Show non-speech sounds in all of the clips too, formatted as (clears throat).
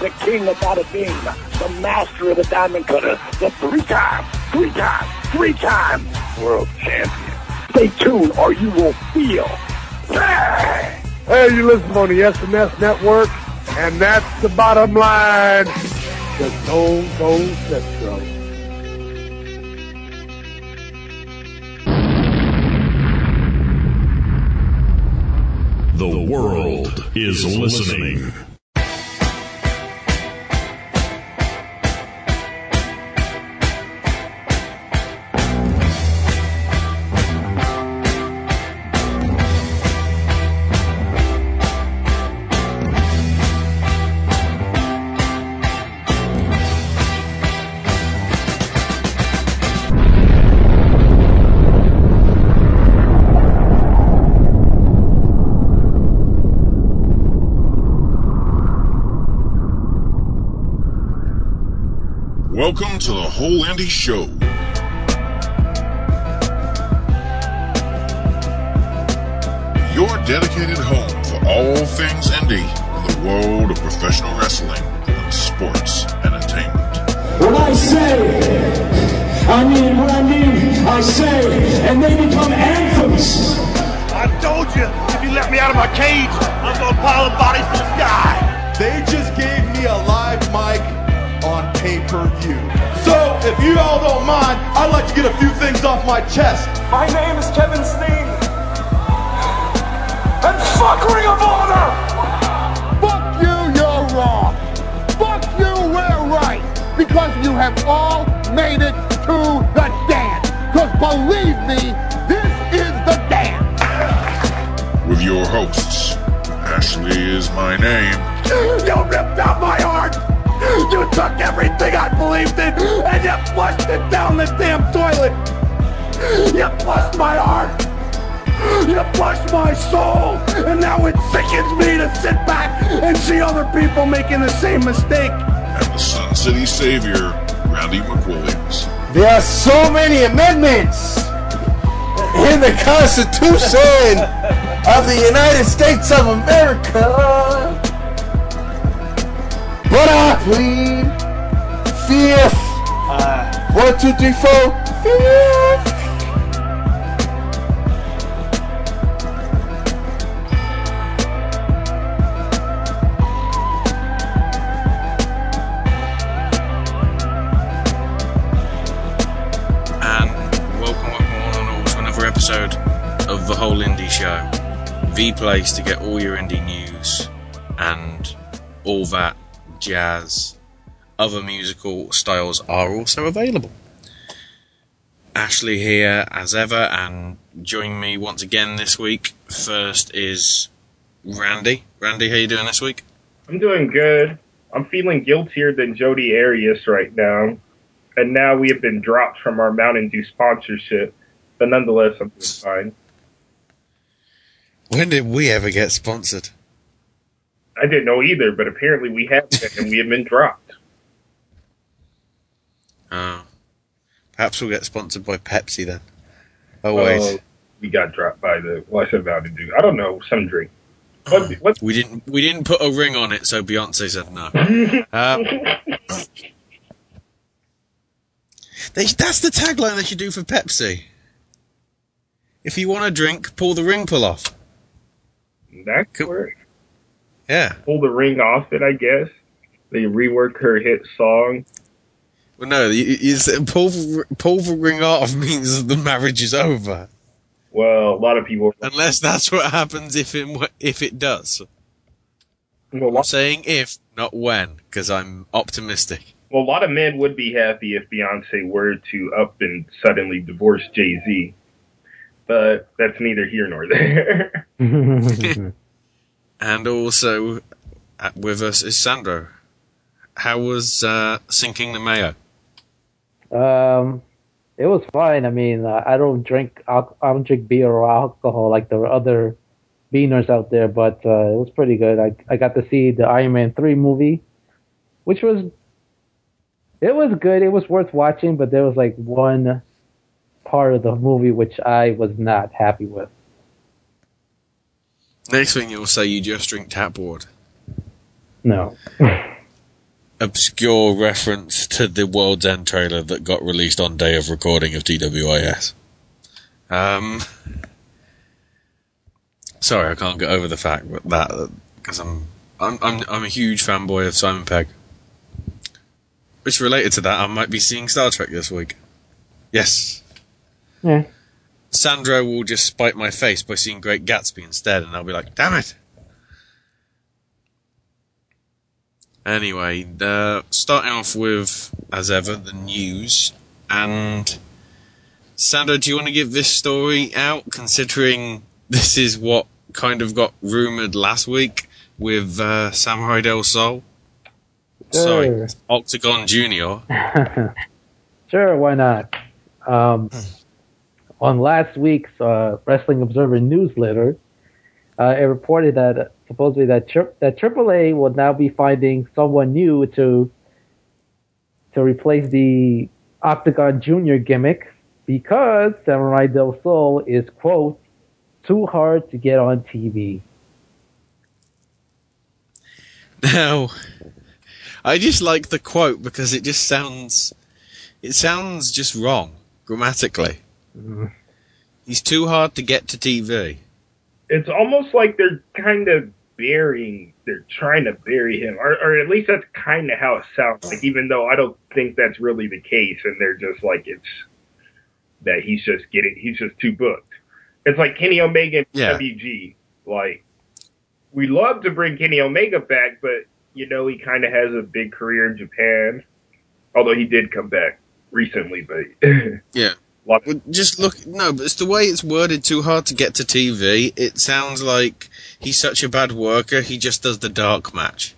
the king of bada bing, the master of the diamond cutter, the three-time, three-time, three-time world champion. Stay tuned or you will feel. Bang! Hey, you listen on the SNS network, and that's the bottom line. The Stone Cold Central. The world is listening. To the Whole Indy Show. Your dedicated home for all things indie in the world of professional wrestling and sports entertainment. When I say, I mean what I mean, I say, and they become anthems. I told you, if you let me out of my cage, I'm gonna pile the bodies to the sky. They just gave me a live mic on pay-per-view. So, if you all don't mind, I'd like to get a few things off my chest. My name is Kevin Steen. And fuck Ring of Honor! Fuck you, you're wrong. Fuck you, we're right. Because you have all made it to the dance. Because believe me, this is the dance. With your hosts, Ashley is my name. You ripped out my heart! You took everything I believed in and you flushed it down the damn toilet! You flushed my heart! You flushed my soul! And now it sickens me to sit back and see other people making the same mistake! And the Sun City Savior, Randy McWilliams. There are so many amendments in the Constitution of the United States of America. But I plead fifth. One, two, three, four. Fifth. and welcome, welcome one and all to another episode of the Whole Indy Show, the place to get all your indie news and all that jazz. Other musical styles are also available. Ashley here as ever, and joining me once again this week. First is Randy. Randy, how you doing this week? I'm doing good. I'm feeling guiltier than Jodi Arias right now. And now we have been dropped from our Mountain Dew sponsorship. But nonetheless, I'm doing fine. When did we ever get sponsored? I didn't know either, but apparently we have been, and we have been dropped. (laughs) Oh. Perhaps we'll get sponsored by Pepsi then. Oh, Uh, wait. we got dropped by the, well, I said Mountain Dew. I don't know, some drink. What, what, We didn't we didn't put a ring on it, so Beyonce said no. (laughs) Um, they, that's the tagline they should do for Pepsi. If you want a drink, pull the ring pull off. that could work. Yeah. Pull the ring off it, I guess. They rework her hit song. Well, no, you, you, you- pull, the- pull the ring off means the marriage is over. Well, a lot of people. Unless that's what happens if it if it does. Well, I'm saying if, not when, because I'm optimistic. Well, a lot of men would be happy if Beyonce were to up and suddenly divorce Jay Z, but that's neither here nor there. (laughs) (laughs) And also uh, with us is Sandro. how was uh, Cinco de Mayo? Um, it was fine. I mean, I don't drink I don't drink beer or alcohol like the other beaners out there, but uh, it was pretty good. I I got to see the Iron Man three movie, which was it was good. It was worth watching, but there was like one part of the movie which I was not happy with. Next thing you'll say you just drink tap water. No. (laughs) Obscure reference to the World's End trailer that got released on day of recording of TWIS. Um, sorry, I can't get over the fact that- that because I'm, I'm I'm I'm a huge fanboy of Simon Pegg. Which related to that, I might be seeing Star Trek this week. Yes, Yeah. Sandro will just spite my face by seeing Great Gatsby instead, and I'll be like, damn it! Anyway, uh, starting off with, as ever, the news. And Sandro, do you want to give this story out, considering this is what kind of got rumored last week with uh, Samurai Del Sol? Sorry, Octagon Junior. (laughs) sure, why not? Um, on last week's uh, Wrestling Observer newsletter, uh, it reported that supposedly that tri- that AAA will now be finding someone new to to replace the Octagon Junior gimmick because Samurai Del Sol is quote too hard to get on TV. Now, I just like the quote because it just sounds, it sounds just wrong grammatically. He's too hard to get to TV. It's almost like they're kind of burying, they're trying to bury him, or, or at least that's kind of how it sounds like, even though I don't think that's really the case, and they're just like, it's that he's just getting, he's just too booked. It's like Kenny Omega and Yeah. WG. Like, we love to bring Kenny Omega back, but, you know, he kind of has a big career in Japan. Although he did come back recently, but. (laughs) Yeah. Lot- Well, just look, no, but it's the way it's worded too hard to get to TV. It sounds like he's such a bad worker, he just does the dark match.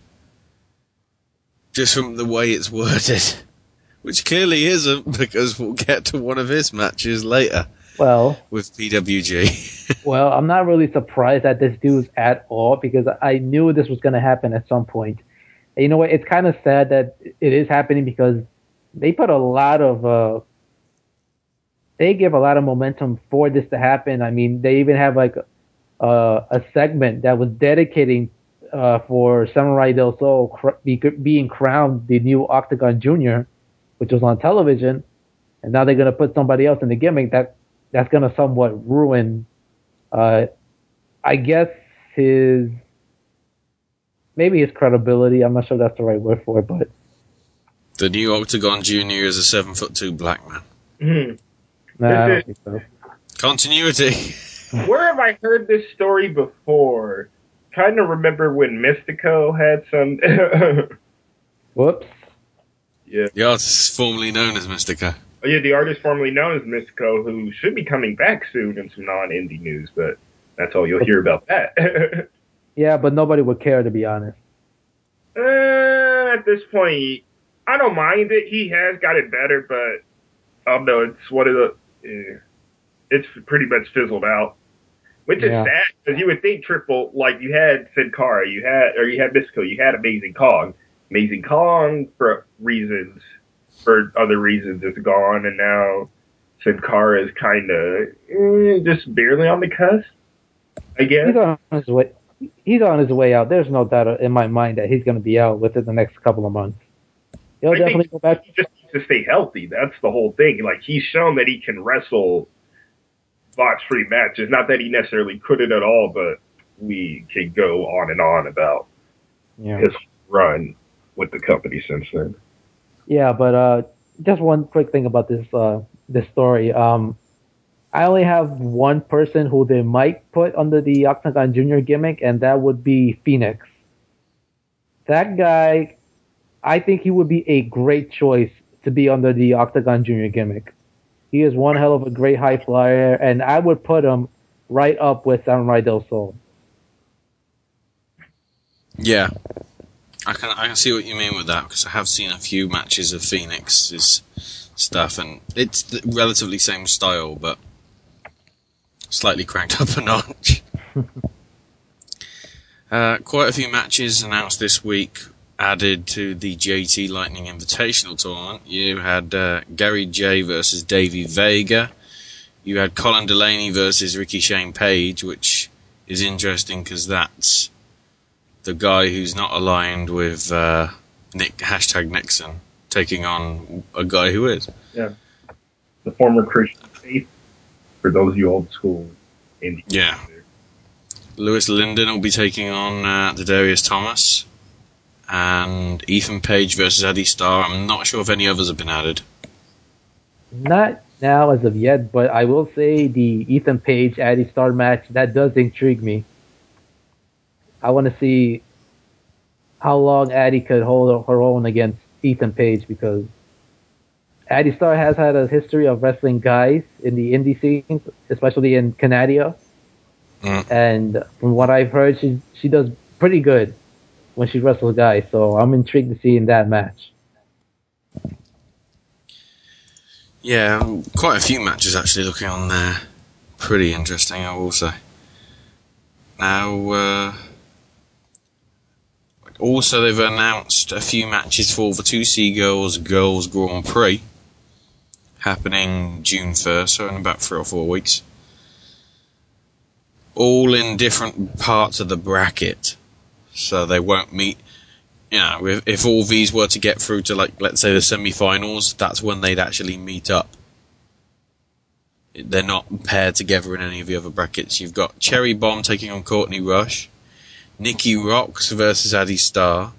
Just from the way it's worded. (laughs) Which clearly isn't, because we'll get to one of his matches later Well, with PWG. (laughs) Well, I'm not really surprised at this dude at all because I knew this was going to happen at some point. And you know what? It's kind of sad that it is happening because they put a lot of, uh, they give a lot of momentum for this to happen. I mean, they even have like uh, a segment that was dedicating uh, for Samurai Del Sol cr- be- being crowned the new Octagon Junior, which was on television. And now they're going to put somebody else in the gimmick that that's going to somewhat ruin uh, I guess his maybe his credibility. I'm not sure that's the right word for it, but the new Octagon Junior is a seven foot two black man. Mhm. Nah, I don't (laughs) think so. Continuity. (laughs) Where have I heard this story before? Kind of remember when Mystico had some. (laughs) Whoops. yeah. The artist formerly known as Mystico. Oh, yeah, the artist formerly known as Mystico, who should be coming back soon in some non-indie news, but that's all you'll hear about that. Yeah, but nobody would care to be honest. uh, at this point, I don't mind it. He has got it better, but I don't know. It's one of the. Eh, it's pretty much fizzled out, which is Yeah. sad because you would think Triple like you had Sin Cara, you had or you had Mystico, you had Amazing Kong. Amazing Kong for reasons, for other reasons, is gone, and now Sin Cara is kind of eh, just barely on the cusp. I guess. He's on his way. He's on his way out. There's no doubt in my mind that he's going to be out within the next couple of months. He'll I definitely go back. Just to stay healthy. That's the whole thing. Like he's shown that he can wrestle box-free matches. Not that he necessarily couldn't at all, but we could go on and on about Yeah. his run with the company since then. Yeah, but uh, just one quick thing about this uh, this story. Um, I only have one person who they might put under the Octagon Junior gimmick, and that would be Phoenix. That guy, I think he would be a great choice to be under the Octagon Junior gimmick. He is one hell of a great high flyer, and I would put him right up with Samurai Del Sol. Yeah. I can I can see what you mean with that because I have seen a few matches of Phoenix's stuff, and it's the relatively same style, but slightly cranked (laughs) up a notch. (laughs) uh, quite a few matches announced this week added to the JT Lightning Invitational Tournament. You had uh, Gary Jay versus Davey Vega. You had Colin Delaney versus Ricky Shane Page, which is interesting because that's the guy who's not aligned with uh, Nick hashtag Nixon taking on a guy who is. Yeah. The former Christian faith, for those of you old school. Yeah. Louis Lyndon will be taking on uh, the Darius Thomas. And Ethan Page versus Addy Starr. I'm not sure if any others have been added. Not now as of yet, but I will say the Ethan Page Addy Starr match that does intrigue me. I want to see how long Addy could hold her own against Ethan Page because Addy Starr has had a history of wrestling guys in the indie scene, especially in Canada. Mm. And from what I've heard, she she does pretty good when she wrestled guys. So I'm intrigued to see in that match. Yeah, um, quite a few matches actually looking on there. Pretty interesting, I will say. Now, uh, also they've announced a few matches for the 2C Girls Girls Grand Prix happening June 1st, so in about three or four weeks. All in different parts of the bracket, so they won't meet you know, if, if all these were to get through to like, let's say the semi-finals, that's when they'd actually meet up. They're not paired together in any of the other brackets. You've got Cherry Bomb taking on Courtney Rush, Nikki Roxx versus Addy Starr.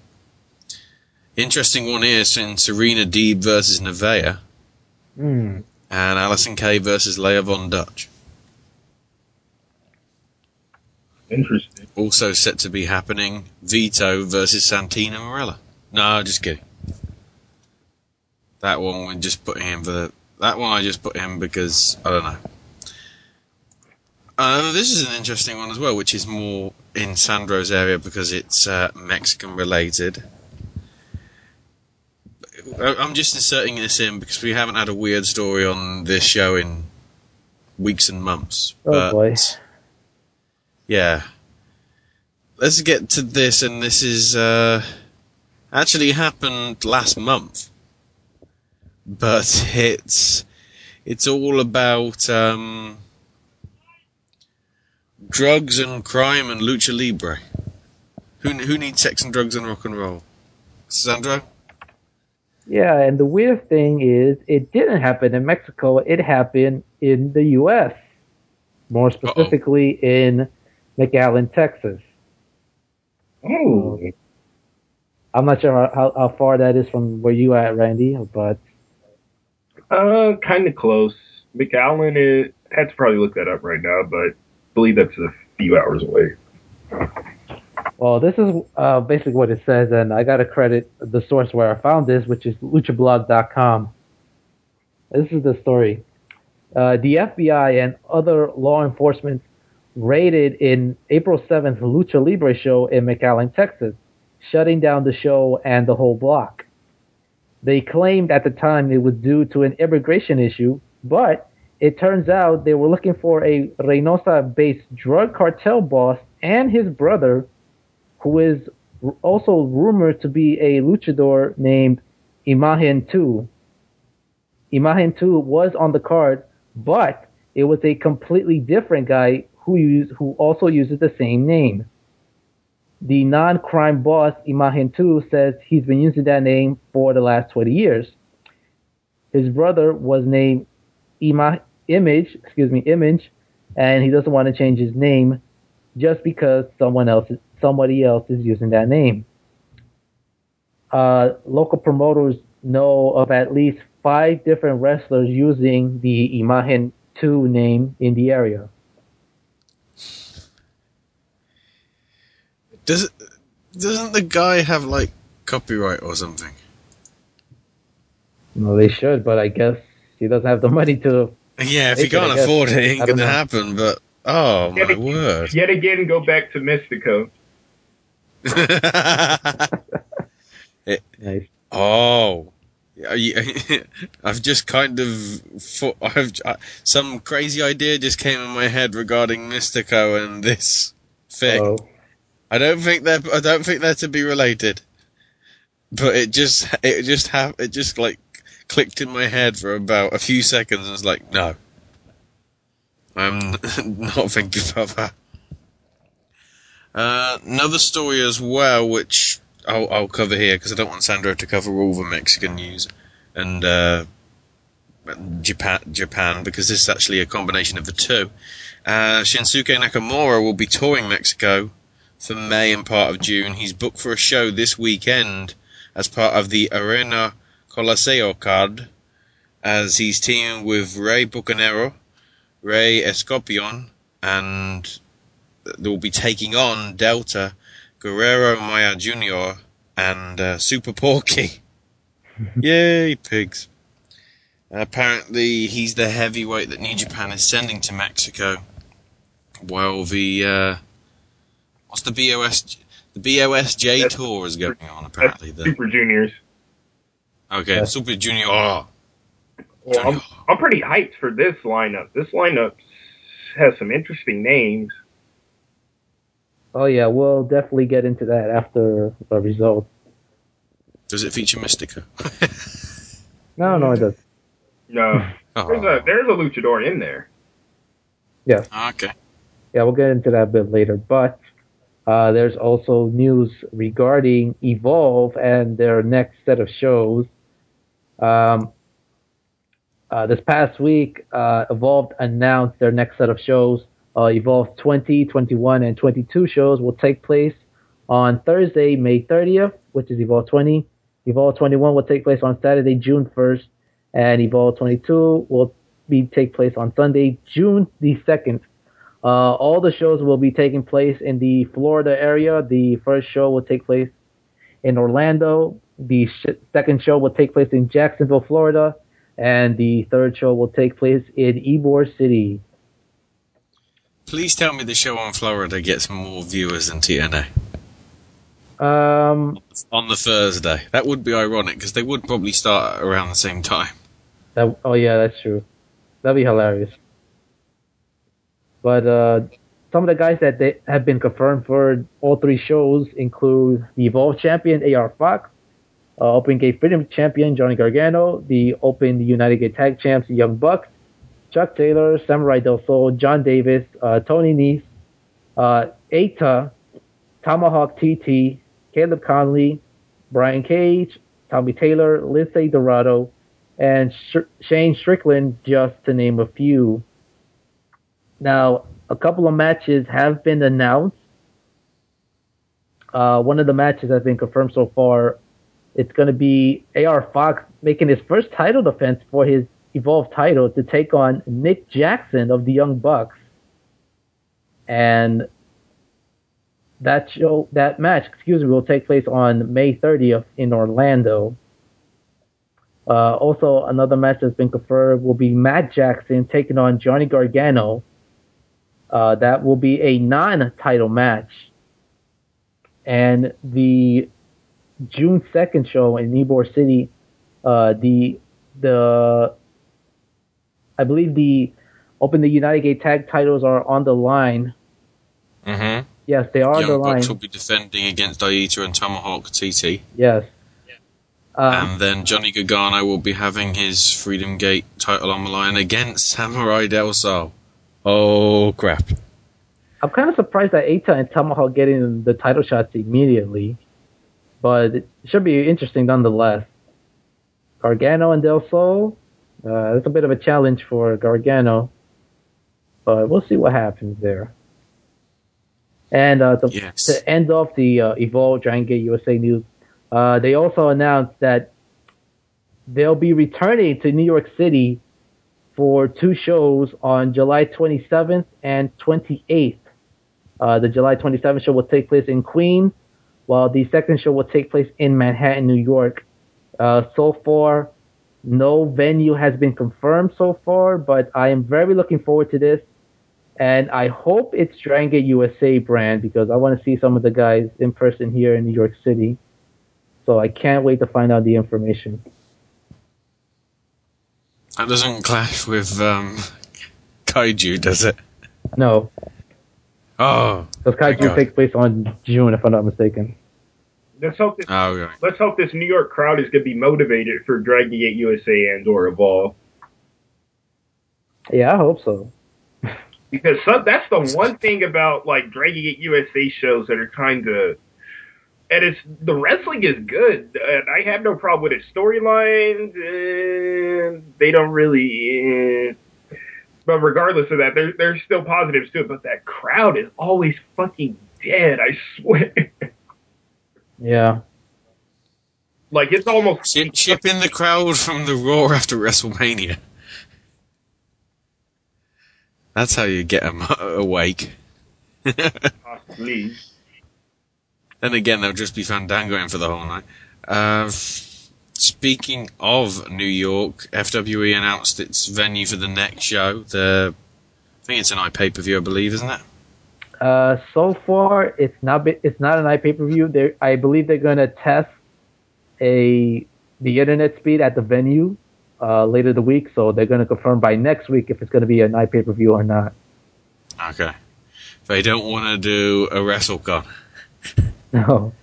Interesting one here, in Serena Deeb versus Nevaeh, Hmm. and Allysin Kay versus Leah Von Dutch. Interesting. Also set to be happening, Vito versus Santino Marella. No, just kidding. That one we just put him for the. That one I just put him because I don't know. Uh, this is an interesting one as well, which is more in Sandro's area because it's uh, Mexican related. I- I'm just inserting this in because we haven't had a weird story on this show in weeks and months. Oh but boy. yeah. Let's get to this, and this is uh, actually happened last month, but (laughs) it's it's all about um, drugs and crime and lucha libre. Who who needs sex and drugs and rock and roll? Sandro. Yeah, and the weird thing is, it didn't happen in Mexico. It happened in the U.S. More specifically in McAllen, Texas. Oh. I'm not sure how, how far that is from where you at, Randy, but Uh, kind of close. McAllen is. I had to probably look that up right now, but I believe that's a few hours away. well, this is uh, basically what it says, and I got to credit the source where I found this, which is luchablog.com. This is the story. Uh, the FBI and other law enforcement raided in April 7th Lucha Libre show in McAllen, Texas, shutting down the show and the whole block. They claimed at the time it was due to an immigration issue, but it turns out they were looking for a Reynosa based drug cartel boss and his brother, who is also rumored to be a luchador named Imagen 2. Imagen 2 was on the card, but it was a completely different guy who use, who also uses the same name. The non-crime boss Imagen 2 says he's been using that name for the last 20 years. His brother was named Ima, Image, excuse me, Image, and he doesn't want to change his name just because someone else, somebody else is using that name. Uh, local promoters know of at least five different wrestlers using the Imagen 2 name in the area. Does doesn't the guy have like copyright or something? Well, they should, but I guess he doesn't have the money to. Yeah, if make you it, I can't guess. afford it, it ain't gonna know. happen. But oh my Yet, word! yet again, go back to Mystico. It, (laughs) Nice. Oh, (laughs) I've just kind of thought, I've I, some crazy idea just came in my head regarding Mystico and this thing. Oh. I don't think they're I don't think they're to be related, but it just it just have it just like clicked in my head for about a few seconds and was like, no, I'm (laughs) not thinking about that. Uh, another story as well, which I'll, I'll cover here because I don't want Sandro to cover all the Mexican news and uh, Japan, Japan because this is actually a combination of the two. Uh, Shinsuke Nakamura will be touring Mexico for May and part of June. He's booked for a show this weekend as part of the Arena Coliseo card as he's teaming with Rey Bucanero, Rey Escorpión, and they will be taking on Delta, Guerrero Maya Jr., and uh, Super Porky. (laughs) Yay, pigs. apparently, he's the heavyweight that New Japan is sending to Mexico. While the, uh, what's the BOS, the BOSJ That's- tour is going on, apparently. The, Super Juniors. okay, the Super Junior. Oh, Well, I'm, I'm pretty hyped for this lineup. This lineup has some interesting names. Oh yeah, we'll definitely get into that after the results. does it feature Mystico? (laughs) No, no, it does. No, (laughs) Oh. there's a there's a luchador in there. Yes. Ah, okay. Yeah, we'll get into that a bit later. But uh, there's also news regarding Evolve and their next set of shows. Um, uh, this past week, uh, Evolve announced their next set of shows. Uh, Evolve 20, 21, and 22 shows will take place on Thursday, May 30th, which is Evolve 20. Evolve 21 will take place on Saturday, June 1st, and Evolve 22 will be take place on Sunday, June the 2nd. Uh, all the shows will be taking place in the Florida area. The first show will take place in Orlando. The sh- second show will take place in Jacksonville, Florida, and the third show will take place in Ybor City. Please tell me the show on Florida gets more viewers than TNA Um, on the Thursday. That would be ironic because they would probably start around the same time. that, oh yeah, that's true. That'd be hilarious. But uh, some of the guys that they have been confirmed for all three shows include the Evolve champion AR Fox, uh, Open Gate Freedom champion Johnny Gargano, the Open United Gate Tag champs Young Bucks, Chuck Taylor, Samurai Del Sol, John Davis, uh, Tony Nese, uh, Eita, Tomahawk TT, Caleb Konley, Brian Cage, Tommy Taylor, Lince Dorado, and Sh- Shane Strickland, just to name a few. Now, a couple of matches have been announced. Uh, one of the matches has been confirmed so far. It's going to be AR Fox making his first title defense for his Evolve title to take on Nick Jackson of the Young Bucks. And that show, that match, excuse me, will take place on May 30th in Orlando. Uh, also, another match that's been confirmed will be Matt Jackson taking on Johnny Gargano. Uh, that will be a non-title match. And the June 2nd show in Ybor City, uh, the the I believe the Open the United Gate tag titles are on the line. Mm-hmm. Yes, they are on the Young line. Bucks will be defending against Eita and Tomahawk TT. Yes. Um, and then Johnny Gargano will be having his Freedom Gate title on the line against Samurai Del Sol. Oh, crap. I'm kind of surprised that Eita and Tomahawk getting the title shots immediately, but it should be interesting nonetheless. Gargano and Del Sol, uh, it's a bit of a challenge for Gargano, but we'll see what happens there. And uh, to, Yes. to end off the uh, Evolve Dragon Gate USA news, uh, they also announced that they'll be returning to New York City for two shows on July 27th and 28th. Uh, the July 27th show will take place in Queens, while the second show will take place in Manhattan, New York. Uh, so far, no venue has been confirmed so far, but I am very looking forward to this. And I hope it's Dragon USA brand because I want to see some of the guys in person here in New York City. So I can't wait to find out the information. That doesn't clash with um, Kaiju, does it? No, Oh. because Kaiju God. takes place on June, if I'm not mistaken. Let's hope this. Oh, right. Let's hope this New York crowd is going to be motivated for Dragon Gate USA and or Evolve. Yeah, I hope so. Because some, that's the (laughs) one thing about like Dragon Gate USA shows that are kind of, and it's the wrestling is good, and I have no problem with its storylines. And they don't really, eh. but regardless of that, there, there's still positives to it. But that crowd is always fucking dead. I swear. Yeah. like it's almost Ship, ship in the crowd from the roar after WrestleMania. That's how you get them (laughs) awake. possibly. Then again, they'll just be fandangoing for the whole night. Uh, speaking of New York, FWE announced its venue for the next show. The, I think it's an iPay per view, I believe, isn't it? Uh, so far, it's not be- it's not an iPay per view. I believe they're gonna test a the internet speed at the venue uh, later the week, so they're gonna confirm by next week if it's gonna be an iPay per view or not. Okay. They don't want to do a WrestleCon. No.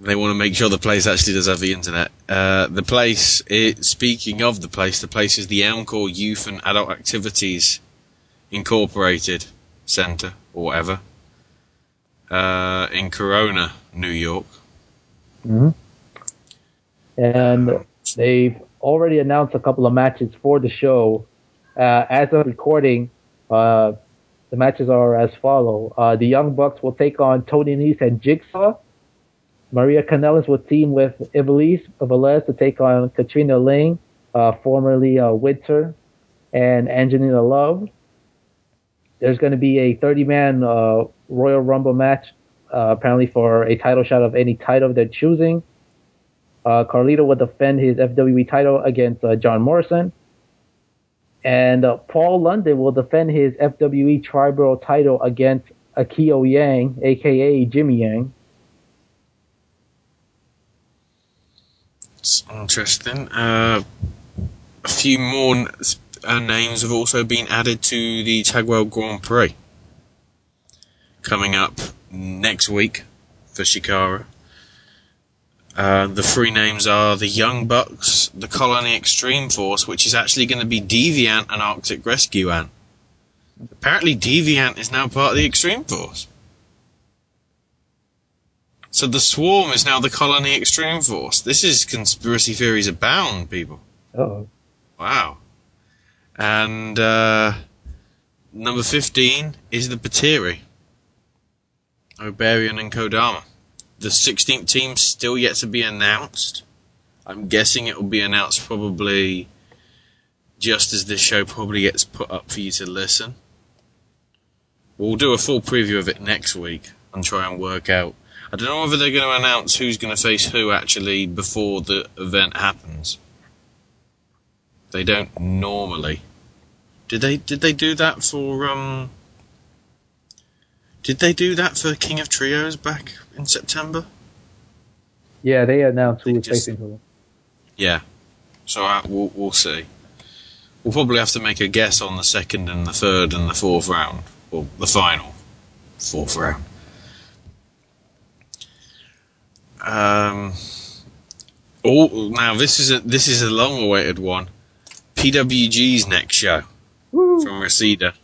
They want to make sure the place actually does have the internet. Uh, the place, it, speaking of the place, the place is the Elmcor Youth and Adult Activities Incorporated Center, or whatever, uh, in Corona, New York. hmm And they've already announced a couple of matches for the show. Uh, as of recording, uh, the matches are as follow. Uh, the Young Bucks will take on Tony Nese and Jigsaw. Maria Kanellis will team with Ivelisse Velez to take on Katarina Leigh, uh, formerly uh, Winter, and Angelina Love. There's going to be a 30-man uh, Royal Rumble match, uh, apparently for a title shot of any title they're choosing. Uh, Carlito will defend his FWE title against uh, John Morrison. And uh, Paul London will defend his FWE Tribal title against Akio Yang, aka Jimmy Yang. It's interesting. Uh, a few more uh, names have also been added to the Tag World Grand Prix. Coming up next week for Chikara. Uh, the three names are the Young Bucks, the Colony Extreme Force, which is actually going to be Deviant and Arctic Rescue Ant. Apparently, Deviant is now part of the Extreme Force. So the Swarm is now the Colony Extreme Force. This is conspiracy theories abound, people. Oh. Wow. And uh, number 15 is the Batiri. Obariyon and Kodama. The 16th team still yet to be announced. I'm guessing it will be announced probably just as this show probably gets put up for you to listen. We'll do a full preview of it next week and try and work out. I don't know whether they're going to announce who's going to face who actually before the event happens. They don't normally. Did they? Did they do that for? um Did they do that for King of Trios back in September? Yeah, they announced who was facing who. Yeah. So uh, we'll we'll see. We'll probably have to make a guess on the second and the third and the fourth round, or the final fourth round. Um. Oh, now this is a this is a long-awaited one. PWG's next show from Reseda.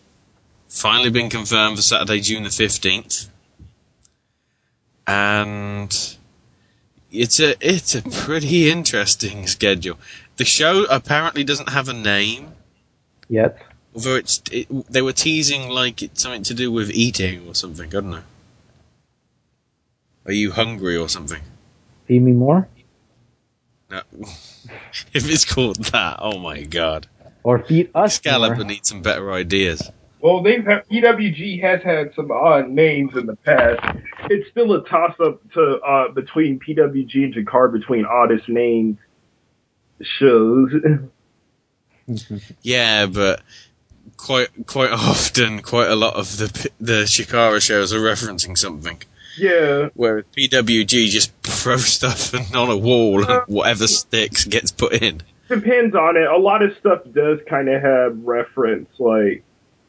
Finally been confirmed for Saturday, June the fifteenth, and it's a it's a pretty interesting schedule. The show apparently doesn't have a name, Yet. although it's it, they were teasing like it's something to do with eating or something. I don't know. Are you hungry or something? Feed me more? No. (laughs) if it's called that, oh my god. Or feed us Scallop more? needs some better ideas. Well, they've had, PWG has had some odd names in the past. It's still a toss up to uh, between PWG and Chikara between oddest named shows. Yeah, but quite quite often, quite a lot of the the Chikara shows are referencing something. Yeah. Where PWG just throw stuff (laughs) on a wall and whatever sticks gets put in. Depends on it. A lot of stuff does kind of have reference. Like,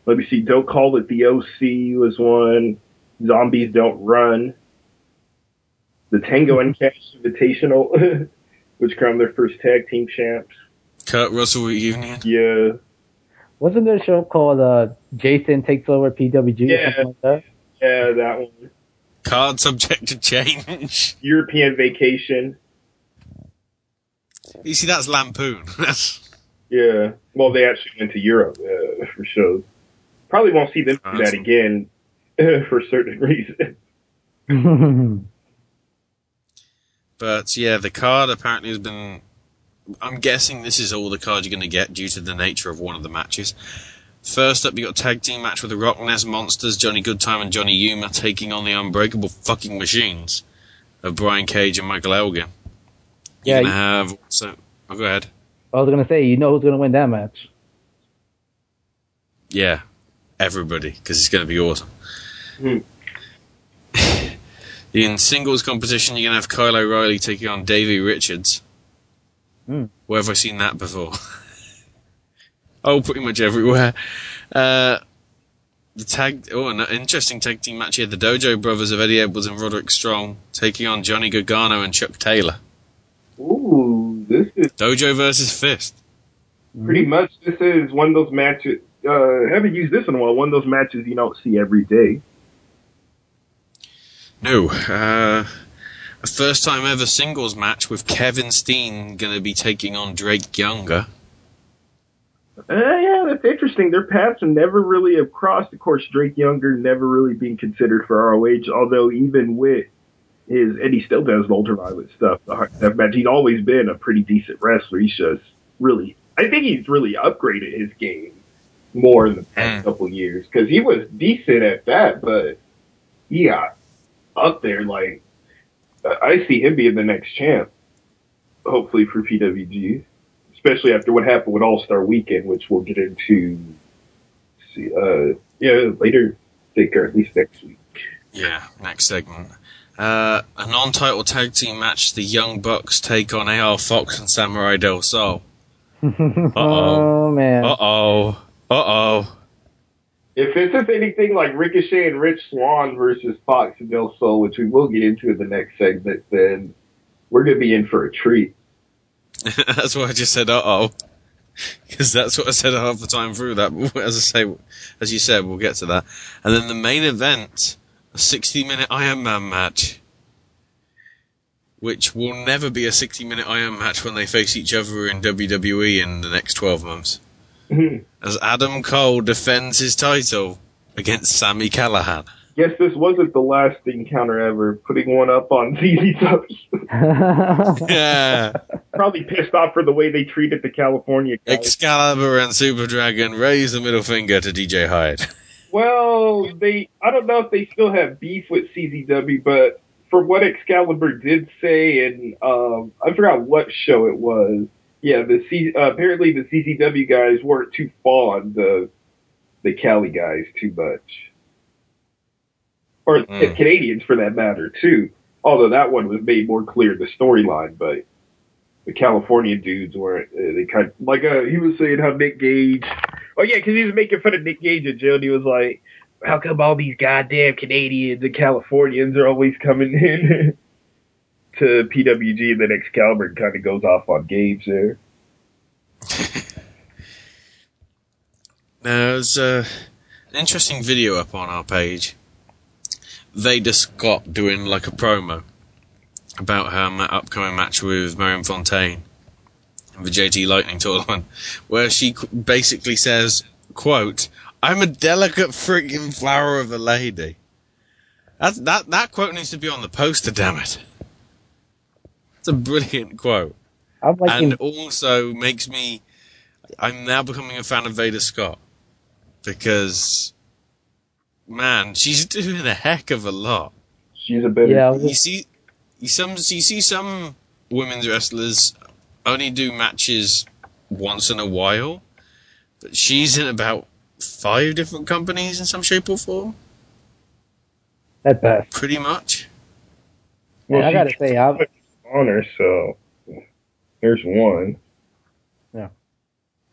let me see. Don't call it the OC was one. Zombies don't run. The Tango and Cash Invitational, (laughs) which crowned their first tag team champs. Kurt Russell reunion. Yeah. Wasn't there a show called uh, Jason Takes Over PWG or Yeah. something like that? Yeah, that one. Card subject to change. (laughs) European Vacation. You see, that's Lampoon. (laughs) Yeah. Well, they actually went to Europe uh, for shows. Probably won't see them do that again (laughs) for certain reasons. (laughs) But yeah, the card apparently has been. I'm guessing this is all the cards you're going to get due to the nature of one of the matches. First up, you got a tag team match with the RockNES Monsters, Johnny Goodtime and Johnny Yuma taking on the Unbreakable Fucking Machines of Brian Cage and Michael Elgin. Yeah, You're gonna have. So, oh, go ahead. I was gonna say, you know who's gonna win that match? Yeah, everybody, because it's going to be awesome. (laughs) In singles competition, you're going to have Kyle O'Reilly taking on Davey Richards. Hmm. Where have I seen that before? (laughs) oh, pretty much everywhere. Uh, the tag, oh, an interesting tag team match here. The Dojo Brothers of Eddie Edwards and Roderick Strong taking on Johnny Gargano and Chuck Taylor. Ooh, this is Dojo versus Fist. pretty much this is one of those matches. Uh, haven't used this in a while. One of those matches you don't see every day. No, uh, a first time ever singles match with Kevin Steen going to be taking on Drake Younger. Uh, yeah, that's interesting. Their paths never really have crossed. Of course, Drake Younger never really being considered for ROH, although even with his, and he still does the ultraviolet stuff, the hard match, he's always been a pretty decent wrestler. He's just really, I think he's really upgraded his game more in the past couple years, because he was decent at that, but he got up there, like, I- I see him being the next champ, hopefully for PWG especially after what happened with All Star Weekend, which we'll get into. See, uh, yeah, later, I think, or at least next week. Yeah, next segment. Uh, a non-title tag team match. The Young Bucks take on AR Fox and Samurai Del Sol. (laughs) oh man. Uh oh. Uh oh. If this is anything like Ricochet and Rich Swann versus Fox and Del Sol, which we will get into in the next segment, then we're going to be in for a treat. (laughs) that's why I just said uh oh. Because that's what I said half the time through that. But (laughs) as I say, as you said, we'll get to that. And then the main event, a 60 minute Iron Man match. Which will never be a 60 minute Iron match when they face each other in WWE in the next 12 months. As Adam Cole defends his title against Sami Callihan. Yes, this wasn't the last encounter ever, putting one up on (laughs) CZW. (laughs) yeah. Probably pissed off for the way they treated the California guys. Excalibur and Super Dragon raise the middle finger to DJ Hyde. (laughs) Well, they I don't know if they still have beef with CZW, but for what Excalibur did say, and um, I forgot what show it was. Yeah, the C, uh, apparently the CZW guys weren't too fond of the Cali guys too much, or the Canadians for that matter too. Although that one was made more clear the storyline, but the California dudes weren't. Uh, they kind of, like uh, he was saying how Nick Gage. Oh yeah, because he was making fun of Nick Gage in jail. And he was like, "How come all these goddamn Canadians and Californians are always coming in (laughs) to PWG?" And then Excalibur kind of goes off on Gage there. There's uh, an interesting video up on our page. Veda Scott doing like a promo about her upcoming match with Marion Fontaine in the JT Lightning tournament, where she basically says, "quote I'm a delicate friggin' flower of a lady." That that that quote needs to be on the poster. Damn it! It's a brilliant quote, I'm like and in- also makes me. I'm now becoming a fan of Veda Scott because, man, she's doing a heck of a lot. She's a better. Yeah, I You see, you some you see some women's wrestlers only do matches once in a while, but she's in about five different companies in some shape or form. at best. Pretty much. Well, I gotta say, I'm honor. So there's one. Yeah.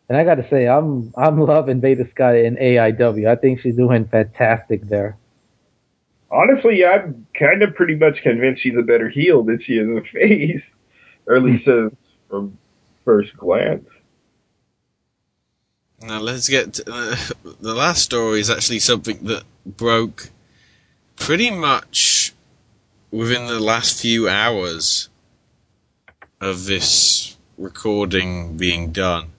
And I gotta say, I'm I'm loving Veda Scott in AIW. I think she's doing fantastic there. Honestly, I'm kind of pretty much convinced she's a better heel than she is a face, (laughs) or at least uh, from first glance. Now let's get to, uh, (laughs) the last story is actually something that broke pretty much within the last few hours of this recording being done.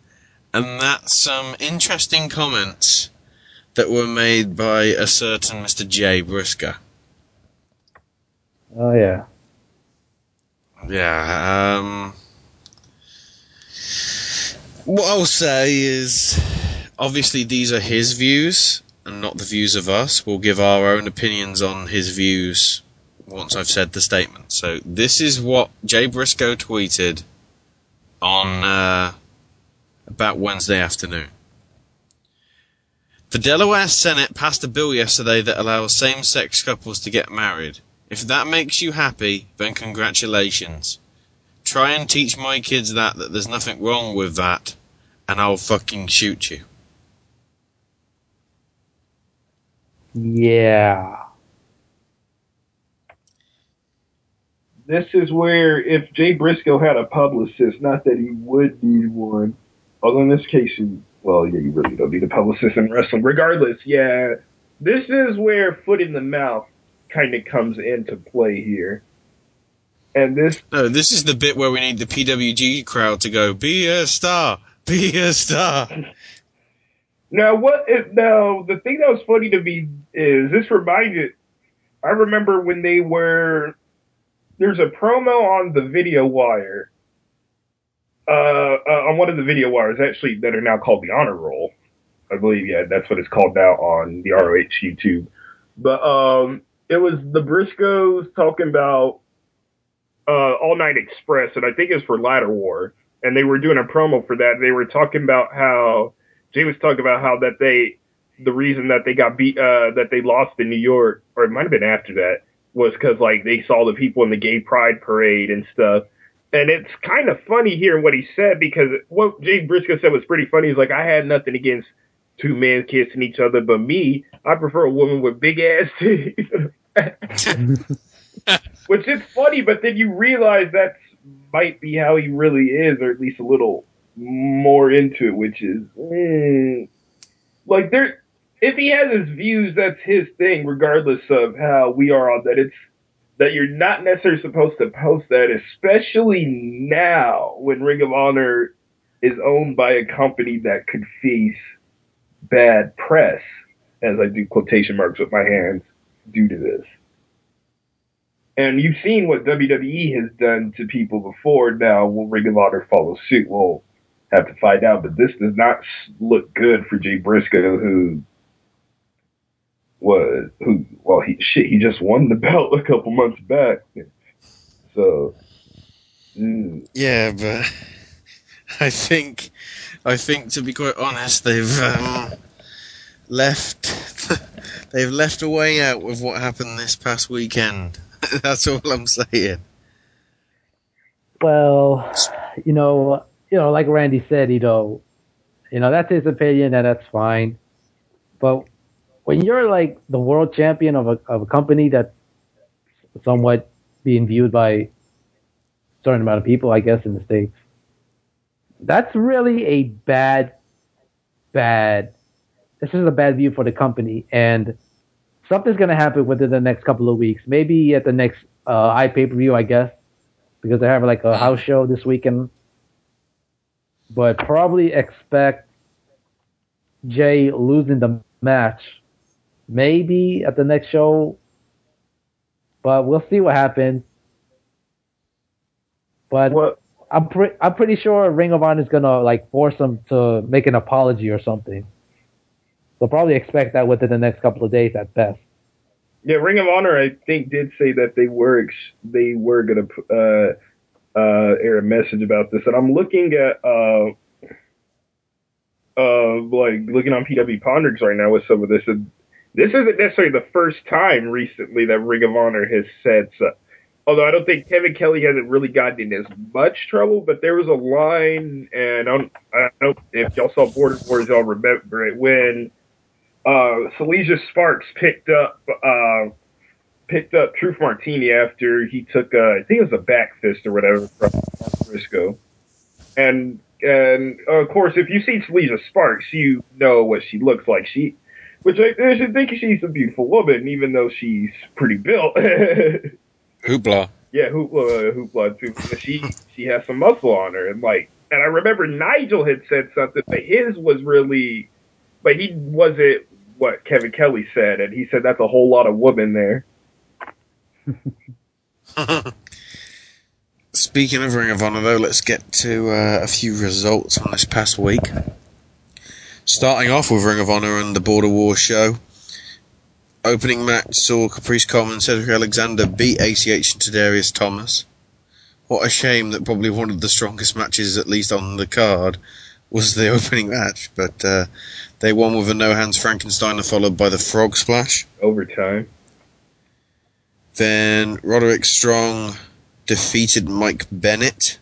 And that's some interesting comments that were made by a certain Mr. Jay Briscoe. Oh yeah. Yeah, um what I'll say is obviously these are his views and not the views of us. We'll give our own opinions on his views once I've said the statement. So this is what Jay Briscoe tweeted on uh, about Wednesday afternoon. The Delaware Senate passed a bill yesterday that allows same-sex couples to get married. If that makes you happy, then congratulations. Try and teach my kids that that there's nothing wrong with that, and I'll fucking shoot you. Yeah. This is where if Jay Briscoe had a publicist, not that he would need one, although in this case, you, well, yeah, you really don't need a publicist in wrestling. Regardless, yeah, this is where foot in the mouth kind of comes into play here. And this, No, this is the bit where we need the PWG crowd to go, be a star, be a star. (laughs) Now, what? If, now, the thing that was funny to me is this reminded. I remember when they were. There's a promo on the video wire. Uh, uh, on one of the video wires, actually, that are now called the Honor Roll. I believe, yeah, that's what it's called now on the ROH YouTube. But um, it was the Briscoes talking about uh, All Night Express, and I think it was for Ladder War, and they were doing a promo for that. They were talking about how Jay was talking about how that they, the reason that they got beat, uh, that they lost in New York, or it might have been after that, was because like they saw the people in the gay pride parade and stuff. And it's kind of funny hearing what he said because what Jay Briscoe said was pretty funny. He's like, I had nothing against two men kissing each other, but me, I prefer a woman with big ass (laughs) titties. (laughs) Which is funny, but then you realize that might be how he really is, or at least a little more into it, which is mm, like there. If he has his views, that's his thing, regardless of how we are on that. It's that you're not necessarily supposed to post that, especially now when Ring of Honor is owned by a company that could face bad press, as I do quotation marks with my hands, due to this. And you've seen what WWE has done to people before. Now, will Ring of Honor follow suit? We'll have to find out. But this does not look good for Jay Briscoe, who was who. Well, he shit. He just won the (laughs) belt a couple months back. So, mm, Yeah, but (laughs) I think, I think to be quite honest, they've um, left, (laughs) they've left a way out with what happened this past weekend. That's all I'm saying. Well, you know, you know, like Randy said, you know, you know that's his opinion, and that's fine. But when you're like the world champion of a of a company that's somewhat being viewed by a certain amount of people, I guess, in the states, that's really a bad, bad. This is a bad view for the company, and something's gonna happen within the next couple of weeks. Maybe at the next uh, i pay per view, I guess, because they have like a house show this weekend. But probably expect Jay losing the match, maybe at the next show. But we'll see what happens. But I'm pre- I'm pretty sure Ring of Honor is gonna like force him to make an apology or something. So probably expect that within the next couple of days at best. yeah, Ring of Honor, I think, did say that they were ex- they were gonna uh, uh, air a message about this, and I'm looking at uh, uh, like looking on PW Ponderings right now with some of this, and This isn't necessarily the first time recently that Ring of Honor has said so. Although I don't think Kevin Kelly hasn't really gotten in as much trouble, but there was a line, and I don't, I don't know if y'all saw Border Wars, y'all remember it when uh, Seleziya Sparx picked up uh, picked up Truth Martini after he took uh, I think it was a back fist or whatever from Briscoe, and and of course if you see Seleziya Sparx, you know what she looks like. She, which I, think she's a beautiful woman, even though she's pretty built. (laughs) Hoopla. Yeah, hoopla, hoopla too. She she has some muscle on her, and like, and I remember Nigel had said something, but his was really, but he wasn't what Kevin Kelly said, and he said that's a whole lot of woman there. (laughs) Speaking of Ring of Honor, though, let's get to uh, a few results on this past week. Starting off with Ring of Honor and the Border War show. Opening match saw Caprice Coleman and Cedric Alexander beat ACH and Tadarius Thomas. What a shame that probably one of the strongest matches, at least on the card, was the (laughs) opening match. But uh, they won with a no hands Frankensteiner followed by the Frog Splash. Overtime. Then Roderick Strong defeated Mike Bennett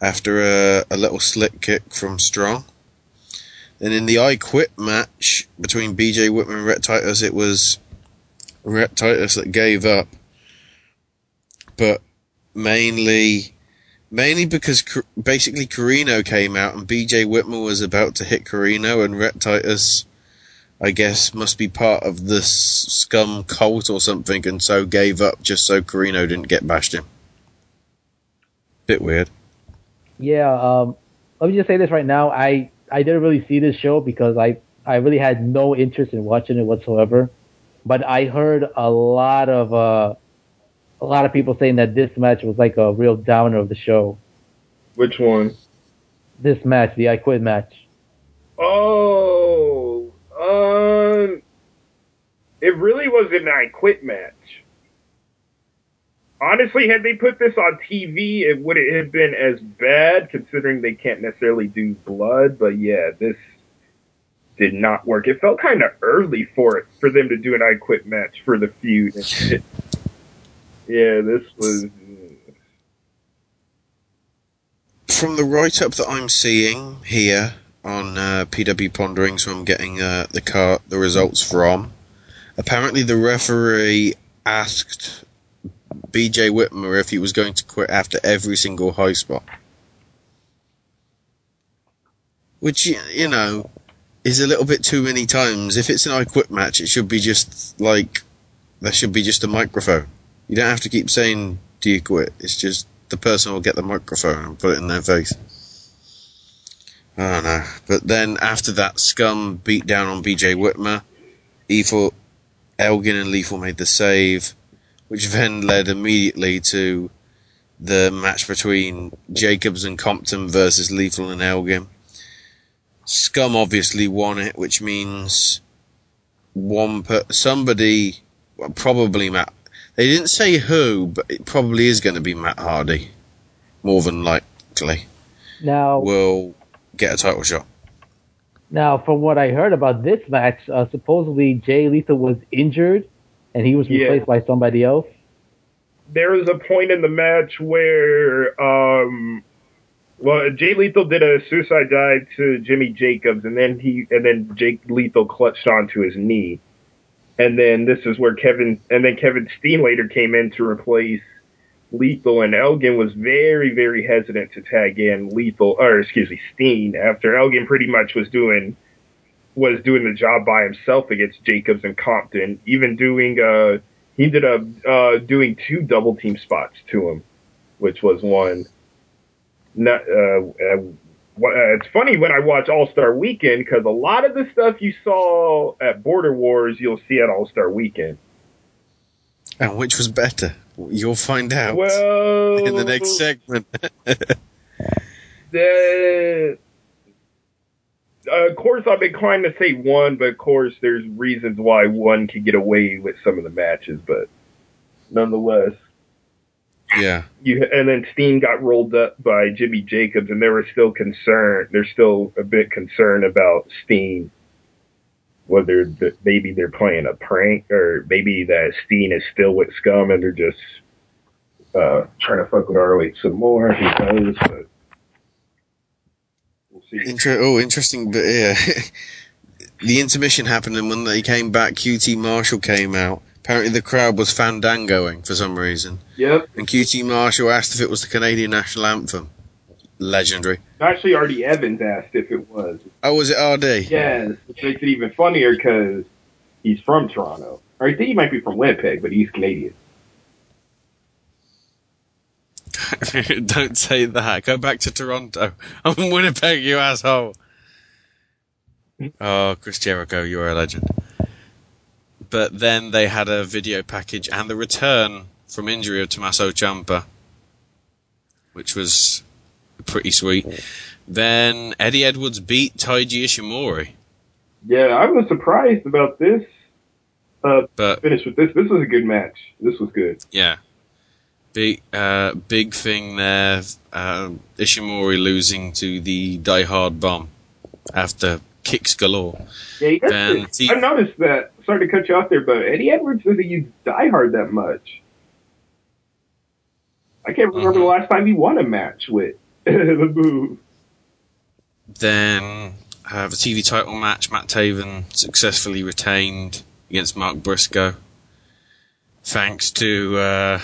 after a, a little slick kick from Strong. Then in the I Quit match between BJ Whitmer and Rhett Titus, it was Rhett Titus that gave up. But mainly, mainly because basically Corino came out and BJ Whitmer was about to hit Corino and Rhett Titus, I guess, must be part of the s- scum cult or something and so gave up just so Corino didn't get bashed in. Bit weird. Yeah, um, let me just say this right now. I I didn't really see this show because I I really had no interest in watching it whatsoever. But I heard a lot of uh, a lot of people saying that this match was like a real downer of the show. Which one? This match, the I Quit match. Oh, um, it really was an I Quit match. Honestly, had they put this on TV, it wouldn't have been as bad, considering they can't necessarily do blood. But yeah, this did not work. It felt kind of early for it for them to do an I Quit match for the feud. Yeah, this was. From the write up that I'm seeing here on uh, PW Ponderings, who I'm getting uh, the car the results from, apparently the referee asked BJ Whitmer if he was going to quit after every single high spot. Which, you know, is a little bit too many times. If it's an I quit match, it should be just like, there should be just a microphone. You don't have to keep saying, do you quit? It's just the person will get the microphone and put it in their face. I don't know. But then after that scum beat down on BJ Whitmer, Ethel, Elgin and Lethal made the save, which then led immediately to the match between Jacobs and Compton versus Lethal and Elgin. Scum obviously won it, which means one per- somebody, well, probably Matt. They didn't say who, but it probably is going to be Matt Hardy, more than likely. Now, Will get a title shot. now, from what I heard about this match, uh, supposedly Jay Lethal was injured, and he was Yeah. replaced by somebody else. there was a point in the match where um well Jay Lethal did a suicide dive to Jimmy Jacobs and then he and then Jay Lethal clutched onto his knee. And then this is where Kevin and then Kevin Steen later came in to replace Lethal and Elgin was very, very hesitant to tag in Lethal or excuse me, Steen after Elgin pretty much was doing was doing the job by himself against Jacobs and Compton, even doing uh he ended up uh, doing two double team spots to him, which was one. Not, uh, uh, what, uh, it's funny when I watch All Star Weekend because a lot of the stuff you saw at Border Wars, you'll see at All Star Weekend. And which was better? You'll find out Well, in the next segment. (laughs) the, of course, I'm inclined to say one, but of course, there's reasons why one could get away with some of the matches, but nonetheless. yeah. you and then Steen got rolled up by Jimmy Jacobs, and they were still concerned. They're still a bit concerned about Steen. whether the, maybe they're playing a prank or maybe that Steen is still with Scum and they're just uh, trying to fuck with ROH some more. Who knows? But. Inter- oh, interesting, but yeah. (laughs) the intermission happened, and when they came back, QT Marshall came out. Apparently, the crowd was fandangoing for some reason. Yep. And QT Marshall asked if it was the Canadian national anthem. Legendary. Actually, RD Evans asked if it was. Oh, was it RD? Yes, which makes it even funnier because he's from Toronto. Or I think he might be from Winnipeg, but he's Canadian. (laughs) Don't say that. Go back to Toronto. (laughs) I'm in Winnipeg, you asshole. Oh, Chris Jericho, you're a legend. But then they had a video package and the return from injury of Tommaso Ciampa, which was pretty sweet. Then Eddie Edwards beat Taiji Ishimori. Yeah, I was surprised about this. Uh, But finish with this. This was a good match. This was good. yeah, big uh, big thing there. Uh, Ishimori losing to the Die Hard Bomb after kicks galore. Yeah, he Then. T- I noticed that. Sorry to cut you off there, but Eddie Edwards doesn't use Die Hard that much. I can't remember Mm-hmm. the last time he won a match with (laughs) the move. Then uh, the TV title match, Matt Taven successfully retained against Mark Briscoe. Thanks to uh,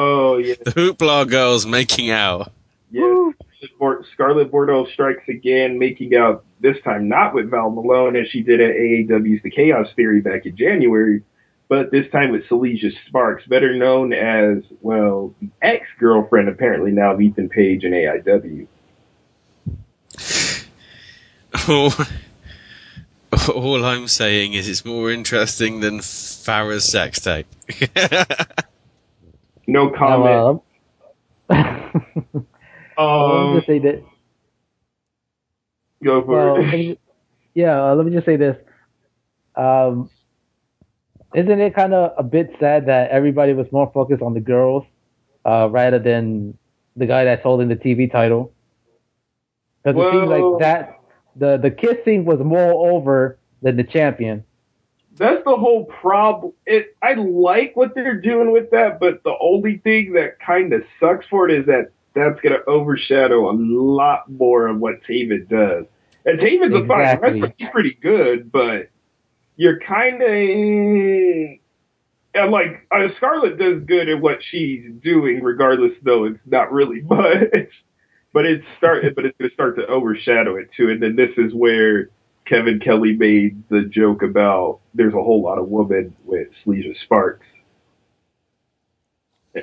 Oh yeah, the Hoopla girls making out. yeah. Bor- Scarlett Bordeaux strikes again, making out this time not with Val Malone as she did at AAW's The Chaos Theory back in January, but this time with Seleziya Sparx, better known as well the ex-girlfriend apparently now of Ethan Page in AIW. All, all I'm saying is it's more interesting than Farrah's sex tape. (laughs) No comment. Now, uh, let me um, (laughs) just say that. go for Well, it. me- yeah, uh, let me just say this. Um, isn't it kind of a bit sad that everybody was more focused on the girls uh, rather than the guy that's holding the TV title? Because it seems like that the the kissing was more over than the champion. That's the whole problem. It, I like what they're doing with that, but the only thing that kind of sucks for it is that that's going to overshadow a lot more of what Taven does. And Taven's a fine wrestler. He's pretty good, but you're kind of and like uh, Scarlett does good at what she's doing, regardless though it's not really (laughs) much. But it's start, but it's going to start to overshadow it too. And then this is where Kevin Kelly made the joke about there's a whole lot of women with Seleziya Sparx.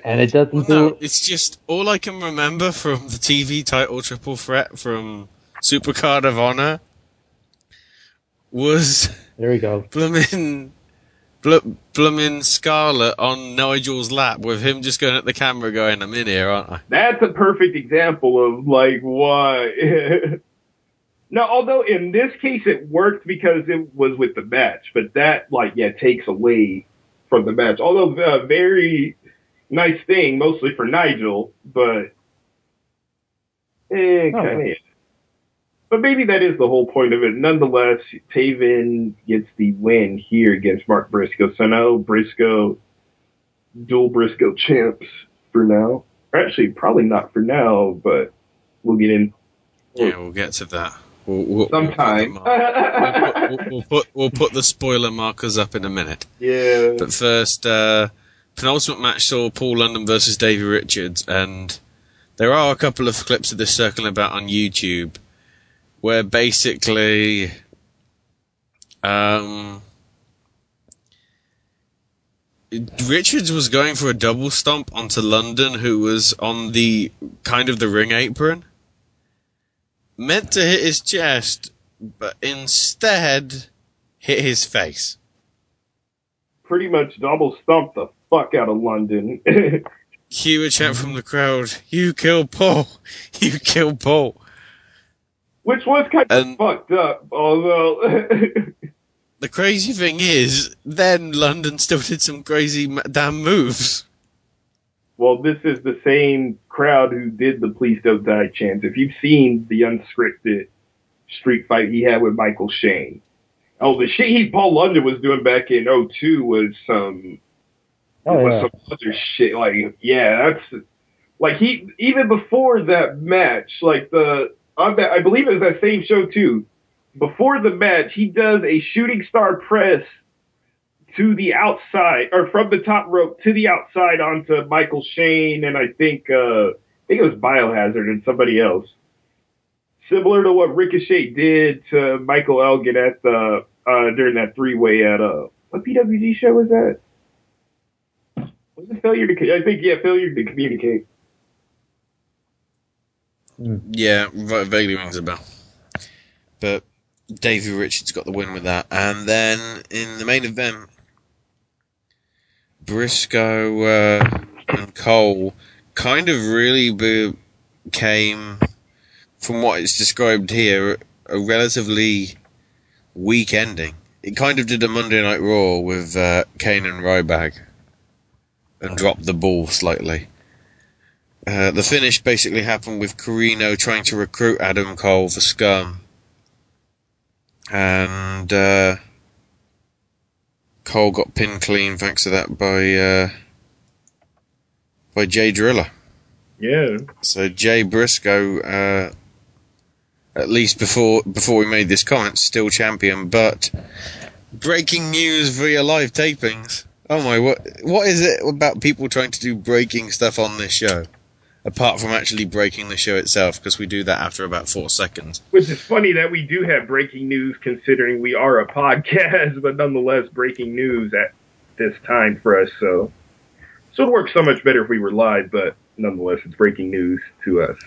And it doesn't no, do it's just all I can remember from the TV title triple threat from Supercard of Honor was there we go. bloomin' bl- bloomin' Scarlet on Nigel's lap with him just going at the camera going, I'm in here, aren't I? That's a perfect example of like why. (laughs) no, although in this case it worked because it was with the match, but that like yeah takes away from the match. Although uh, very nice thing, mostly for Nigel, but eh, Oh, kind of. But maybe that is the whole point of it. Nonetheless, Taven gets the win here against Mark Briscoe. So now Briscoe, dual Briscoe champs for now. Or actually, probably not for now, but we'll get in. Yeah, we'll get to that. We'll, we'll, Sometime. We'll, put, we'll, we'll put we'll put the spoiler markers up in a minute. Yeah. But first, uh, penultimate match saw Paul London versus Davey Richards, and there are a couple of clips of this circling about on YouTube, where basically, um, Richards was going for a double stomp onto London, who was on the kind of the ring apron, meant to hit his chest, but instead hit his face. Pretty much double stumped the fuck out of London. (laughs) Cue a chant from the crowd. You kill Paul. (laughs) You kill Paul. Which was kind of fucked up, although. (laughs) The crazy thing is, then London still did some crazy damn moves. Well, this is the same crowd who did the Please Don't Die chant. If you've seen the unscripted street fight he had with Michael Shane, Oh, the shit he Paul London was doing back in 02 was some Oh, was yeah. some other shit. Like, yeah, that's like he even before that match, like the on that I believe it was that same show too. Before the match, he does a shooting star press to the outside or from the top rope to the outside onto Michael Shane and I think uh I think it was Biohazard and somebody else. Similar to what Ricochet did to Michael Elgin at the uh during that three way at uh what PWG show was that? Was it failure to? I think yeah, failure to communicate. Yeah, vaguely rings a bell. But Davey Richards got the win with that. And then in the main event, Briscoe uh, and Cole kind of really became, from what is described here, a relatively weak ending. It kind of did a Monday Night Raw with uh, Kane and Ryback and dropped the ball slightly. Uh, the finish basically happened with Corino trying to recruit Adam Cole for Scum. And uh, Cole got pinned clean thanks to that by uh, by Jay Driller. Yeah. So Jay Briscoe, uh, at least before before we made this comment, still champion. But breaking news via live tapings. Oh my! What what is it about people trying to do breaking stuff on this show? Apart from actually breaking the show itself, because we do that after about four seconds. Which is funny that we do have breaking news considering we are a (laughs) podcast, but nonetheless breaking news at this time for us. So, so it works so much better if we were live, but nonetheless it's breaking news to us.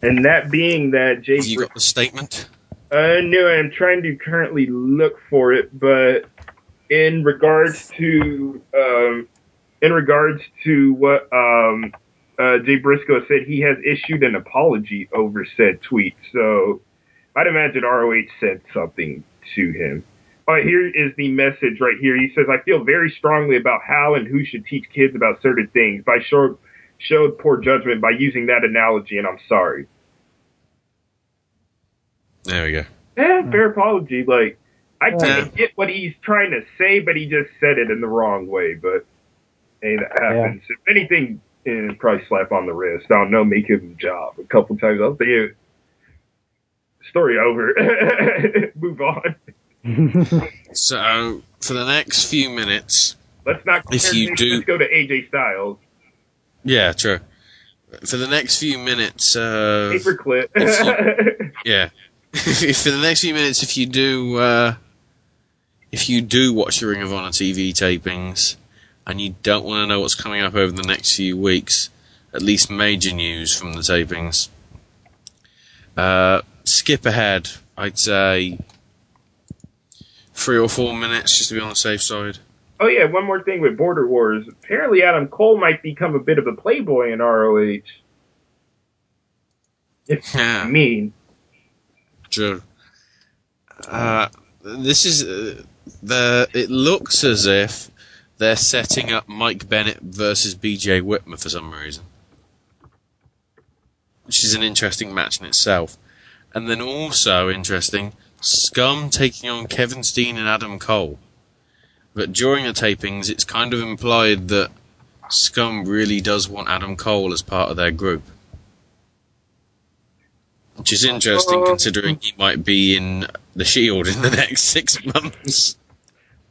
And that being that Jay. You got the statement? Uh, no, I'm trying to currently look for it, but in regards to um, in regards to what um, uh, Jay Briscoe said, he has issued an apology over said tweet. So I'd imagine ROH said something to him. But here is the message right here. He says, "I feel very strongly about how and who should teach kids about certain things. But I showed showed poor judgment by using that analogy, and I'm sorry." There we go. Yeah, fair apology. Like, I kind of get what he's trying to say, but he just said it in the wrong way. But hey, that happens. If anything, eh, probably slap on the wrist. I don't know, make him a job a couple times. I'll say, story over. (laughs) Move on. (laughs) So for the next few minutes, Let's not. If you things. do- let's go to AJ Styles. yeah, true. For the next few minutes, uh, Paperclip. (laughs) yeah. if for the next few minutes, if you do, uh, if you do watch the Ring of Honor TV tapings, and you don't want to know what's coming up over the next few weeks, at least major news from the tapings, uh, skip ahead. I'd say three or four minutes just to be on the safe side. Oh yeah, one more thing with Border Wars. Apparently, Adam Cole might become a bit of a playboy in ROH. If (laughs) Yeah. mean. True. Uh, this is uh, the. It looks as if they're setting up Mike Bennett versus B.J. Whitmer for some reason, which is an interesting match in itself. And then also interesting, Scum taking on Kevin Steen and Adam Cole. But during the tapings, it's kind of implied that Scum really does want Adam Cole as part of their group. Which is interesting Uh, considering he might be in the Shield in the (laughs) next six months.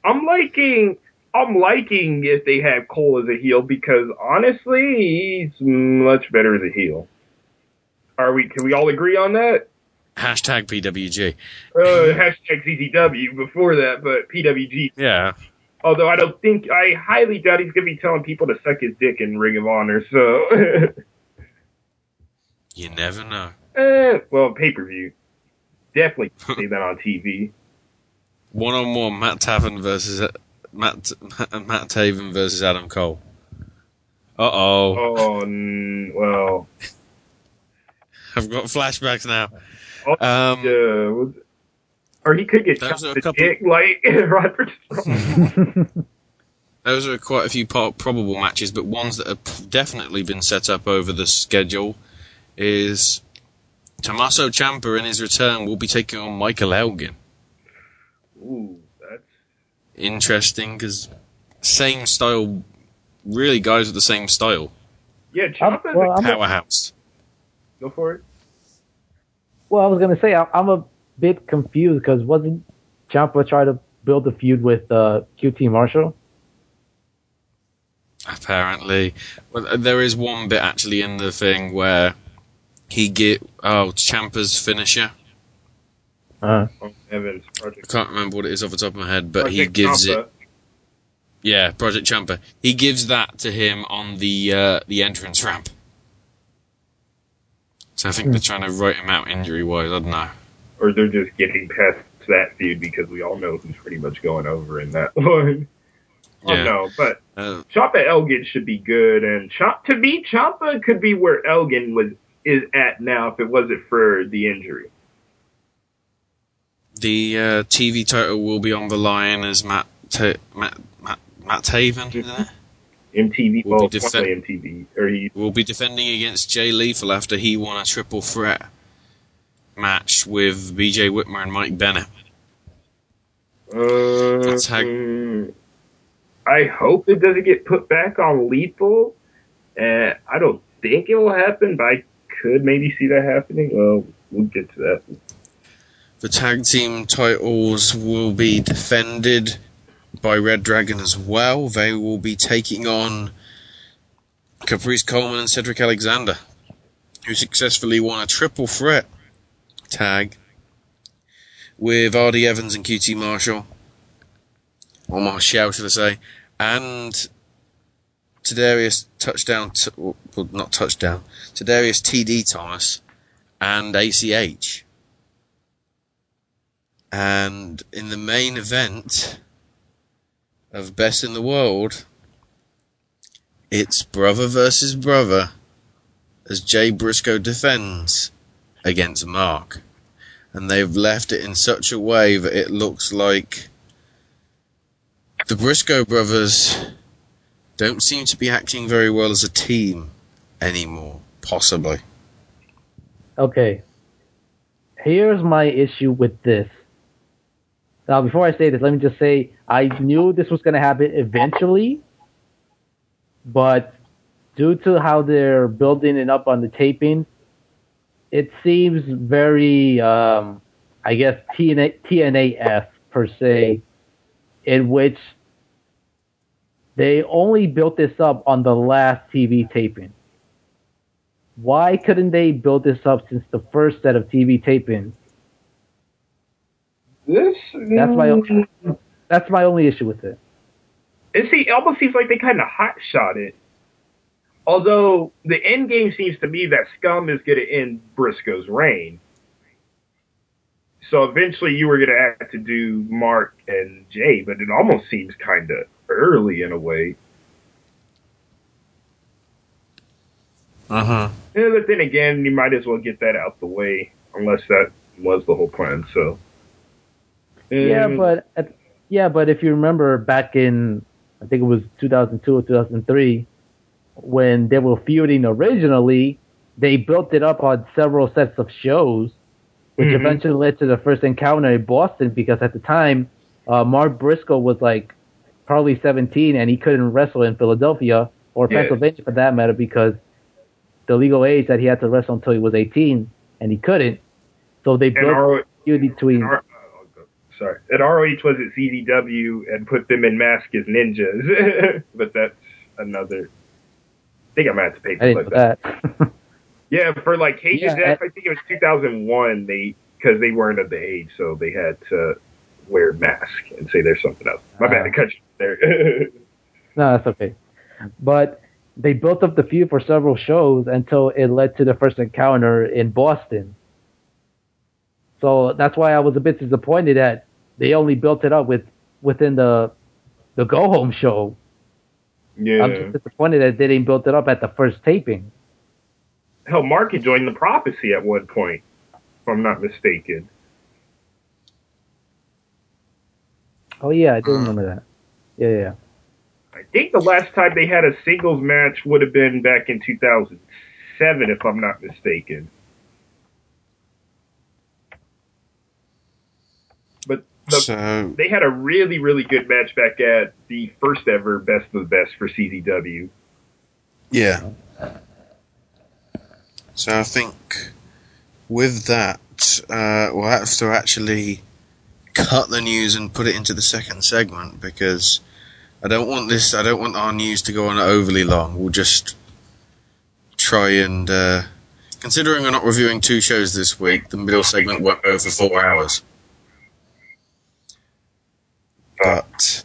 I'm liking I'm liking if they have Cole as a heel because honestly, he's much better as a heel. Are we? Can we all agree on that? Hashtag PWG. Uh, hashtag CZW before that, but PWG. Yeah. Although I don't think I highly doubt he's gonna be telling people to suck his dick in Ring of Honor. So, (laughs) You never know. eh, well, pay per view. Definitely see that on TV. (laughs) One on one, Matt Taven versus Matt Matt Taven versus Adam Cole. Uh oh. Oh, n- well. (laughs) I've got flashbacks now. Oh, Um, was- or he could get Those shot a in couple- dick like (laughs) Roderick (laughs) Those are quite a few probable matches, but ones that have definitely been set up over the schedule is Tommaso Ciampa in his return will be taking on Michael Elgin. Ooh, that's interesting because same style, really guys with the same style. yeah. Ciampa's well, a, I'm a- Powerhouse. go for it. Well, I was gonna say I- I'm a bit confused because wasn't Ciampa trying to build a feud with uh, QT Marshall? Apparently, well, uh, there is one bit actually in the thing where he get oh Ciampa's finisher. Uh, Evans I can't remember what it is off the top of my head, but he gives Ciampa. it. Yeah, Project Ciampa. He gives that to him on the uh, the entrance ramp. So I think they're trying to write him out injury wise. I don't know. or they're just getting past that feud because we all know who's pretty much going over in that (laughs) one. Oh Yeah. no, but Uh, Ciampa Elgin should be good, and Champ to me, Ciampa could be where Elgin was is at now if it wasn't for the injury. The uh, TV title will be on the line as Matt Ta- Matt Matt, Matt Taven. MTV, Will well, be MTV, or he will be defending against Jay Lethal after he won a triple threat match with BJ Whitmer and Mike Bennett. Uh, Tag- mm, I hope it doesn't get put back on lethal. Uh, I don't think it will happen, but I could maybe see that happening. Well, we'll get to that. The tag team titles will be defended by Red Dragon as well. They will be taking on Caprice Coleman and Cedric Alexander, who successfully won a triple threat tag with RD Evans and QT Marshall, or Marshall, should I say, and Tadarius touchdown, t- well, not touchdown, Tadarius TD Thomas and ACH. And in the main event of Best in the World, it's brother versus brother as Jay Briscoe defends against Mark. And they've left it in such a way that it looks like the Briscoe brothers don't seem to be acting very well as a team anymore, possibly. okay. Here's my issue with this. Now, before I say this, let me just say I knew this was going to happen eventually, but due to how they're building it up on the taping, it seems very, um, I guess, TNA, TNAF per se, in which they only built this up on the last TV taping. Why couldn't they build this up since the first set of TV tapings? This That's my only, that's my only issue with it. It see, it almost seems like they kind of hot shot it. Although the end game seems to be that Scum is going to end Briscoe's reign. So eventually you were going to have to do Mark and Jay, but it almost seems kind of early in a way. Uh huh. Yeah, but then again, you might as well get that out the way, unless that was the whole plan. So, Yeah, but at, yeah, but if you remember back in I think it was 2002 or 2003 when they were feuding originally, they built it up on several sets of shows, which Mhm. eventually led to the first encounter in Boston because at the time, uh, Mark Briscoe was like probably 17 and he couldn't wrestle in Philadelphia or Yeah. Pennsylvania for that matter because the legal age that he had to wrestle until he was 18 and he couldn't. So they built a feud between. R- sorry, and ROH was at CZW and put them in mask as ninjas, (laughs) but that's another. I think I might have to pay I for didn't know that. that. (laughs) Yeah, for like Cage Yeah, Death, I think it was 2001. They because they weren't of the age, so they had to wear mask and say there's something else. My bad, I Ah. cut you there. (laughs) No, that's okay. But they built up the feud for several shows until it led to the first encounter in Boston. So that's why I was a bit disappointed that they only built it up with within the the go home show. yeah. I'm just disappointed that they didn't build it up at the first taping. Hell, Mark had joined the Prophecy at one point, if I'm not mistaken. Oh yeah, I do remember that. Yeah, yeah. I think the last time they had a singles match would have been back in 2007, if I'm not mistaken. But the, So they had a really really good match back at the first ever Best of the Best for CZW. yeah. So I think with that, uh, we'll have to actually cut the news and put it into the second segment because I don't want this. I don't want our news to go on overly long. We'll just try and. Uh, considering we're not reviewing two shows this week, the middle segment won't go for four hours. But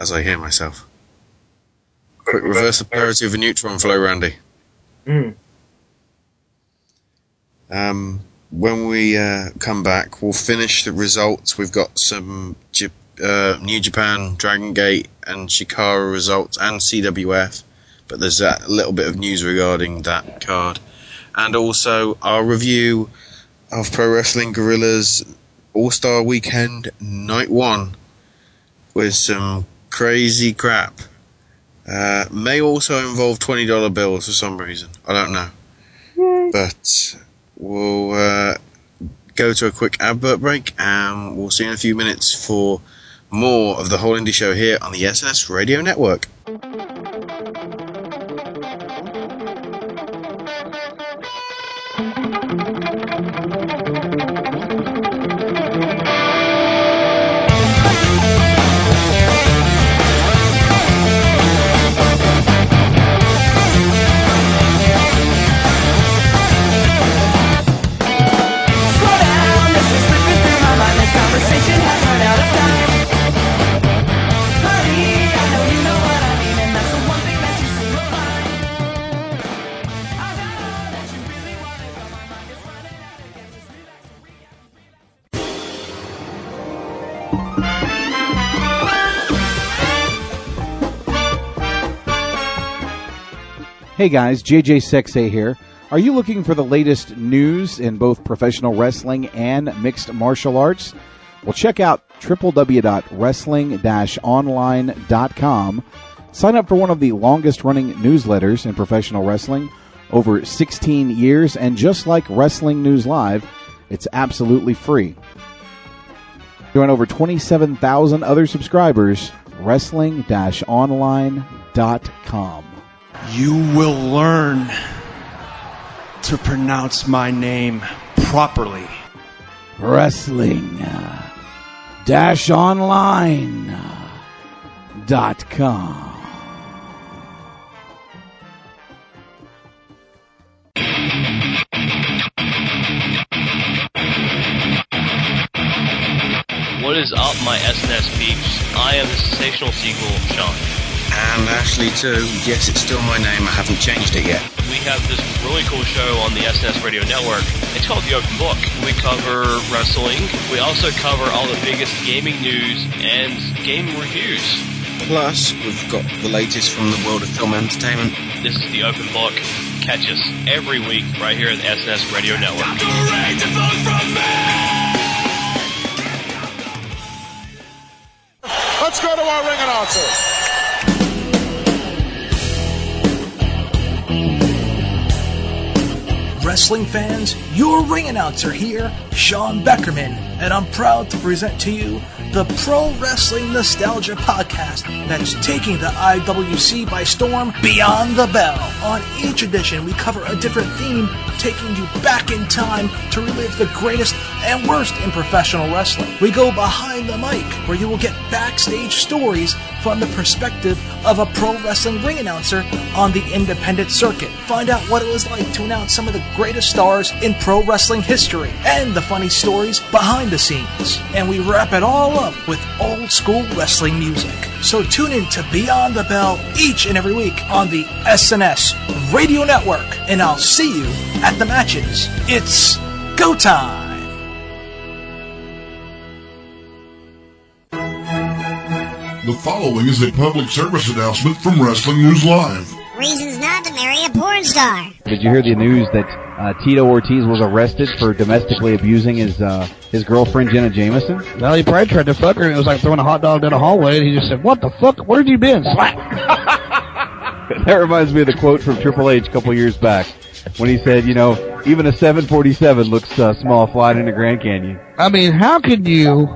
as I hear myself, quick reverse polarity of a neutron flow, Randy. Mm. Um, when we uh, come back, we'll finish the results. We've got some J- uh, New Japan, Dragon Gate, and Chikara results, and CWF. But there's that little bit of news regarding that card, and also our review of Pro Wrestling Guerrillas All Star Weekend Night One with some crazy crap. Uh, may also involve twenty dollar bills for some reason. I don't know, but we'll uh, go to a quick advert break and we'll see you in a few minutes for more of the whole indie show here on the SNS Radio Network. Hey guys, JJ Sexay here. Are you looking for the latest news in both professional wrestling and mixed martial arts? Well, check out www.wrestling-online.com. Sign up for one of the longest running newsletters in professional wrestling, over 16 years, and just like Wrestling News Live, it's absolutely free. Join over 27,000 other subscribers, wrestling-online.com. You will learn to pronounce my name properly. Wrestling uh, dash online uh, dot com. What is up, my SNS peeps? I am the sensational sequel, Sean. And Ashley too. Yes, it's still my name. I haven't changed it yet. We have this really cool show on the SNS Radio Network. It's called The Open Book. We cover wrestling. We also cover all the biggest gaming news and game reviews. Plus, we've got the latest from the world of film entertainment. This is The Open Book. Catch us every week right here at the SNS Radio Network. Let's go to our ring announcer. Wrestling fans, your ring announcer here, Sean Beckerman, and I'm proud to present to you the Pro Wrestling Nostalgia Podcast that's taking the IWC by storm beyond the bell. On each edition, we cover a different theme, taking you back in time to relive the greatest and worst in professional wrestling. We go behind the mic, where you will get backstage stories from the perspective of a pro wrestling ring announcer on the independent circuit. Find out what it was like to announce some of the greatest stars in pro wrestling history and the funny stories behind the scenes. And we wrap it all up with old school wrestling music. So tune in to Beyond the Bell each and every week on the SNS Radio Network, and I'll see you at the matches. It's go time! The following is a public service announcement from Wrestling News Live. Reasons not to marry a porn star. Did you hear the news that uh, Tito Ortiz was arrested for domestically abusing his uh, his girlfriend Jenna Jameson? Well, he probably tried to fuck her, and it was like throwing a hot dog down a hallway, and he just said, "What the fuck? Where'd you been?" Slap. (laughs) that reminds me of the quote from Triple H a couple years back when he said, "You know, Even a 747 looks uh, small flying into Grand Canyon. I mean, how could you,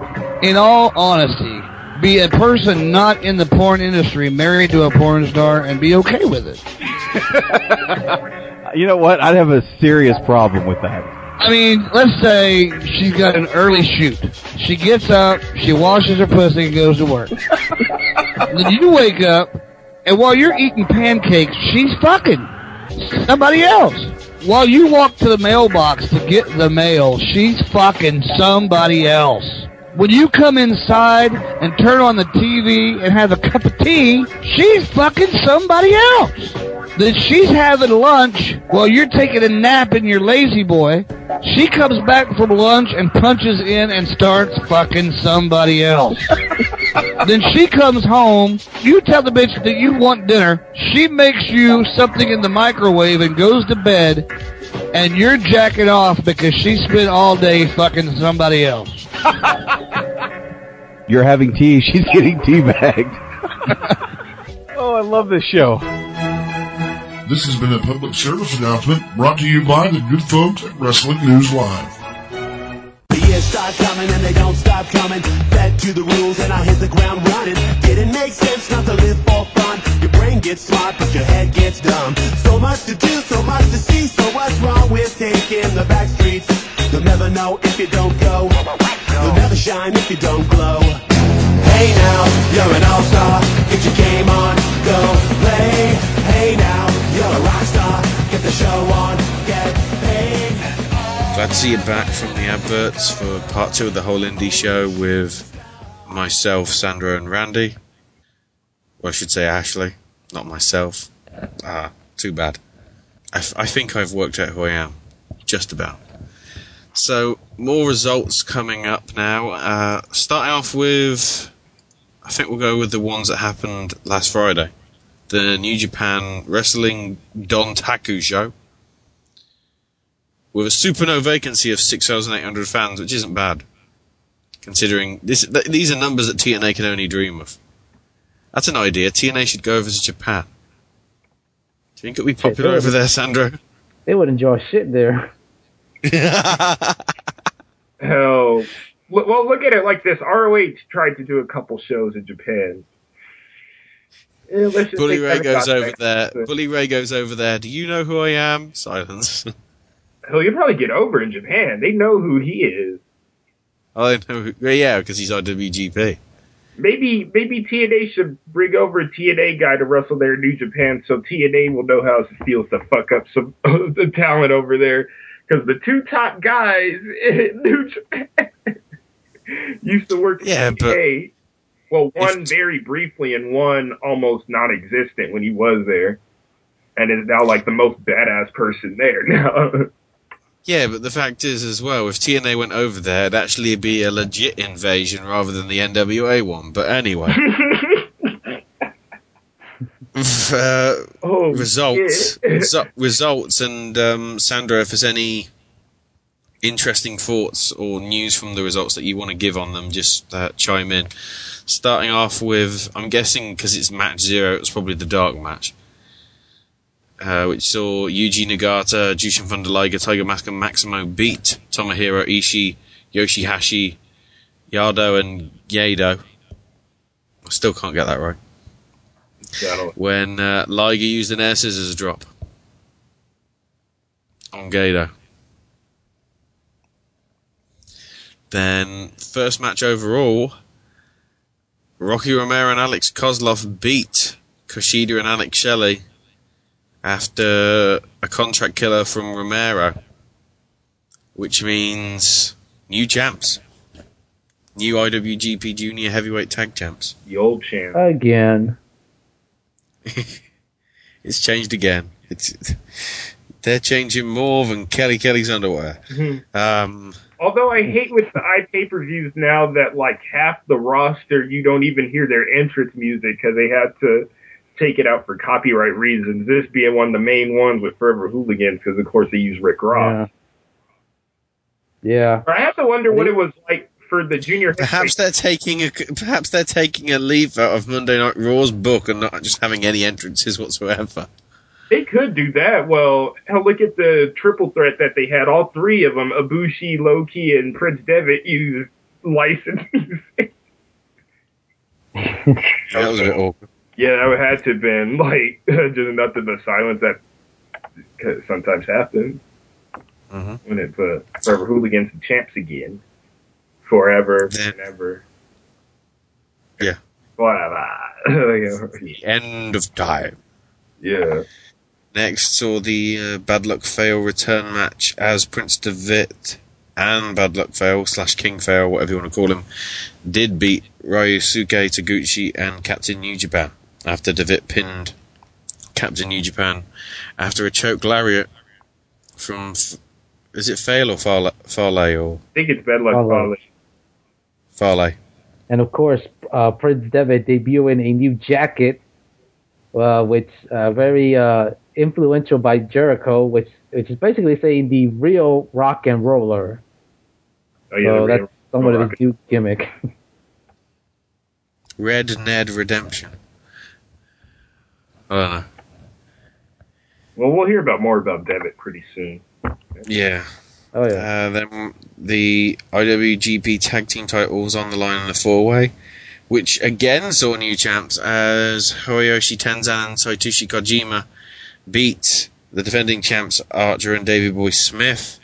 in all honesty, be a person not in the porn industry, married to a porn star, and be okay with it? (laughs) You know what? I'd have a serious problem with that. I mean, let's say she's got an early shoot. She gets up, she washes her pussy, and goes to work. (laughs) then you wake up, and while you're eating pancakes, she's fucking somebody else. While you walk to the mailbox to get the mail, she's fucking somebody else. When you come inside and turn on the TV and have a cup of tea, she's fucking somebody else. Then she's having lunch while you're taking a nap in your lazy boy. She comes back from lunch and punches in and starts fucking somebody else. (laughs) then she comes home. You tell the bitch that you want dinner. She makes you something in the microwave and goes to bed. And you're jacking off because she spent all day fucking somebody else. You're having tea, she's getting tea bagged. (laughs) oh, I love this show. This has been a public service announcement brought to you by the good folks at Wrestling News Live. Years start coming and they don't stop coming. Fed to the rules and I hit the ground running. Didn't make sense not to live for fun. Your brain gets smart but your head gets dumb. So much to do, so much to see. So what's wrong with taking the back streets? You'll never know if you don't go. You'll never shine if you don't glow. Hey now, you're an all-star. Get your game on, Glad to see you back from the adverts for part two of the Whole Indy Show with myself, Sandro, and Randy. Well, I should say Ashley, not myself. Ah, too bad. I, f- I think I've worked out who I am. Just about. So, more results coming up now. Uh, starting off with, I think we'll go with the ones that happened last Friday. The New Japan Wrestling Dontaku show with a super no vacancy of 6,800 fans, which isn't bad, considering this. Th- these are numbers that TNA can only dream of. That's an idea. TNA should go over to Japan. Do you think it'll be popular they over there, Sandro? They would enjoy shit there. (laughs) Hell, well, well, look at it like this. ROH tried to do a couple shows in Japan. Bully Ray goes over there. Bully Ray goes over there. Do you know who I am? Silence. (laughs) Hell, you'll probably get over in Japan. They know who he is. Oh, I know. Who, yeah, because he's on WGP. Maybe maybe TNA should bring over a TNA guy to wrestle there in New Japan, so TNA will know how it feels to fuck up some of (laughs) the talent over there. Because the two top guys (laughs) in New Japan used to work Yeah, but- TNA. Well, one very briefly and one almost non-existent when he was there, and is now like the most badass person there (laughs) now. Yeah, but the fact is as well, if TNA went over there, it'd actually be a legit invasion rather than the NWA one. But anyway. (laughs) (laughs) uh, Oh, results, resu- results, and um, Sandro, if there's any interesting thoughts or news from the results that you want to give on them, just uh, chime in. Starting off with, I'm guessing because it's match zero, it's probably the dark match, uh, which saw Yuji Nagata, Jushin Thunder Liger, Tiger Mask, and Maximo beat Tomohiro Ishii, Yoshihashi, Yado, and Yado. I still can't get that right when uh, Liger used an air scissors drop on Gedo. Then, first match overall, Rocky Romero and Alex Kozlov beat Kushida and Alex Shelley after a contract killer from Romero, which means new champs. New IWGP Junior Heavyweight Tag Champs. the old champ. Again. (laughs) It's changed again. It's they're changing more than Kelly Kelly's underwear. Um, Although I hate with the i pay per views now that like half the roster you don't even hear their entrance music because they had to take it out for copyright reasons. This being one of the main ones with Forever Hooligans because of course they use Rick Ross. Yeah. But I have to wonder what it was like for the junior. perhaps they're taking a perhaps they're taking a leaf out of Monday Night Raw's book and not just having any entrances whatsoever. They could do that. Well, hell, look at the triple threat that they had. All three of them, Ibushi, Loki, and Prince Devitt, used licensed music. (laughs) That was a. Yeah, that would have to have been like (laughs) just nothing but silence that sometimes happens Mm-hmm. when it put Forever Hooligans and Champs again. Forever and ever. Yeah. Whatever. (laughs) End of time. Yeah. Next saw the uh, Bad Luck Fale return match as Prince Devitt and Bad Luck Fale slash King Fale, whatever you want to call him, did beat Ryusuke Taguchi and Captain New Japan after Devitt pinned Captain New Japan after a choke lariat from F- is it Fail or Farley, Farley or I think it's Bad Luck Follow. Folly. Farley? And of course, uh, Prince Devitt debuting a new jacket, uh, which uh, very uh, influential by Jericho, which which is basically saying the real rock and roller. Oh yeah, so that's real- somewhat of a new gimmick. (laughs) Red Ned Redemption. I don't. Well, we'll hear about more about Devitt pretty soon. Yeah. Oh yeah. Uh, then the IWGP Tag Team titles on the line in the four way, which again saw new champs as Hiroshi Tenzan and Satoshi Kojima beat the defending champs Archer and Davey Boy Smith,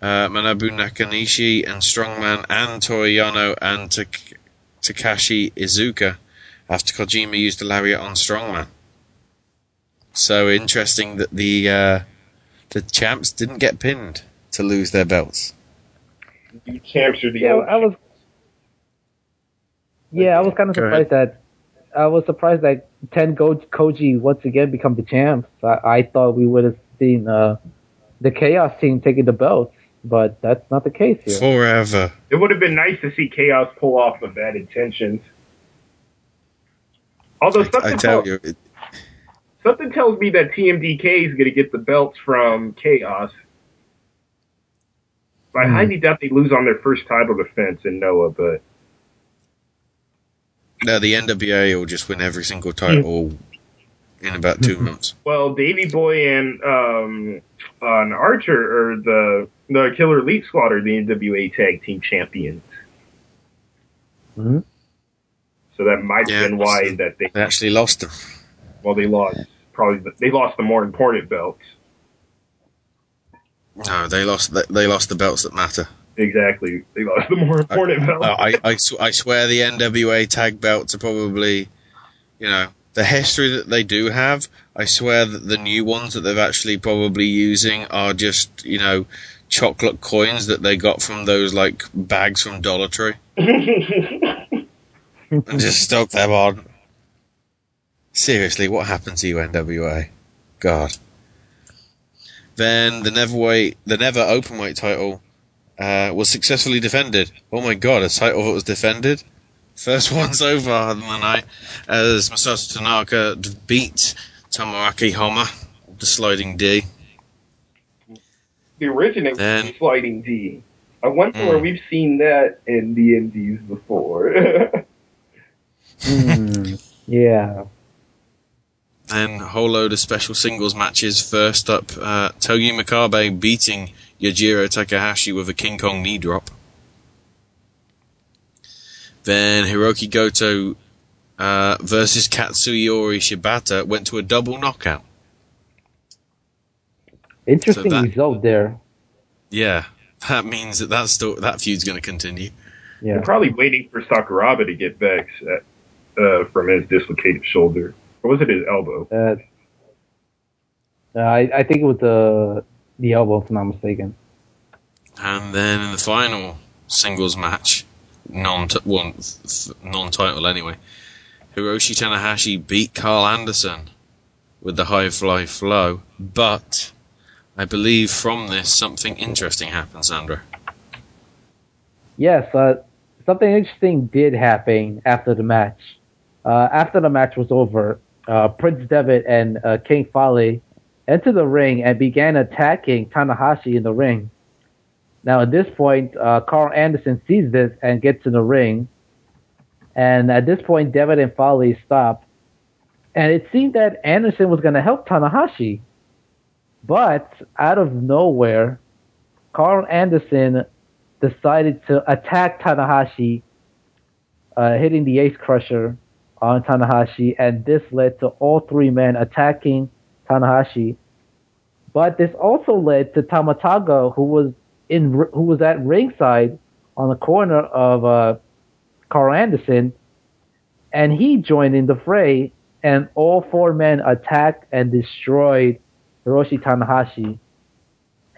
uh, Manabu Nakanishi and Strongman and Toru Yano and Tak- Takashi Iizuka after Kojima used the lariat on Strongman. So interesting that the uh, the champs didn't get pinned to lose their belts. You champs are the Yeah, I was. Yeah, I was kind of surprised that. I was surprised that Ten Go- Koji once again become the champs. I, I thought we would have seen uh, the Chaos team taking the belts, but that's not the case here. Forever. It would have been nice to see Chaos pull off the bad intentions. Although something, I tell tell- you, it, something tells me that TMDK is going to get the belts from Chaos. I Hmm. highly doubt they lose on their first title defense in Noah, but no, the NWA will just win every single title in about two months. well, Davy Boy and um, an Archer or the the Killer Elite Squad are the NWA Tag Team Champions. Mhm. So that might Yeah, have been why that they They actually lost them. well they lost probably the, they lost the more important belts. No, they lost. They, they lost the belts that matter. Exactly, the more important belts. Uh, I, I, sw- I swear the NWA tag belts are probably, you know, the history that they do have. I swear that the new ones that they're actually probably using are just, you know, chocolate coins that they got from those like bags from Dollar Tree (laughs) and just stuck them on. Seriously, what happened to you, NWA? God. Then the never Neverweight, the Never Openweight title uh, was successfully defended. Oh my god, a title that was defended. First (laughs) one's over on the night as Masato Tanaka d- beat Tomoaki Honma, the sliding D. the original Then- Sliding D. I wonder Hmm. where we've seen that in the indies before. Hmm. (laughs) Yeah. Then a whole load of special singles matches. First up, uh, Togi Makabe beating Yujiro Takahashi with a King Kong knee drop. Then Hirooki Goto uh, versus Katsuyori Shibata went to a double knockout. Interesting that- result there. Yeah, that means that that, sto- that feud's going to continue. Yeah. They're probably waiting for Sakuraba to get back uh, uh, from his dislocated shoulder. Or was it his elbow? Uh, I I think it was the the elbow, if I'm not mistaken. And then in the final singles match, non well, non title anyway, Hiroshi Tanahashi beat Karl Anderson with the high fly flow. But I believe from this something interesting happened, Sandro. Yes, uh, something interesting did happen after the match. Uh, after the match was over, uh, Prince Devitt and uh, King Foley entered the ring and began attacking Tanahashi in the ring. Now, at this point, uh, Karl Anderson sees this and gets in the ring. And at this point, Devitt and Foley stop. And it seemed that Anderson was going to help Tanahashi. But out of nowhere, Karl Anderson decided to attack Tanahashi, uh, hitting the Ace Crusher on Tanahashi, and this led to all three men attacking Tanahashi. But this also led to Tama Tonga, who was in who was at ringside on the corner of uh, Karl Anderson, and he joined in the fray, and all four men attacked and destroyed Hiroshi Tanahashi.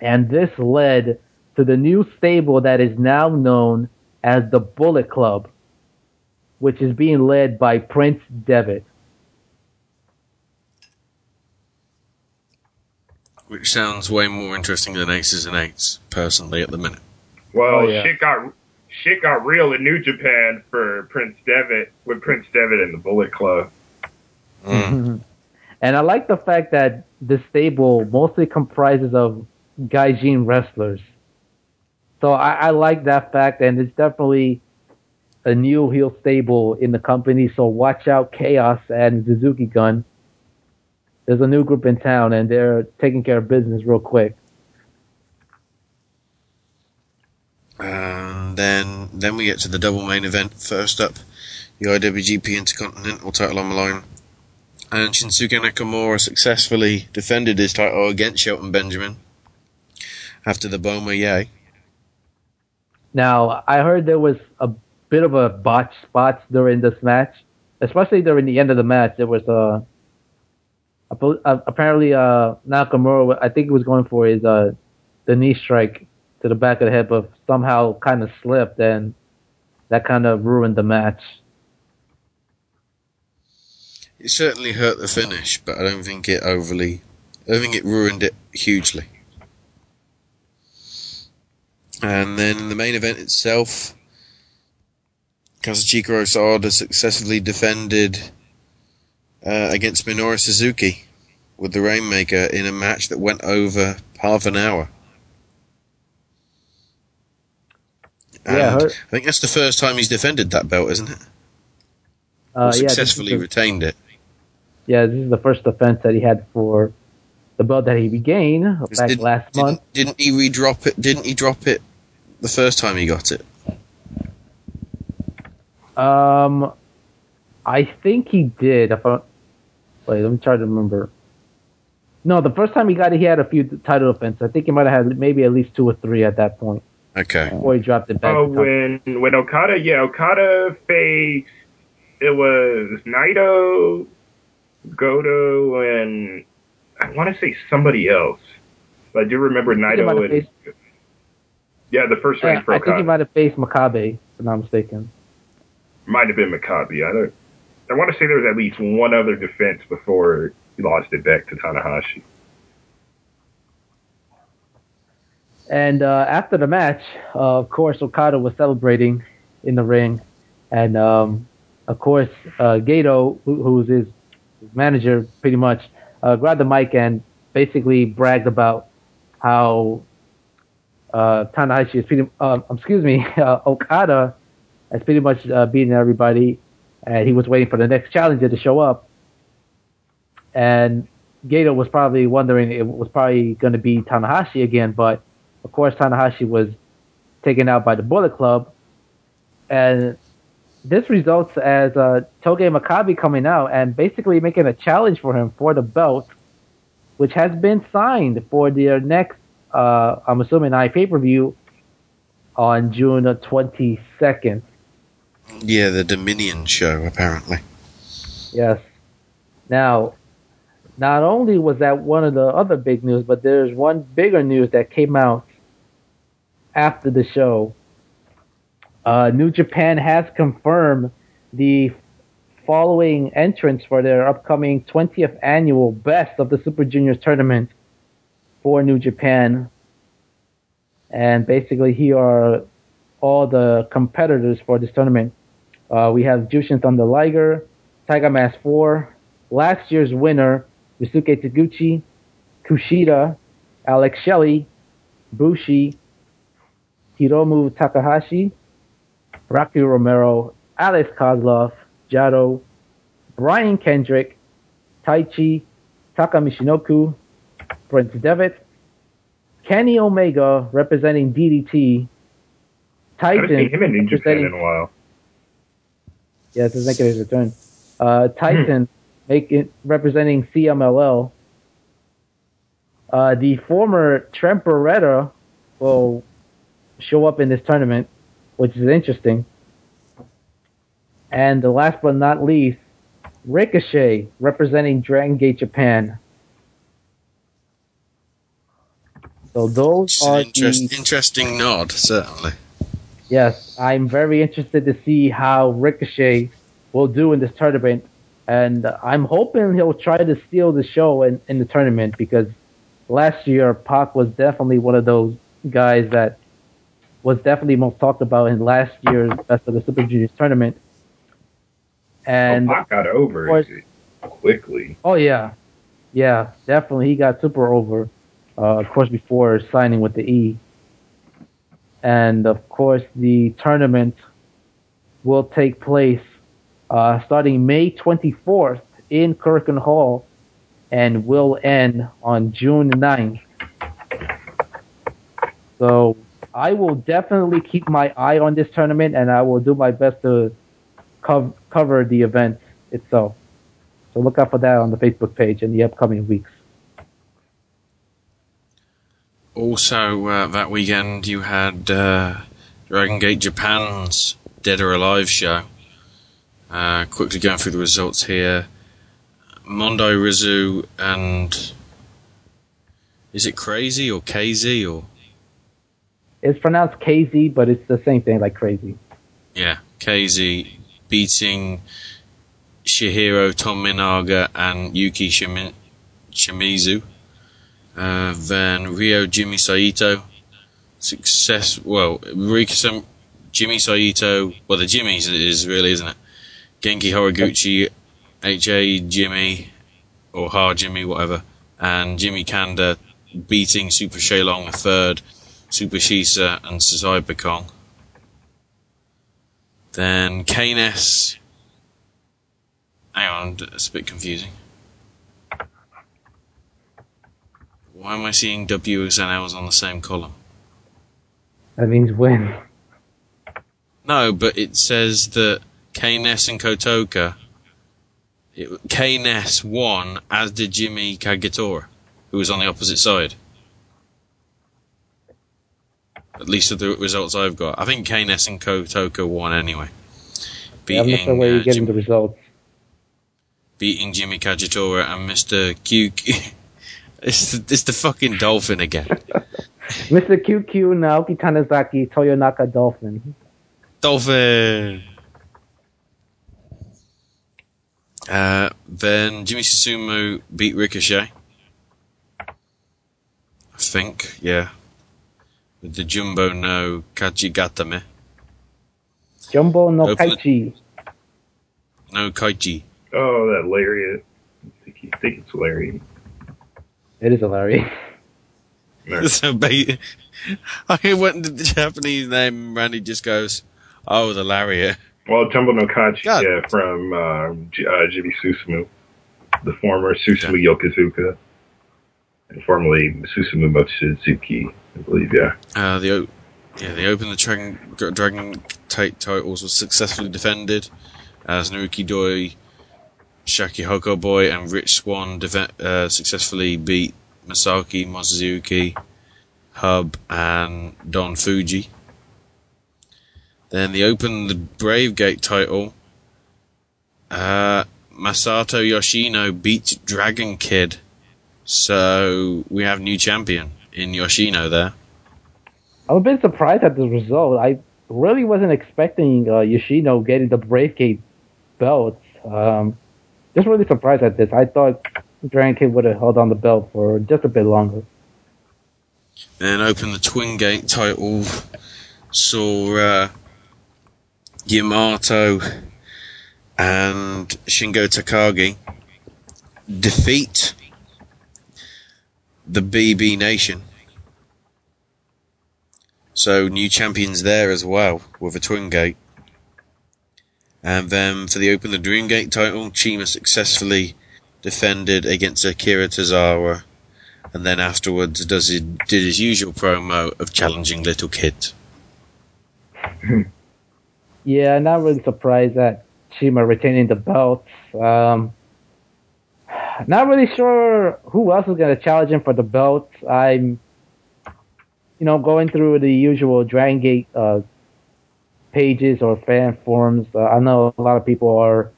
And this led to the new stable that is now known as the Bullet Club, which is being led by Prince Devitt. Which sounds way more interesting than Aces and Eights, personally, at the minute. Well, Oh, yeah. shit got shit got real in New Japan for Prince Devitt with Prince Devitt and the Bullet Club. (laughs) and I like the fact that the stable mostly comprises of Gaijin wrestlers. So I, I like that fact, and it's definitely a new heel stable in the company. So watch out, Chaos and Suzuki Gun. There's a new group in town, and they're taking care of business real quick. And then then we get to the double main event. First up, the IWGP Intercontinental title on the line. And Shinsuke Nakamura successfully defended his title against Shelton Benjamin after the Boma Ye. Now, I heard there was a bit of a botch spots during this match, especially during the end of the match. There was a apparently uh, Nakamura, I think he was going for his uh, the knee strike to the back of the head, but somehow kind of slipped, and that kind of ruined the match. It certainly hurt the finish, but I don't think it overly. I think it ruined it hugely. And then the main event itself, Kazuchika Osada successfully defended uh, against Minoru Suzuki with the Rainmaker in a match that went over half an hour. And Yeah, I I think that's the first time he's defended that belt, isn't it? Uh, yeah, successfully the- retained it. Yeah, this is the first defense that he had for the belt that he regained back Did- last month. Didn't he redrop it? Didn't he drop it the first time he got it? Um, I think he did. If I, wait, let me try to remember. No, the first time he got it, he had a few title defenses. I think he might have had maybe at least two or three at that point Okay. Uh, before he dropped it back. Oh, when when Okada, yeah, Okada faced it was Naito, Goto, and I want to say somebody else. But I do remember I think he might Naito and faced- yeah, the first Yeah, rank for I think he might have faced Makabe, if I'm not mistaken. might have been Makabe. I don't. I want to say there was at least one other defense before he lost it back to Tanahashi. And uh, after the match, uh, of course, Okada was celebrating in the ring, and um, of course, uh, Gedo, who, who's his manager, pretty much uh, grabbed the mic and basically bragged about how uh, Tanahashi is pretty. Uh, excuse me, (laughs) uh, Okada is pretty much uh, beaten everybody, and he was waiting for the next challenger to show up. And Gedo was probably wondering it was probably going to be Tanahashi again, but of course Tanahashi was taken out by the Bullet Club, and this results as uh, Togi Makabe coming out and basically making a challenge for him for the belt, which has been signed for their next, uh, I'm assuming, I pay per view on June twenty second. Yeah, the Dominion show apparently. Yes. Now, not only was that one of the other big news, but there's one bigger news that came out after the show. Uh, New Japan has confirmed the following entrants for their upcoming 20th annual Best of the Super Juniors tournament for New Japan. And basically, here are all the competitors for this tournament. Uh, we have Jushin Thunder Liger, Tiger Mask 4, last year's winner, Ryusuke Taguchi, Kushida, Alex Shelley, Bushi, Hiromu Takahashi, Rocky Romero, Alex Kozlov, Jado, Brian Kendrick, Taichi, Taka Michinoku, Prince Devitt, Kenny Omega representing DDT, Titan. I haven't seen him in New Japan in a while. Yes, it's his return. Uh, Titan making representing CMLL. Uh, the former Trent Beretta will show up in this tournament, which is interesting. And the last but not least, Ricochet representing Dragon Gate Japan. So those It's are interest, the interesting nod, certainly. Yes, I'm very interested to see how Ricochet will do in this tournament, and I'm hoping he'll try to steal the show in, in the tournament because last year Pac was definitely one of those guys that was definitely most talked about in last year's Best of the Super Juniors tournament. And oh, Pac got over course- quickly. Oh yeah, yeah, definitely. He got super over, uh, of course, before signing with the E. And of course, the tournament will take place uh, starting May 24th in Korakuen Hall and will end on June 9th. So I will definitely keep my eye on this tournament and I will do my best to cov- cover the event itself. So look out for that on the Facebook page in the upcoming weeks. Also, uh, that weekend you had uh, Dragon Gate Japan's Dead or Alive show. Uh, quickly going through the results here. Mondo Rizu and. Is it Crazy or KZ or. It's pronounced KZ, but it's the same thing like crazy. Yeah, KZ beating Chihiro Tominaga and Yuki Shimi- Shimizu. Uh, then Ryo Jimmy Saito. Success. Well, Rika Jimmy Saito. Well, the Jimmy's is really, isn't it? Genki Horiguchi, HA Jimmy, or Ha Jimmy, whatever. And Jimmy Kanda beating Super Shenlong the third, Super Shisa, and Sasai Bakong. Then Knes. Hang on, it's a bit confusing. Why am I seeing W's and L's on the same column? That means win. No, but it says that Knes and Kotoka. It, Knes won, as did Jimmy Kagetora, who was on the opposite side. At least of the results I've got. I think Knes and Kotoka won anyway. Yeah, I'm not sure where uh, you're getting the results. beating Jimmy Kagetora and Mr. Q. it's, the, it's the fucking dolphin again. Mr. QQ, Naoki Tanizaki, Toyonaka Dolphin. Dolphin. Uh, then Jimmy Susumu beat Ricochet. I think, yeah. With the Jumbo no Kajigatame. Jumbo no Open- Kaichi. No Kaiji. Oh, that lariat. I think, I think it's lariat. It is hilarious. (laughs) so ba- (laughs) I went to the Japanese name and Randy just goes, oh, the lariat. Well, Jumbo no Kachi, yeah, from uh, J- uh, Jimmy Susumu, the former Susumu Yokosuka, and formerly Susumu Mochizuki, I believe, yeah. Uh, the o- yeah, the Open the Dragon, Dragon t- titles was successfully defended as Naruki Doi, Shachihoko Boy, and Rich Swann uh, successfully beat Masaaki Mochizuki, Hub, and Don Fuji. Then the Open the Brave Gate title. Uh, Masato Yoshino beat Dragon Kid, so we have new champion in Yoshino there. I'm a bit surprised at the result. I really wasn't expecting uh, Yoshino getting the Brave Gate belt. Um, just really surprised at this. I thought Dragon Kid would have held on the belt for just a bit longer. Then open the Twin Gate title. Saw uh, Yamato and Shingo Takagi defeat the BB Nation. So new champions there as well with a Twin Gate. And then for the Open the Dream Gate title, CIMA successfully defended against Akira Tozawa, and then afterwards does his, did his usual promo of challenging little kids. (laughs) Yeah, not really surprised that CIMA retaining the belt. Um, not really sure who else is going to challenge him for the belt. I'm, you know, going through the usual Dragon Gate uh, pages or fan forums. Uh, I know a lot of people are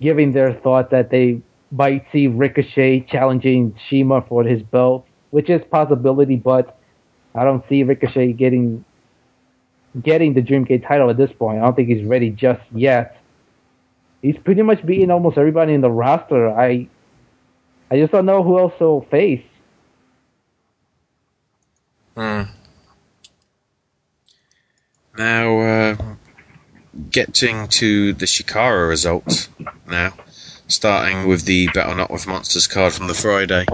giving their thought that they might see Ricochet challenging CIMA for his belt, which is possibility, but I don't see Ricochet getting getting the Dreamgate title at this point. I don't think he's ready just yet. He's pretty much beating almost everybody in the roster. I I just don't know who else he'll face. Hmm. Now, uh, getting to the Chikara results now, starting with the Battle Not with Monsters card from the Friday.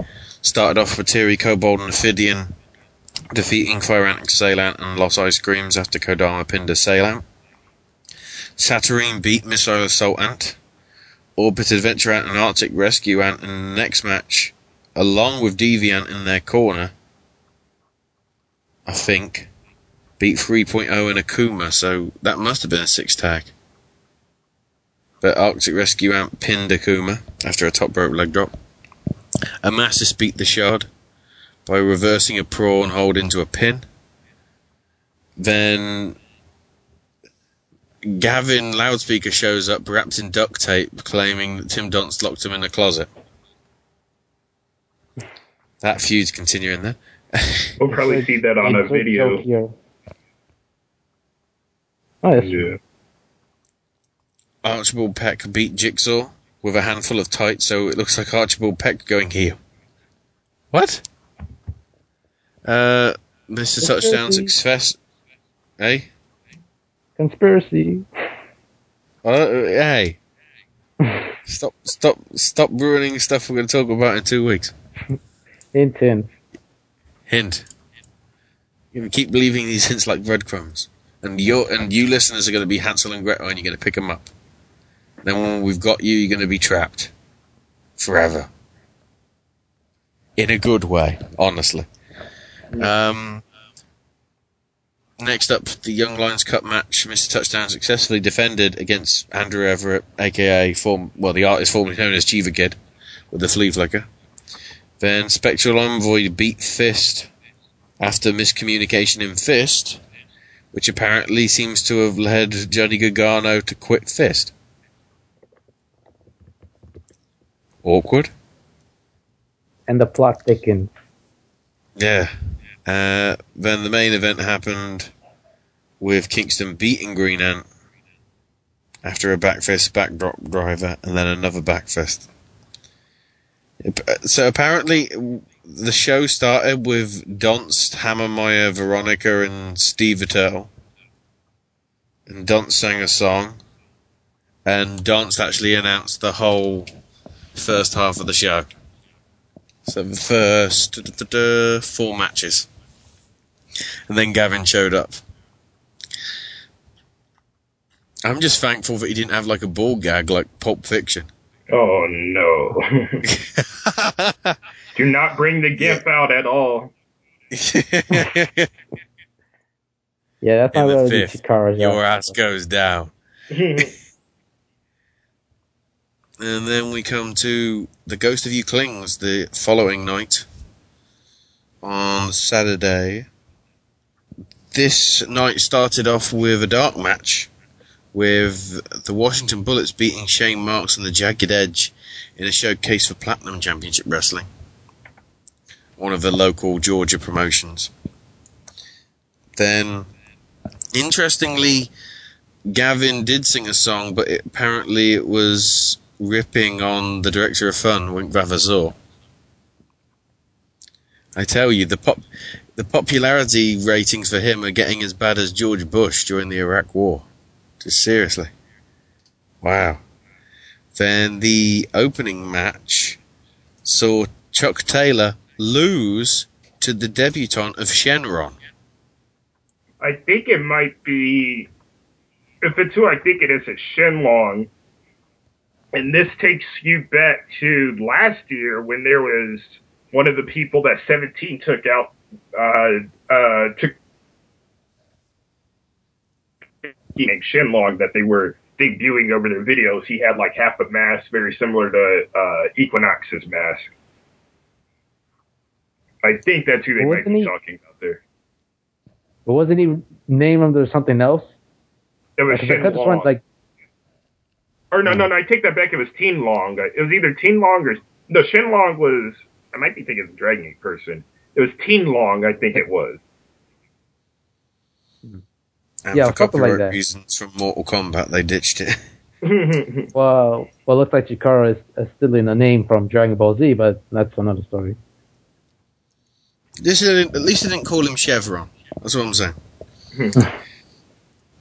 Started off with Terry Kobold and Ophidian defeating Firantic Saylant and Los Ice Creams after Kodama pinned a Saylant. Saturyne beat Missile Assault Ant. Orbit Adventure Ant and Arctic Rescue Ant in the next match, along with Deviant in their corner. I think beat 3.0 and Akuma, so that must have been a six tag. But Arctic Rescue Ant pinned Akuma after a top rope leg drop. Amasis beat the Shard by reversing a prawn hold into a pin. Then Gavin Loudspeaker shows up wrapped in duct tape, claiming that Tim Donst locked him in a closet. That feud's continuing there. We'll probably see that on a video. Tokyo. Oh, that's Yeah. Archibald Peck beat Jigsaw with a handful of tights, so it looks like Archibald Peck going heel. What? Uh, Mr. Touchdown Conspiracy. success. Eh? Conspiracy. Uh, hey. stop, stop, stop ruining stuff we're going to talk about in two weeks. Hint, hint. Hint. You keep leaving these hints like breadcrumbs. And you and you listeners are going to be Hansel and Gretel and you're going to pick them up. Then when we've got you, you're going to be trapped. Forever. In a good way, honestly. Um, next up, the Young Lions Cup match. Mr. Touchdown successfully defended against Andrew Everett, aka form, well, the artist formerly known as Chiva Kid, with the flea flicker. Then Spectral Envoy beat Fist after miscommunication in Fist, which apparently seems to have led Johnny Gargano to quit Fist. Awkward. And the plot thickens. Yeah. Uh, then the main event happened with Kingston beating Green Ant after a backfist backdrop driver and then another backfist. So apparently the show started with Donst, Hammermeier, Veronica, and Steve Attell. And Donst sang a song. And Donst actually announced the whole first half of the show. So the first four matches. And then Gavin showed up. I'm just thankful that he didn't have like a ball gag like Pulp Fiction. Oh no. (laughs) Do not bring the gimp out at all. (laughs) Yeah, that's not the really fifth, Chikara's your out. ass goes down. (laughs) And then we come to The Ghost of You Clings the following night on Saturday. This night started off with a dark match with the Washington Bullets beating Shane Marks and the Jagged Edge in a showcase for Platinum Championship Wrestling. One of the local Georgia promotions. Then, interestingly, Gavin did sing a song, but it, apparently it was ripping on the director of fun, Wink Vavasseur. I tell you, the pop, the popularity ratings for him are getting as bad as George Bush during the Iraq War. Just seriously. Wow. Then the opening match saw Chuck Taylor lose to the debutant of Shenron. I think it might be. If it's who I think it is, it's Shenlong. And this takes you back to last year when there was one of the people that 17 took out, uh, uh, took named Shenlong that they were debuting over their videos. He had like half a mask, very similar to uh, Equinox's mask. I think that's who they might be he- talking about there. But wasn't he named under something else? It was I could've like Or no, no, no. I take that back. It was Teen Long. It was either Teen Long or no. Shenlong was. I might be thinking of a Dragon Gate person. It was Teen Long. I think it was. And Yeah, for something like copyright that. reasons from Mortal Kombat, they ditched it. (laughs) (laughs) well, well, it looks like Chikara is, is still in the name from Dragon Ball Z, but that's another story. This is, at least they didn't call him Chevron. That's what I'm saying. (laughs)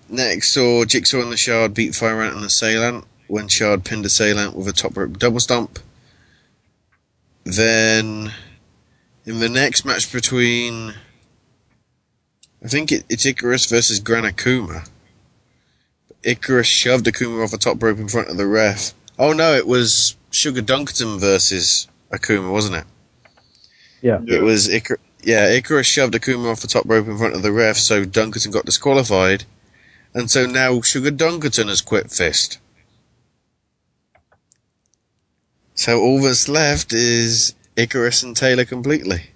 Next saw Jigsaw and the Shard beat Fire Ant and the Assailant when Shard pinned Assailant with a top rope double stomp. Then, in the next match between, I think it, it's Icarus versus Gran Akuma. Icarus shoved Akuma off the top rope in front of the ref. Oh no, it was Sugar Dunkerton versus Akuma, wasn't it? Yeah. It was Icar- yeah, Icarus shoved Akuma off the top rope in front of the ref, so Dunkerton got disqualified. And so now Sugar Dunkerton has quit Fist. So all that's left is Icarus and Taylor completely.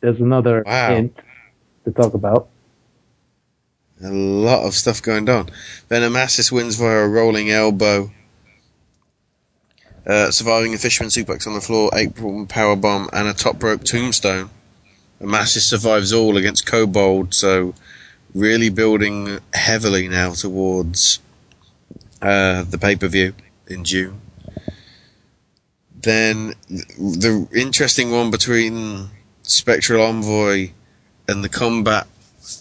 There's another Wow. hint to talk about. A lot of stuff going on. Venomasis wins via a rolling elbow. Uh, surviving a fisherman suplex on the floor, April power bomb, and a top rope tombstone. Amasis survives all against Kobold, so really building heavily now towards uh, the pay per view in June. Then the interesting one between Spectral Envoy and the combat,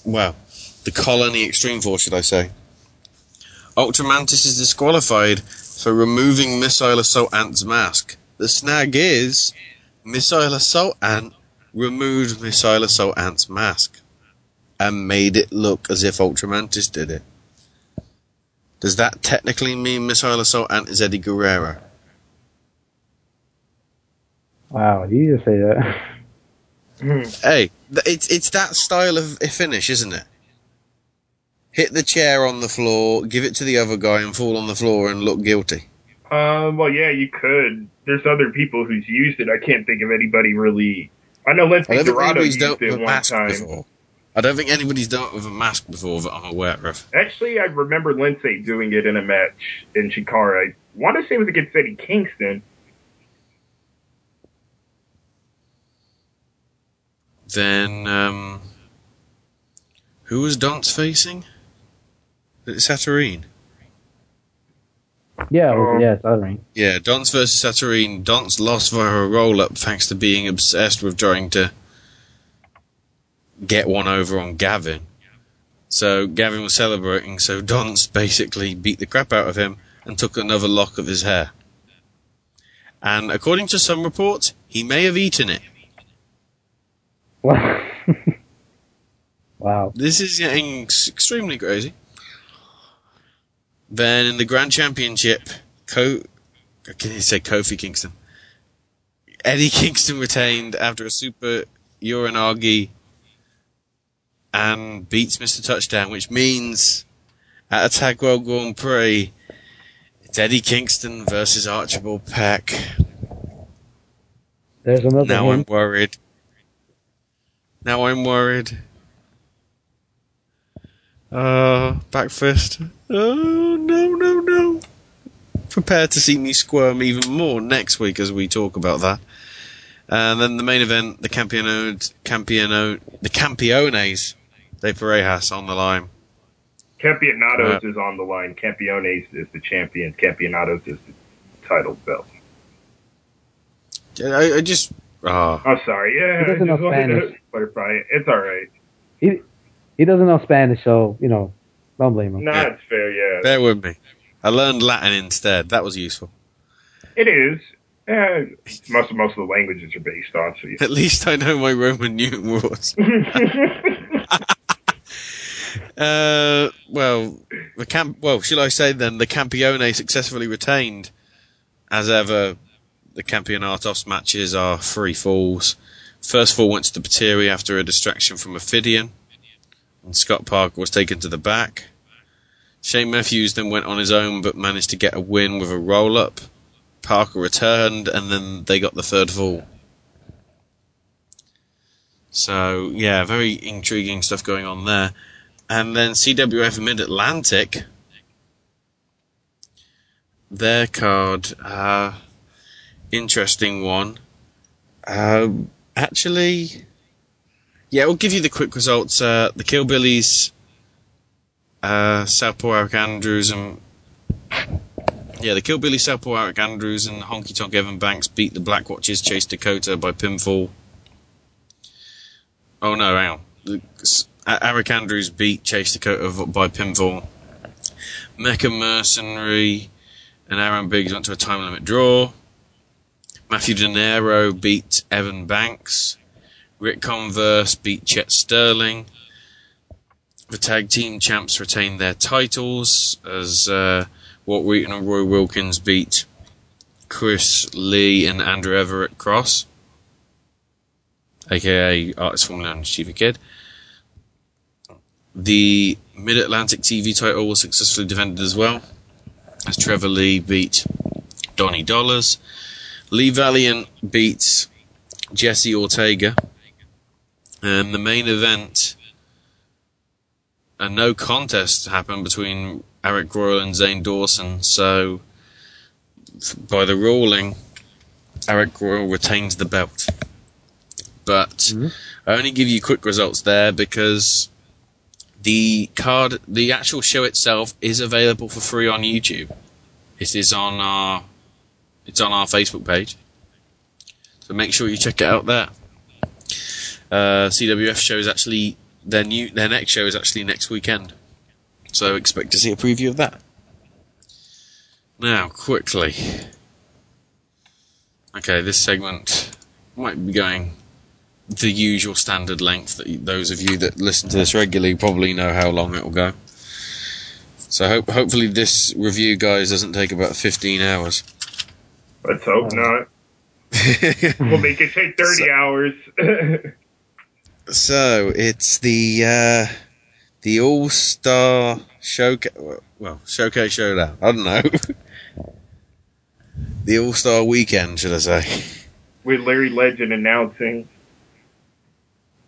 well, the Colony Extreme Force, should I say. Ultramantis is disqualified for removing Missile Assault Ant's mask. The snag is, Missile Assault Ant removed Missile Assault Ant's mask and made it look as if Ultramantis did it. Does that technically mean Missile Assault Ant is Eddie Guerrero? Wow, did you just say that? (laughs) Hmm. Hey, th- it's it's that style of finish, isn't it? Hit the chair on the floor, give it to the other guy, and fall on the floor and look guilty. Um, well, yeah, you could. There's other people who's used it. I can't think of anybody really. I know I Lince think Dorado used with it a one mask time. before. I don't think anybody's dealt with a mask before that I'm aware of. Actually, I remember Lince doing it in a match in Chikara. I want to say it was against Eddie Kingston. Then, um, who was Donst facing? Saturyne? Yeah, was, yeah, Othering. Yeah, Donst versus Saturyne. Donst lost via a roll up thanks to being obsessed with trying to get one over on Gavin. So Gavin was celebrating, so Donst basically beat the crap out of him and took another lock of his hair. And according to some reports, he may have eaten it. (laughs) Wow. This is getting extremely crazy. Then in the Grand Championship, can you say Kofi Kingston? Eddie Kingston retained after a super uranage and beats Mr. Touchdown, which means at a Tag World Grand Prix, it's Eddie Kingston versus Archibald Peck. There's another Now I'm worried. Now I'm worried. Uh, back fist. Oh, no, no, no. Prepare to see me squirm even more next week as we talk about that. And then the main event, the Campeono, Campeono, the Campiones de Parejas on the line. Campeonatos Uh, is on the line. Campiones is the champion. Campeonatos is the title belt. I, I just, ah. I'm sorry. Yeah, He doesn't I just know wanted to Spanish. clarify it. It's all right. He he doesn't know Spanish, so you know, don't blame him. No, it's fair. Yeah, bear with me. I learned Latin instead. That was useful. it is. Yeah, most most of the languages are based on. So you At least I know my Roman numerals. (laughs) (laughs) uh, well, the camp. Well, shall I say then the Campione successfully retained. As ever, the Campeonatos matches are free falls. First fall went to the Pateri after a distraction from Ophidian, and Scott Parker was taken to the back. Shane Matthews then went on his own but managed to get a win with a roll up. Parker returned and then they got the third fall. So, yeah, very intriguing stuff going on there. And then CWF Mid Atlantic, their card, uh, interesting one. Uh, actually, yeah, we'll give you the quick results. Uh, the Killbillies, uh, Southpaw Eric Andrews and yeah, the Killbilly Southpaw Eric Andrews and Honky Tonk Evan Banks beat the Black Watches Chase Dakota by pinfall. Oh no, hang on. The, A- Eric Andrews beat Chase Dakota by pinfall. Mecha Mercenary and Aaron Biggs went to a time limit draw. Matthew De Niro beat Evan Banks. Rick Converse beat Chet Sterling. The tag team champs retained their titles as uh, Walt Wheaton and Roy Wilkins beat Chris Lee and Andrew Everett Cross, aka Artist formerly known as Chief Kid. The Mid Atlantic TV title was successfully defended as well, as Trevor Lee beat Donnie Dollars. Lee Valiant beats Jesse Ortega. And the main event, a no contest happened between Eric Royal and Zane Dawson. So, by the ruling, Eric Royal retains the belt. But mm-hmm. I only give you quick results there because the card, the actual show itself, is available for free on YouTube. It is on our, it's on our Facebook page. So make sure you check it out there. Uh, CWF show is actually their new, their next show is actually next weekend. So expect to see a preview of that. Now, quickly. Okay, this segment might be going the usual standard length that those of you that listen to this regularly probably know how long it will go. So hope, hopefully this review, guys, doesn't take about 15 hours. Let's hope not. (laughs) we'll make it take 30 hours. (laughs) So it's the uh, the All Star Showcase. Well, Showcase Showdown. I don't know. (laughs) the All Star Weekend, should I say? With Larry Legend announcing.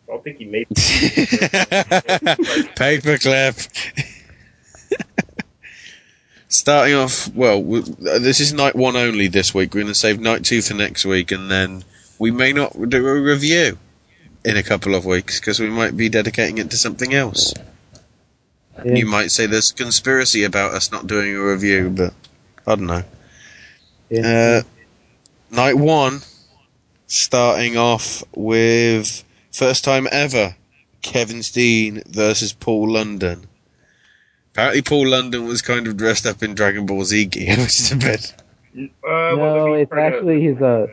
I don't think he made Paperclip. Starting off, well, w- this is night one only this week. We're going to save night two for next week, and then we may not do a review in a couple of weeks because we might be dedicating it to something else. You might say there's a conspiracy about us not doing a review, but I don't know. Uh, night one, starting off with first time ever Kevin Steen versus Paul London. Apparently, Paul London was kind of dressed up in Dragon Ball Z gear, (laughs) which is a bit. Uh, no, it's actually his uh,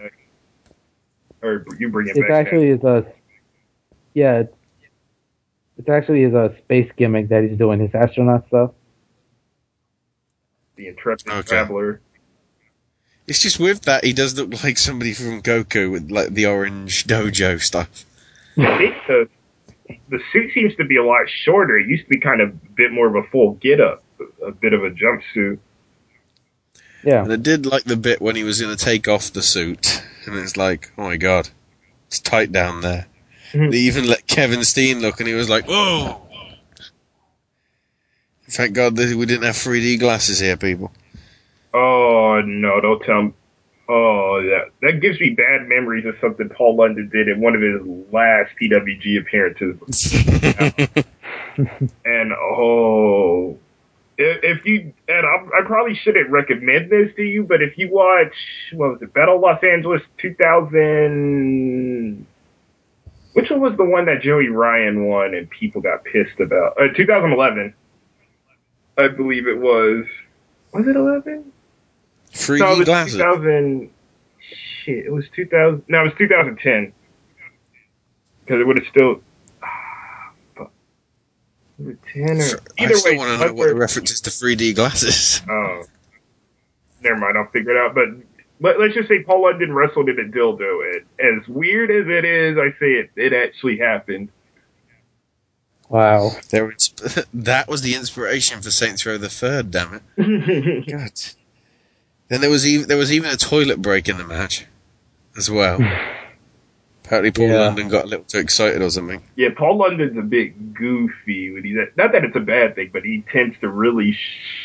Or you bring it it's back. actually his uh, yeah, it's, it's actually his uh space gimmick that he's doing, his astronaut stuff. the intrepid traveler. It's just with that he does look like somebody from Goku with like the orange dojo stuff. I think the the suit seems to be a lot shorter. It used to be kind of a bit more of a full get up, a bit of a jumpsuit. Yeah. And I did like the bit when he was going to take off the suit, and it's like, oh my god, it's tight down there. Mm-hmm. they even let Kevin Steen look, and he was like, whoa. Thank God that we didn't have 3D glasses here, people. Oh no! Don't tell me. Oh, that that gives me bad memories of something Paul London did in one of his last PWG appearances. (laughs) and oh, if, if you and I, I probably shouldn't recommend this to you, but if you watch what was it, Battle Los Angeles 2000, which one was the one that Joey Ryan won and people got pissed about? Uh, 2011, I believe it was. Was it 11? 3D no, it was glasses. 2000. Shit, it was 2000. No, it was 2010. Because it would have still. Ten or I either still way. want to know what the reference is to 3D glasses. (laughs) Oh, never mind. I'll figure it out. But let, let's just say Paul London wrestled in a dildo. It, as weird as it is, I say it. It actually happened. Wow. There was, (laughs) that was the inspiration for Saints Row the Third. Damn it! (laughs) God. Then there was even there was even a toilet break in the match, as well. Apparently, Paul Yeah. London got a little too excited or something. Yeah, Paul London's a bit goofy when he's at, not that it's a bad thing, but he tends to really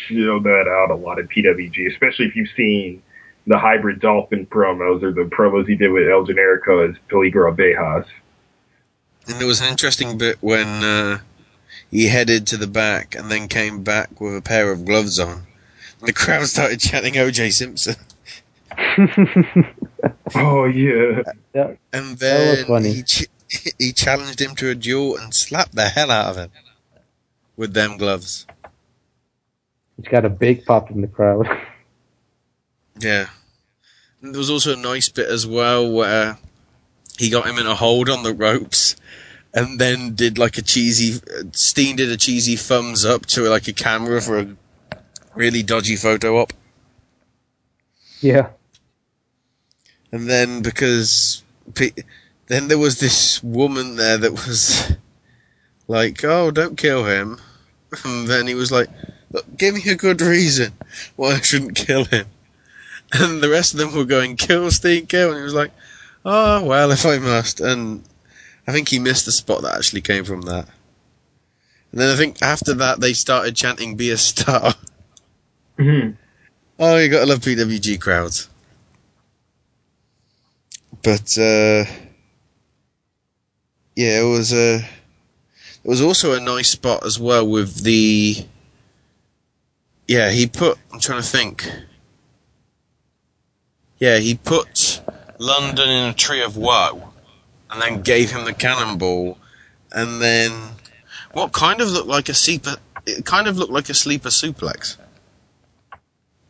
show that out a lot in PWG, especially if you've seen the hybrid dolphin promos or the promos he did with El Generico as Peligro Abejas. And there was an interesting bit when uh, he headed to the back and then came back with a pair of gloves on. And the crowd started chanting OJ Simpson. (laughs) oh yeah. And then funny. he ch- (laughs) he challenged him to a duel and slapped the hell out of him with them gloves. It's got a big pop in the crowd. (laughs) Yeah. And there was also a nice bit as well where he got him in a hold on the ropes and then did like a cheesy, Steen did a cheesy thumbs up to like a camera for a really dodgy photo op. yeah. And then because, pe- then there was this woman there that was (laughs) like, oh, don't kill him. (laughs) And then he was like, Look, give me a good reason why I shouldn't kill him. (laughs) And the rest of them were going, kill Steen, kill. And he was like, oh, well, if I must. And I think he missed the spot that actually came from that. And then I think after that they started chanting, be a star. Oh, you gotta love PWG crowds. But, uh, yeah, it was a, it was also a nice spot as well with the, yeah, he put, I'm trying to think. Yeah, he put London in a tree of woe and then gave him the cannonball and then what kind of looked like a sleeper, it kind of looked like a sleeper suplex.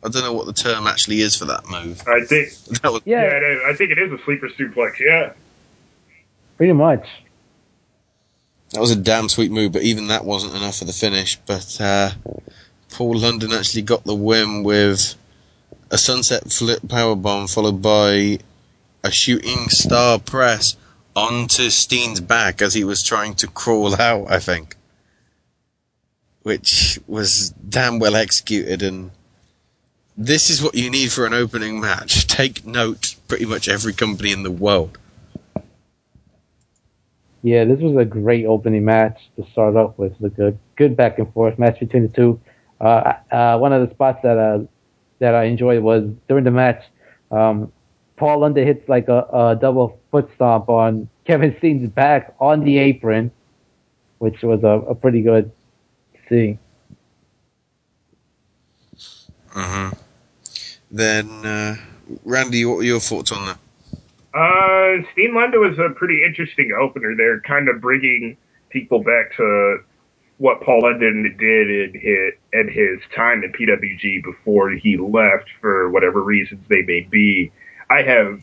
I don't know what the term actually is for that move. I think. (laughs) That was, yeah, it is. I think it is a sleeper suplex. Yeah. Pretty much. That was a damn sweet move, but even that wasn't enough for the finish. But uh, Paul London actually got the win with a sunset flip power bomb followed by a shooting star press onto Steen's back as he was trying to crawl out. I think, which was damn well executed and. This is what you need for an opening match. Take note, pretty much every company in the world. Yeah, this was a great opening match to start off with. It was a good, good back and forth match between the two. Uh, uh, one of the spots that uh, that I enjoyed was during the match. Um, Paul London hits like a, a double foot stomp on (laughs) Kevin Steen's back on the apron, which was a, a pretty good thing. hmm Then, uh, Randy, what were your thoughts on that? Uh, Steen was a pretty interesting opener there, kind of bringing people back to what Paul London did in his, in his time in PWG before he left for whatever reasons they may be. I have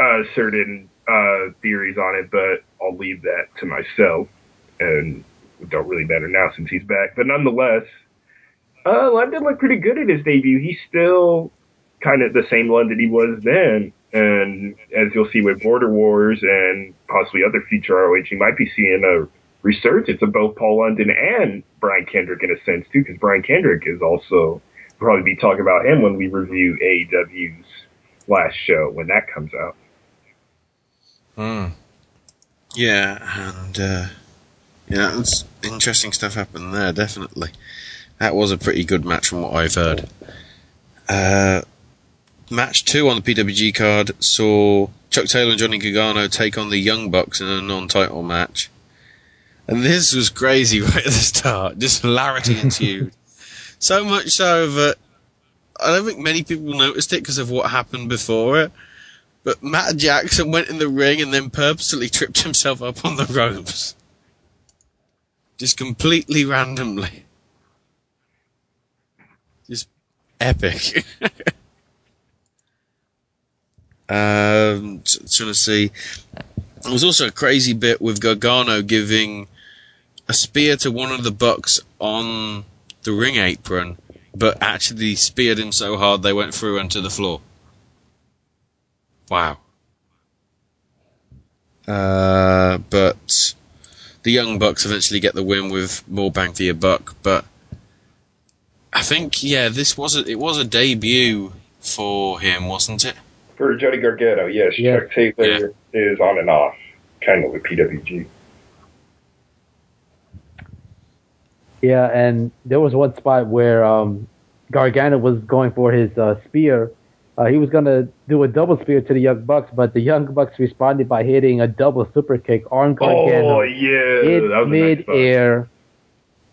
uh, certain uh, theories on it, but I'll leave that to myself, and it don't really matter now since he's back. But nonetheless, uh, London looked pretty good at his debut. He's still kind of the same London he was then. And as you'll see with Border Wars and possibly other future ROH, you might be seeing a resurgence of both Paul London and Brian Kendrick in a sense too, because Brian Kendrick is also we'll probably be talking about him when we review AEW's last show when that comes out. Hmm. Yeah, and uh, yeah, it's interesting stuff happened there. Definitely, that was a pretty good match from what I've heard. Uh, match two on the PWG card saw Chuck Taylor and Johnny Gargano take on the Young Bucks in a non-title match, and this was crazy (laughs) right at the start. Just hilarity ensued. (laughs) so much so that I don't think many people noticed it because of what happened before it. But Matt Jackson went in the ring and then purposely tripped himself up on the (laughs) ropes. Just completely randomly. Just epic. Um, t- trying to see. There was also a crazy bit with Gargano giving a spear to one of the Bucks on the ring apron, but actually speared him so hard they went through onto the floor. Wow. Uh, but the Young Bucks eventually get the win with more bang for your buck. But I think, yeah, this was a, it was a debut for him, wasn't it? For Jody Gargano, yes. Yeah. Chuck Taylor is on and off, kind of with PWG. Yeah, and there was one spot where um, Gargano was going for his uh, spear. Uh, he was going to do a double spear to the Young Bucks, but the Young Bucks responded by hitting a double super kick on Gargano Oh, yeah. in that was nice mid-air,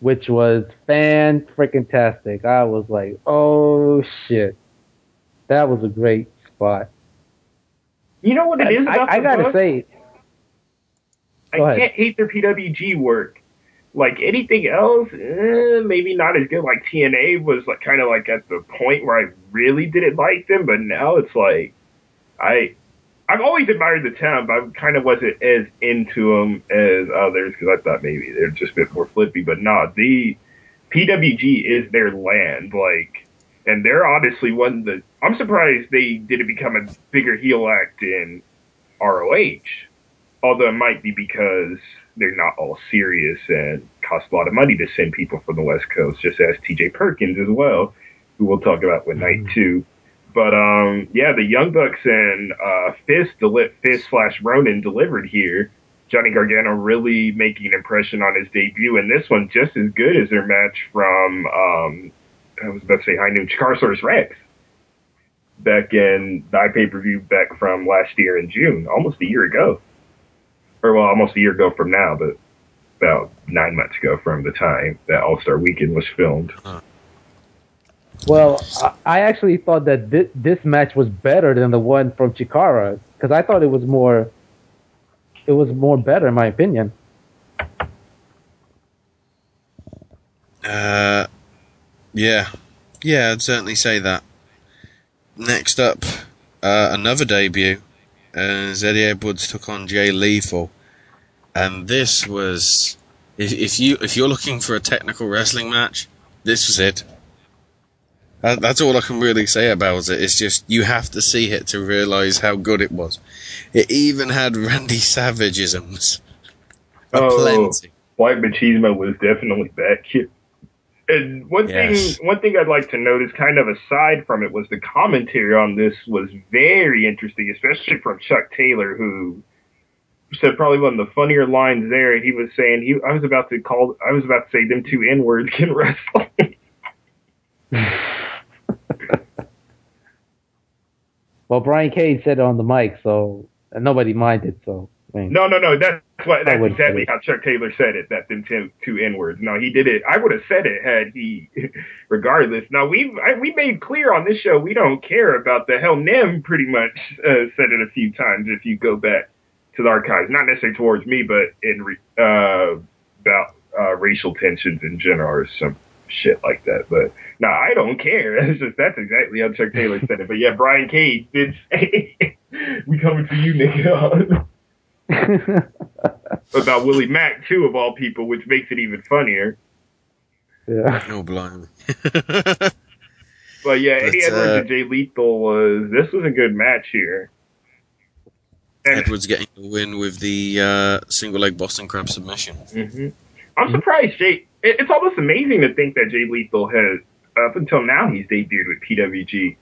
which was fan freaking tastic. I was like, oh shit, that was a great spot. You know what it is I, about I, I gotta Bucks? say, I Go ahead. can't hate their PWG work. Like anything else, eh, maybe not as good. Like TNA was like kind of like at the point where I really didn't like them, but now it's like I I've always admired the talent, but I kind of wasn't as into them as others because I thought maybe they're just a bit more flippy. But nah, the PWG is their land, like, and they're honestly one of the. I'm surprised they didn't become a bigger heel act in ROH although it might be because they're not all serious and cost a lot of money to send people from the West Coast, just as TJ Perkins as well, who we'll talk about with night two. But um, yeah, the Young Bucks and uh, Fist, deli- Fist slash Ronin delivered here. Johnny Gargano really making an impression on his debut, and this one just as good as their match from um, I was about to say High Noon Chikarasaurus Rex back in the pay per view back from last year in June, almost a year ago or well, almost a year ago from now, but about nine months ago from the time that All Star Weekend was filmed. Well, I- I actually thought that thi- this match was better than the one from Chikara because I thought it was more, it was more better in my opinion. Uh, yeah, yeah, I'd certainly say that. Next up, uh, another debut, as Eddie Edwards took on Jay Lethal, and this was, if, if you if you're looking for a technical wrestling match, this was it. That, that's all I can really say about it. It's just you have to see it to realize how good it was. It even had Randy Savageisms. Oh, Plenty. White Machismo was definitely back here. And one Yes. thing, one thing I'd like to notice, kind of aside from it, was the commentary on this was very interesting, especially from Chuck Taylor, who said probably one of the funnier lines there. He was saying he, I was about to call, I was about to say them two N words can (laughs) wrestle. (laughs) Well, Brian Cage said it on the mic, so and nobody minded. So Mean, No, no, no. That's what. That's exactly how Chuck Taylor said it. That them two, two n words. No, he did it. I would have said it had he, (laughs) regardless. Now we I, we made clear on this show we don't care about the hell. Nem pretty much uh, said it a few times. If you go back to the archives, not necessarily towards me, but in re, uh, about uh, racial tensions in general or some shit like that. But no, I don't care. (laughs) That's just that's exactly how Chuck Taylor said it. But yeah, Brian Cage did say, (laughs) "We coming for you, nigga." About Willie Mack too, of all people, which makes it even funnier. Yeah. (laughs) Oh, blimey. But yeah, Eddie But, Edwards uh, and Jay Lethal was this was a good match here. Edwards getting the win with the uh, single leg Boston Crab submission. hmm I'm surprised Jay. It, it's almost amazing to think that Jay Lethal has up until now he's debuted with PWG,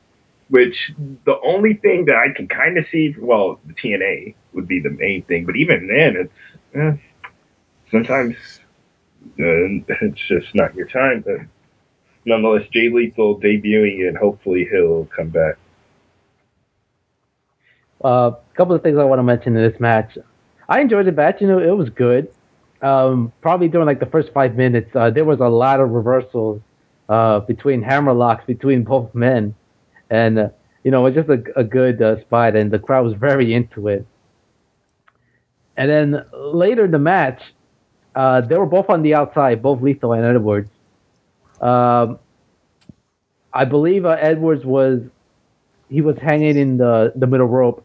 which the only thing that I can kind of see, well, the TNA would be the main thing, but even then, it's eh, sometimes uh, (laughs) it's just not your time. But nonetheless, Jay Lethal debuting and hopefully he'll come back. A uh, couple of things I want to mention in this match. I enjoyed the match. You know, it was good. Um, probably during like the first five minutes, uh, there was a lot of reversals uh, between hammer locks between both men, and uh, you know, it was just a, a good uh, spot, and the crowd was very into it. And then later in the match, uh, they were both on the outside, both Lethal and Edwards. Um, I believe uh, Edwards was he was hanging in the the middle rope,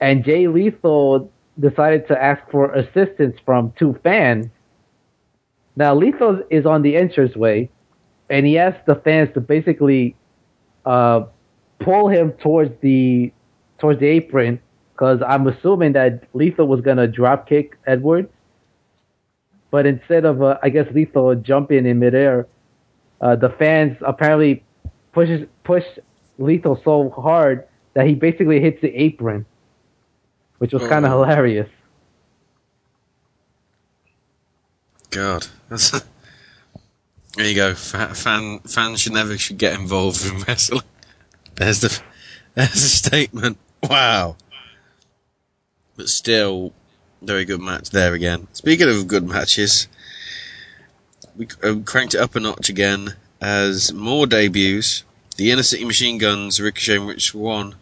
and Jay Lethal decided to ask for assistance from two fans, Now Lethal is on the entranceway, and he asked the fans to basically uh, pull him towards the towards the apron because I'm assuming that Lethal was gonna drop kick Edwards, but instead of uh, I guess Lethal jumping in midair, uh, the fans apparently pushes push Lethal so hard that he basically hits the apron, which was kind of Oh. hilarious. God, that's (laughs) there you go. Fa- Fan fans should never should get involved in wrestling. There's the there's the statement. Wow, but still, very good match there again. Speaking of good matches, we uh, cranked it up a notch again as more debuts. The Inner City Machine Guns, Ricochet and Rich Swann,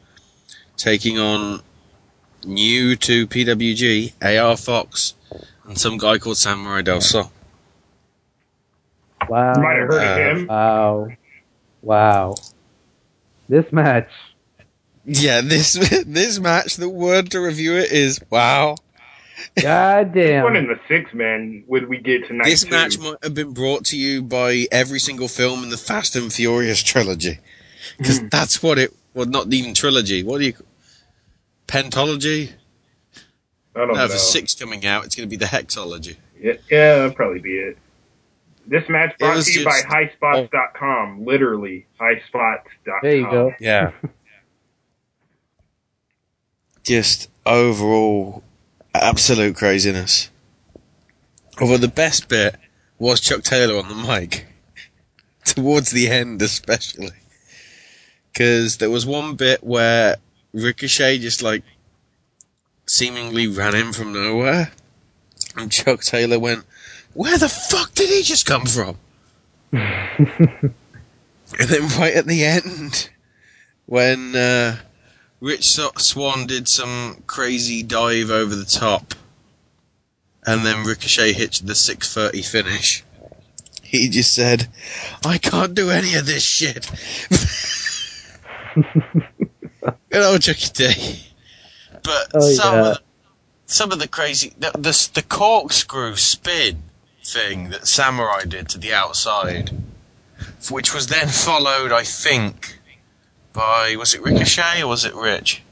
taking on new to PWG, AR Fox, and some guy called Samurai Del Sol. Wow. You might have heard of Uh, him. Wow. Wow. This match. Yeah, this (laughs) this match, the word to review it is wow. God This one in the six man would we get tonight? This too. match might have been brought to you by every single film in the Fast and Furious trilogy. Because that's what it, well, not even trilogy. What do you, pentology? I don't no, know. if there's six coming out, it's going to be the hexology. Yeah, yeah, that'll probably be it. This match brought to you just- by highspots.com. Literally, highspots.com. There you go. Yeah. Just overall absolute craziness. Although the best bit was Chuck Taylor on the mic. (laughs) Towards the end, especially. Because there was one bit where Ricochet just like seemingly ran in from nowhere. And Chuck Taylor went, Where the fuck did he just come from? (laughs) and then right at the end, when uh, Rich Swann did some crazy dive over the top, and then Ricochet hit the 630 finish, he just said, I can't do any of this shit. (laughs) Good old Chucky T. But Oh, some, yeah. of the, some of the crazy, the, the, the corkscrew spin thing that Samurai did to the outside, which was then followed, I think, by was it Ricochet or was it Rich?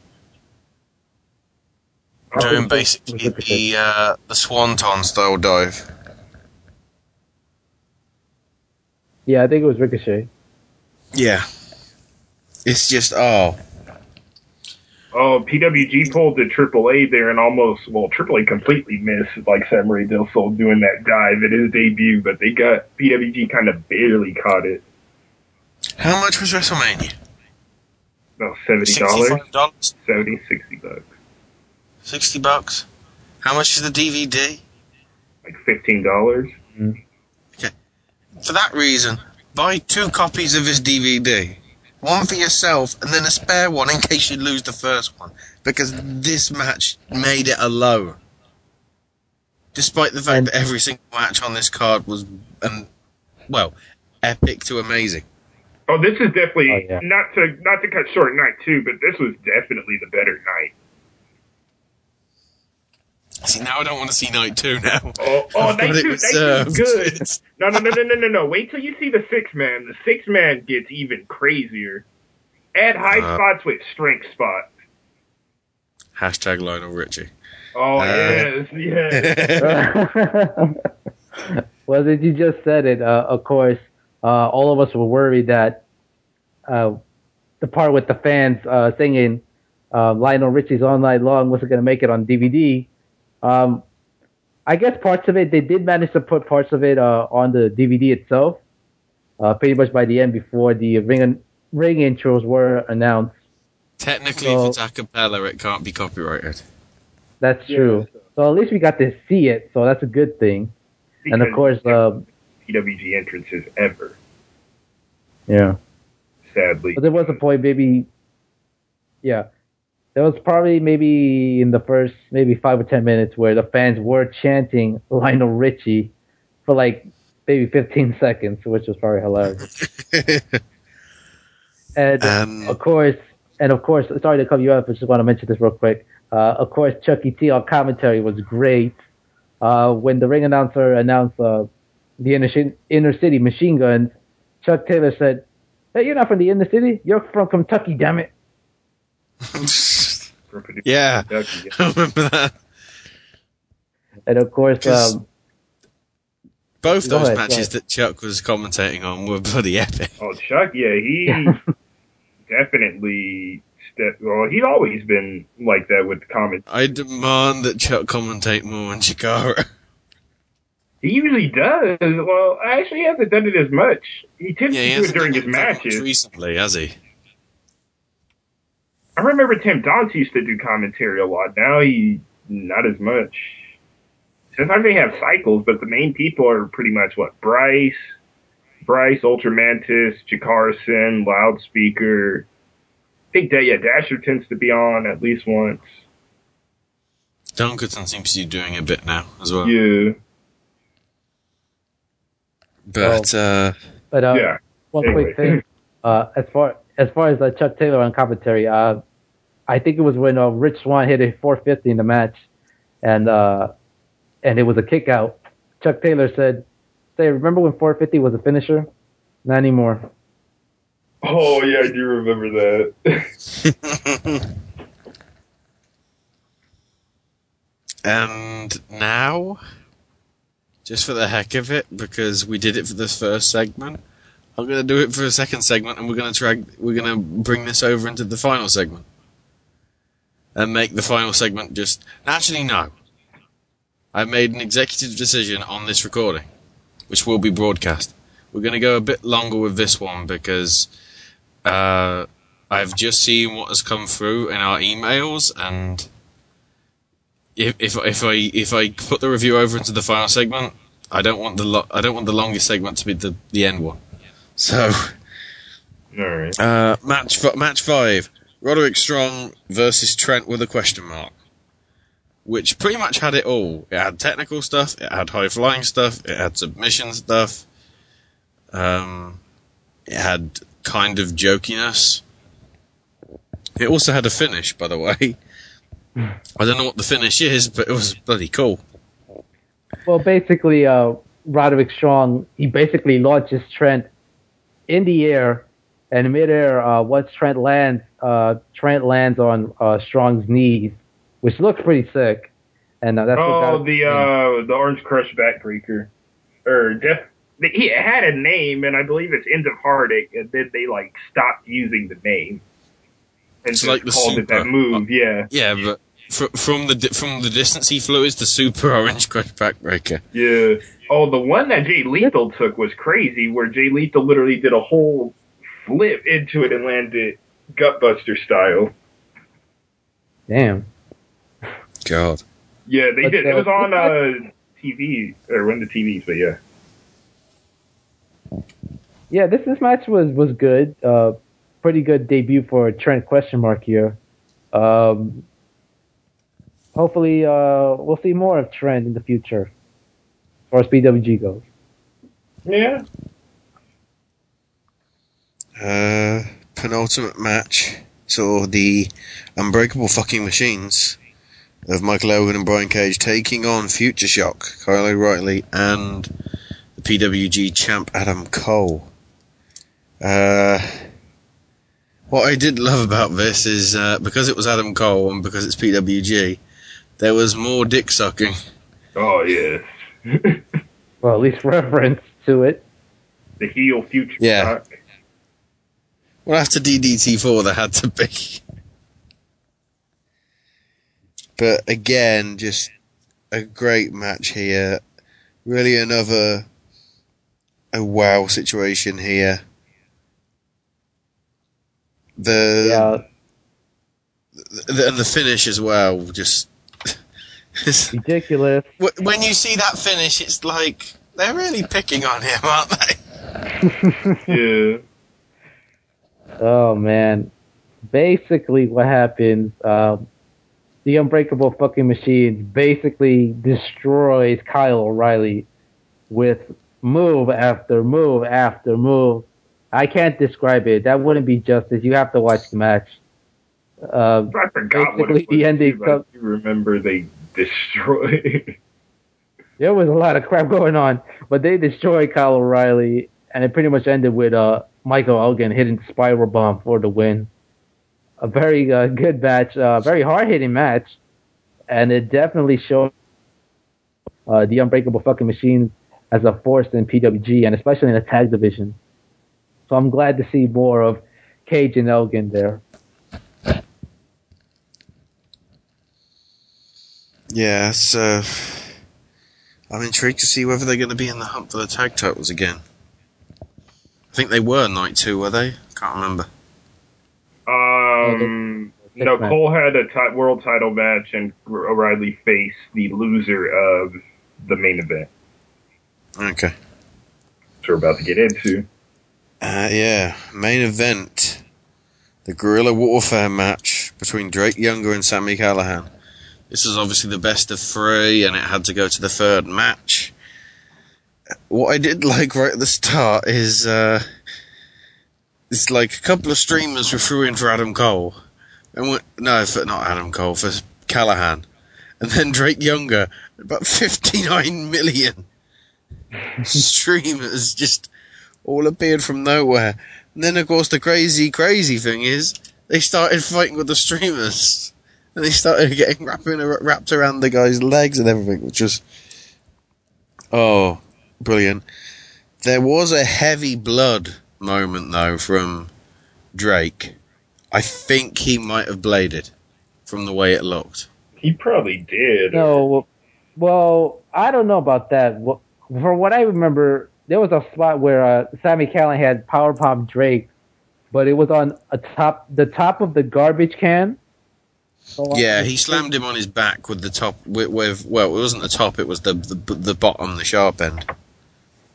Doing basically the uh, the Swanton style dive. Yeah, I think it was Ricochet. Yeah, it's just oh Oh, PWG pulled the AAA there and almost, well, AAA completely missed like Samurai Del Sol doing that dive at his debut, but they got PWG kind of barely caught it. how much was WrestleMania? About seventy dollars, Sixty-five dollars, 70, 60 bucks, sixty bucks. How much is the DVD? like fifteen dollars. Mm-hmm. Okay, For that reason, buy two copies of his DVD. One for yourself, and then a spare one in case you lose the first one. Because this match made it alone. Despite the fact that every single match on this card was, um, well, epic to amazing. Oh, this is definitely Oh, yeah. not to not to cut short night two, but this was definitely the better night. See, now I don't want to see night two now. (laughs) Oh, oh, I've night it two, night reserved. two's good. (laughs) No, no, no, no, no, no, no. Wait till you see the six man. The six man gets even crazier. Add high Uh. spots with strength spots. Hashtag Lionel Richie. Oh Uh. yes, yes. (laughs) well, since you just said it, uh, of course, uh, all of us were worried that uh, the part with the fans uh, singing uh, Lionel Richie's All Night Long wasn't going to make it on DVD. Um, I guess parts of it, they did manage to put parts of it uh, on the DVD itself, uh, pretty much by the end before the ring, ring intros were announced. Technically, So- if it's a cappella, it can't be copyrighted. That's true. So at least we got to see it, so that's a good thing. and of Because course, uh, PWG entrances ever. yeah. Sadly, But there was a point, maybe, yeah, there was probably maybe in the first maybe five or ten minutes where the fans were chanting Lionel Richie for like maybe 15 (laughs) seconds, which was probably hilarious. (laughs) and Um, of course, and of course, sorry to cut you off, but just want to mention this real quick. Uh, of course, Chucky T on commentary was great. Uh, when the ring announcer announced uh, the inner, inner city machine guns, Chuck Taylor said, "Hey, you're not from the inner city. You're from Kentucky, damn it." (laughs) Yeah, (laughs) I remember that. And of course, um, Both those ahead, matches that Chuck was commentating on were bloody epic. Oh, Chuck, yeah, he (laughs) definitely stepped. Well, he's always been like that with the comment. I demand that Chuck commentate more on Chikara. He usually does. Well, I actually, he hasn't done it as much. He tends Yeah, he to do it during his matches. recently, has he? I remember Tim Donst used to do commentary a lot. Now he not as much. Sometimes they have cycles, but the main people are pretty much what Bryce, Bryce, Ultramantis, Chikarason, Loudspeaker. I think that yeah, Dasher tends to be on at least once. Dunkerton seems to be doing a bit now as well. Yeah. But uh, but uh, Yeah. one Anyway. quick thing, (laughs) uh, as far as far as uh, Chuck Taylor on commentary, uh, I think it was when uh, Rich Swann hit a 450 in the match, and uh, and it was a kick out. Chuck Taylor said, "Say, remember when 450 was a finisher? Not anymore." Oh yeah, I do remember that. (laughs) and now, just for the heck of it, because we did it for this first segment, I'm going to do it for a second segment, and we're going to try. We're going to bring this over into the final segment, and make the final segment just. Actually, no. I've made an executive decision on this recording, which will be broadcast. We're going to go a bit longer with this one because uh, I've just seen what has come through in our emails, and if if if I if I put the review over into the final segment, I don't want the lo- I don't want the longest segment to be the the end one. So, All right. uh, match f- match five: Roderick Strong versus Trent with a question mark, which pretty much had it all. It had technical stuff, it had high flying stuff, it had submission stuff. Um, it had kind of jokiness. It also had a finish, by the way. (laughs) I don't know what the finish is, but it was bloody cool. Well, basically, uh, Roderick Strong he basically launches Trent in the air, and midair, uh, once Trent lands, uh, Trent lands on uh, Strong's knees, which looks pretty sick. And uh, that's oh, got- the uh, the Orange Crush backbreaker, or Death. He had a name, and I believe it's End of Heartache, and then they like stopped using the name and It's just like the called it that super. move. Yeah, Yeah, but fr- from the from the distance he flew, is the super orange crush backbreaker. yeah. Oh, the one that Jay Lethal took was crazy, where Jay Lethal literally did a whole flip into it and landed Gutbuster style. Damn. God. Yeah, they But, did. It was on uh, TV or one of the TVs, but yeah. Yeah, this this match was was good. Uh, pretty good debut for Trent question mark here. Um, hopefully, uh, we'll see more of Trent in the future, as far as PWG goes. Yeah. Uh, penultimate match saw the unbreakable fucking machines of Michael Elgin and Brian Cage taking on Future Shock, Kyle O'Reilly, and the PWG champ Adam Cole. Uh, what I did love about this is uh, because it was Adam Cole and because it's PWG, there was more dick sucking. Oh yeah. (laughs) Well, at least (laughs) reference to it. The heel Future Yeah. Shock. Well, after DDT4, there had to be. But again, just a great match here. Really another a wow situation here. The, the and the finish as well, just ridiculous. When you see that finish, it's like they're really picking on him, aren't they? (laughs) yeah. Oh man. Basically, what happens? Um, the Unbreakable fucking machine basically destroys Kyle O'Reilly with move after move after move. I can't describe it. That wouldn't be justice. You have to watch the match. Uh, I forgot what basically, it was. the ending. too, but I do remember they destroyed. (laughs) there was a lot of crap going on, but they destroyed Kyle O'Reilly, and it pretty much ended with uh, Michael Elgin hitting the spiral bomb for the win. A very uh, good match, uh, very hard hitting match, and it definitely showed uh, the Unbreakable fucking Machine as a force in PWG, and especially in the tag division. So I'm glad to see more of Cage and Elgin there. Yeah, so I'm intrigued to see whether they're going to be in the hunt for the tag titles again. I think they were night two, were they? Can't remember. Um, no, match. Cole had a world title match, and O'Reilly faced the loser of the main event. Okay. Which we're about to get into. Uh, yeah, main event. The Guerrilla Warfare match between Drake Younger and Sami Callihan. This was obviously the best of three, and it had to go to the third match. What I did (laughs) like right at the start is, uh, it's like a couple of streamers were threw in for Adam Cole. And went, no, for, not Adam Cole, for Callihan. And then Drake Younger, about (laughs) 59 million (laughs) streamers just all appeared from nowhere. And then, of course, the crazy, crazy thing is they started fighting with the streamers. And they started getting wrapping, wrapped around the guy's legs and everything, which was, oh, brilliant. There was a heavy blood moment, though, from Drake. I think he might have bladed from the way it looked. He probably did. No, well, I don't know about that. From what I remember, there was a spot where uh, Sami Callihan had power bomb Drake, but it was on a top, the top of the garbage can. So, Yeah, he slammed him on his back with the top, with, with well, it wasn't the top, it was the, the the bottom, the sharp end.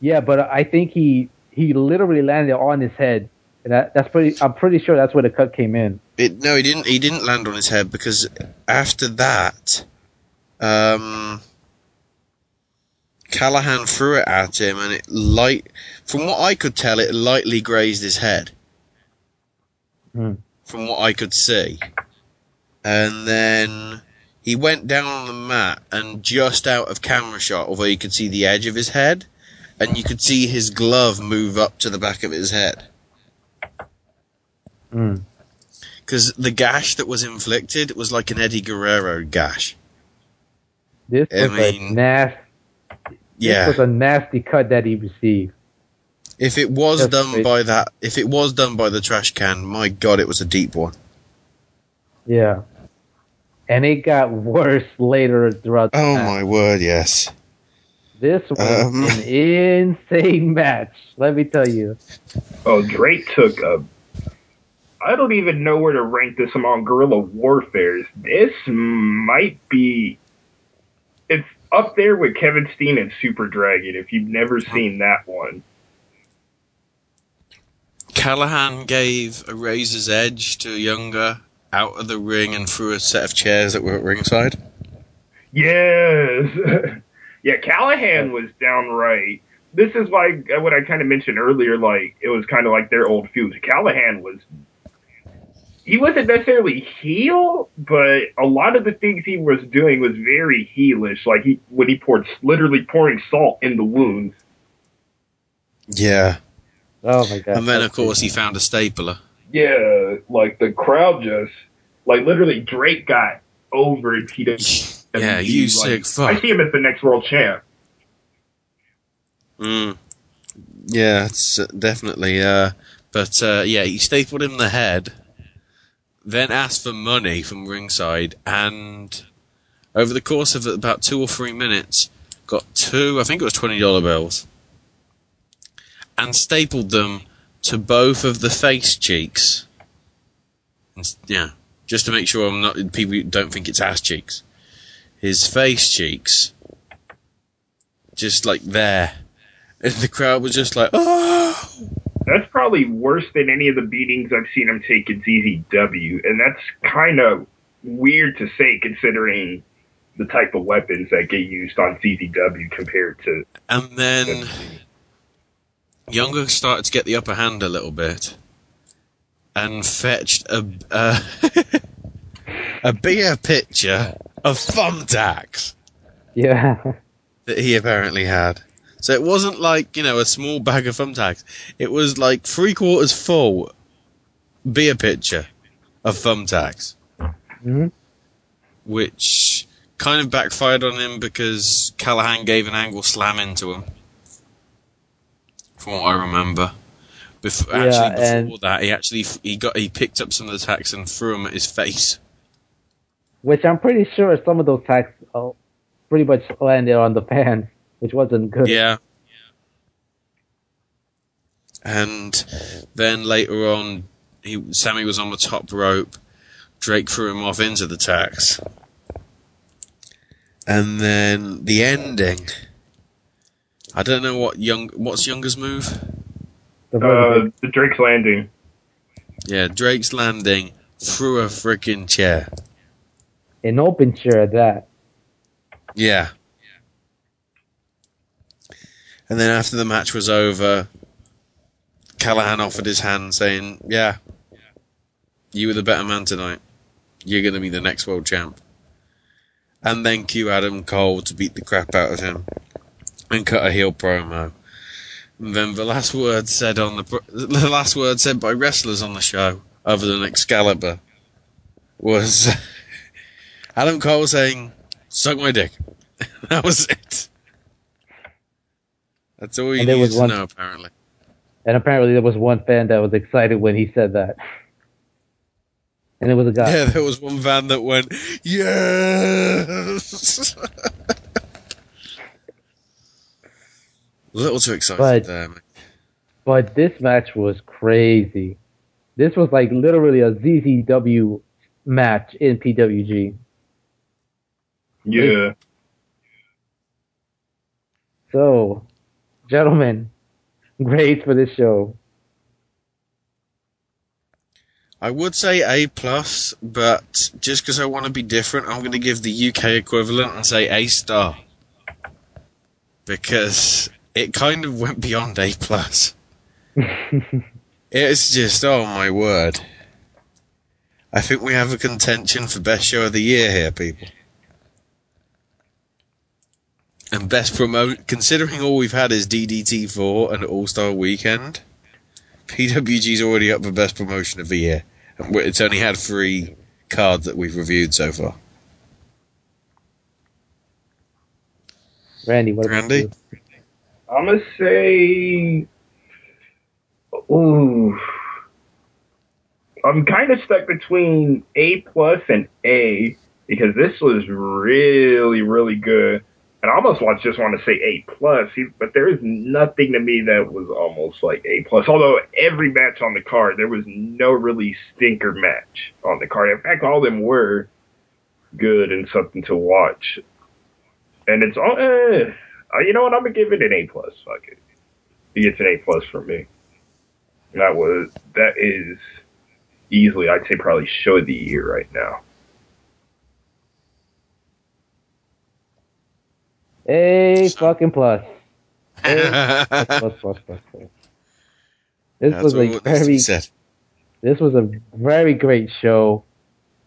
Yeah, but I think he he literally landed on his head, and that, that's pretty. I'm pretty sure that's where the cut came in. It, no, he didn't. He didn't land on his head because after that, um, Callihan threw it at him, and it light. From what I could tell, it lightly grazed his head. Hmm. From what I could see, and then he went down on the mat, and just out of camera shot, although you could see the edge of his head, and you could see his glove move up to the back of his head. Hmm. Because the gash that was inflicted was like an Eddie Guerrero gash. This I was a nasty. Yeah. This was a nasty cut that he received. If it was That's done crazy. by that, if it was done by the trash can, my god, it was a deep one. Yeah. And it got (laughs) worse later throughout. the Oh match. my word, yes. This was Um. an (laughs) insane match. Let me tell you. Oh, Drake took a. I don't even know where to rank this among guerrilla warfares. This might be. It's up there with Kevin Steen and Super Dragon. If you've never seen that one, Callihan gave a razor's edge to a Younger out of the ring and threw a set of chairs that were at ringside. yes, (laughs) yeah. Callihan was downright. This is like uh, what I kind of mentioned earlier. Like it was kind of like their old feud. Callihan was. He wasn't necessarily heel, but a lot of the things he was doing was very heelish. Like he when he poured literally pouring salt in the wounds. Yeah. Oh my god. And then, of course, he found a stapler. Yeah, like the crowd just like literally Drake got over in PWG. (laughs) Yeah, you like, sick fuck. I see him as the next world champ. Mm. Yeah, it's uh, definitely. Uh, but uh, yeah, he stapled him the head, then asked for money from ringside, and over the course of about two or three minutes, got two. I think it was twenty dollar bills, and stapled them to both of the face cheeks. Yeah, just to make sure I'm not people don't think it's ass cheeks. His face cheeks, just like there. And the crowd was just like, oh! That's probably worse than any of the beatings I've seen him take in CZW, and that's kind of weird to say considering the type of weapons that get used on CZW compared to. And then Younger started to get the upper hand a little bit and fetched a uh, (laughs) a beer pitcher of thumbtacks. Yeah. that he apparently had. So it wasn't like, you know, a small bag of thumbtacks. It was like three quarters full beer pitcher of thumbtacks, hmm which kind of backfired on him because Callihan gave an angle slam into him. From what I remember. Before, Yeah, actually, before and- that, he actually he got he picked up some of the tacks and threw them at his face. Which I'm pretty sure some of those tacks uh, pretty much landed on the fans, which wasn't good. Yeah. And then later on, he Sami was on the top rope. Drake threw him off into the tacks. And then the ending. I don't know what young what's Younger's move. Uh, the Drake's Landing. Yeah, Drake's landing through a freaking chair. An open chair at that. Yeah. And then after the match was over, Callihan offered his hand, saying, "Yeah, you were the better man tonight. You're going to be the next world champ." And then cue Adam Cole to beat the crap out of him and cut a heel promo. And then the last word said on the (laughs) the last word said by wrestlers on the show, other than Excalibur, was (laughs) Adam Cole saying, "Suck my dick." (laughs) that was it. That's all you needed was to one- know, apparently. And apparently there was one fan that was excited when he said that. And it was a guy. Yeah, there was one fan that went, yes! A little too excited But- there, mate. But this match was crazy. This was like literally a CZW match in PWG. Yeah. So, gentlemen, grades for this show. I would say A plus, but just because I want to be different, I'm going to give the UK equivalent and say A star because it kind of went beyond A plus. (laughs) it's just oh my word! I think we have a contention for best show of the year here, people. And best promote, considering all we've had is DDT4 and All Star Weekend, PWG's already up for best promotion of the year. And It's only had three cards that we've reviewed so far. Randy, what Randy? you? I'm gonna say, ooh, I'm kind of stuck between A plus and A because this was really, really good, and I almost want just want to say A plus, but there is nothing to me that was almost like A plus. Although every match on the card, there was no really stinker match on the card. In fact, all of them were good and something to watch. And it's all, eh, uh, you know what? I'm gonna give it an A plus. Fuck it. It gets an A plus for me. That was that is easily, I'd say, probably show of the year right now. A fucking plus. A plus, (laughs) plus, plus, plus, plus. This That's was a needs to be very, said. this was a very great show,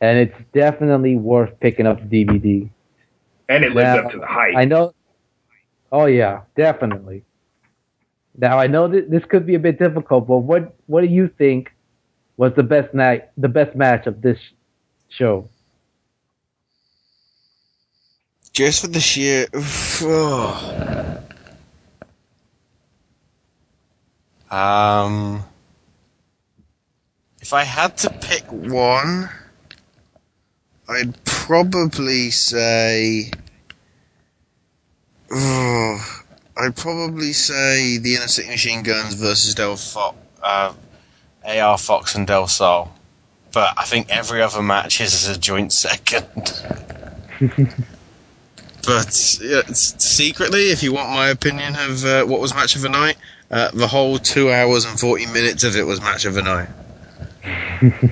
and it's definitely worth picking up the DVD. And it lives Now, up to the hype. I know. Oh yeah, definitely. Now I know that this could be a bit difficult, but what what do you think was the best night, the best match of this show? Just for the sheer. Um, if I had to pick one, I'd probably say. Oh, I'd probably say the Inner City Machine Guns versus Del Fo- uh, AR Fox and Del Sol. But I think every other match is a joint (laughs) second. But yeah, secretly, if you want my opinion of uh, what was match of the night, uh, the whole two hours and forty minutes of it was match of the night. (laughs)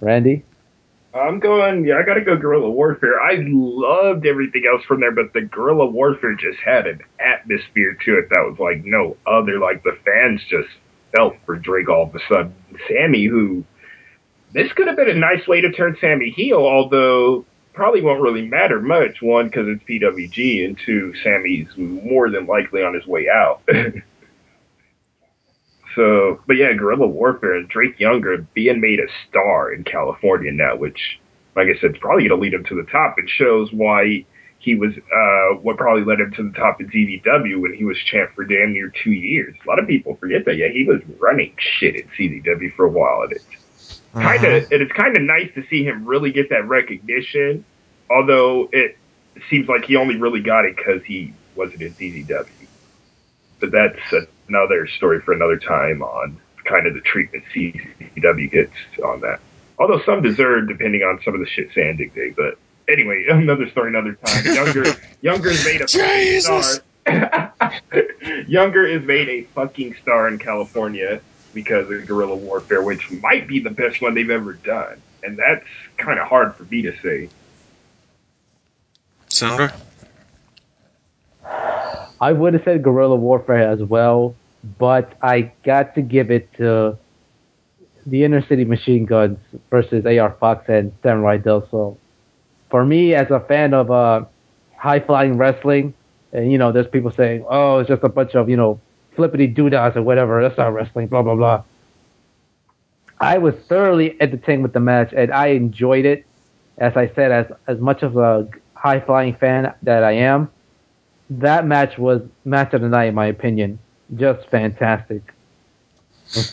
Randy, I'm going. Yeah, I got to go Guerrilla Warfare. I loved everything else from there, but the Guerrilla Warfare just had an atmosphere to it that was like no other. Like the fans just felt for Drake all of a sudden. Sami, who this could have been a nice way to turn Sami heel, although probably won't really matter much. One, because it's PWG, and two, Sami's more than likely on his way out. (laughs) so, but yeah, Guerrilla Warfare and Drake Younger being made a star in California now, which, like I said, is probably going to lead him to the top. It shows why he was uh, what probably led him to the top of CZW when he was champ for damn near two years. A lot of people forget that. Yeah, he was running shit at CZW for a while, and it's kind of and it's kind of nice to see him really get that recognition. Although it seems like he only really got it because he wasn't in CZW. But that's another story for another time on kind of the treatment CZW gets on that. Although some deserve, depending on some of the shit Zandig did. But anyway, (laughs) another story, another time. Younger, (laughs) Younger is made a fucking star. (laughs) Younger is made a fucking star in California because of Guerrilla Warfare, which might be the best one they've ever done, and that's kind of hard for me to say. Sandro? I would have said Guerrilla Warfare as well, but I got to give it to the Inner City Machine Guns versus AR Fox and Samurai Del Sol. For me, as a fan of uh, high flying wrestling, and you know, there's people saying, "Oh, it's just a bunch of you know flippity doodads or whatever. That's not wrestling." Blah blah blah. I was thoroughly entertained with the match, and I enjoyed it. As I said, as as much of a high flying fan that I am, that match was match of the night in my opinion. Just fantastic.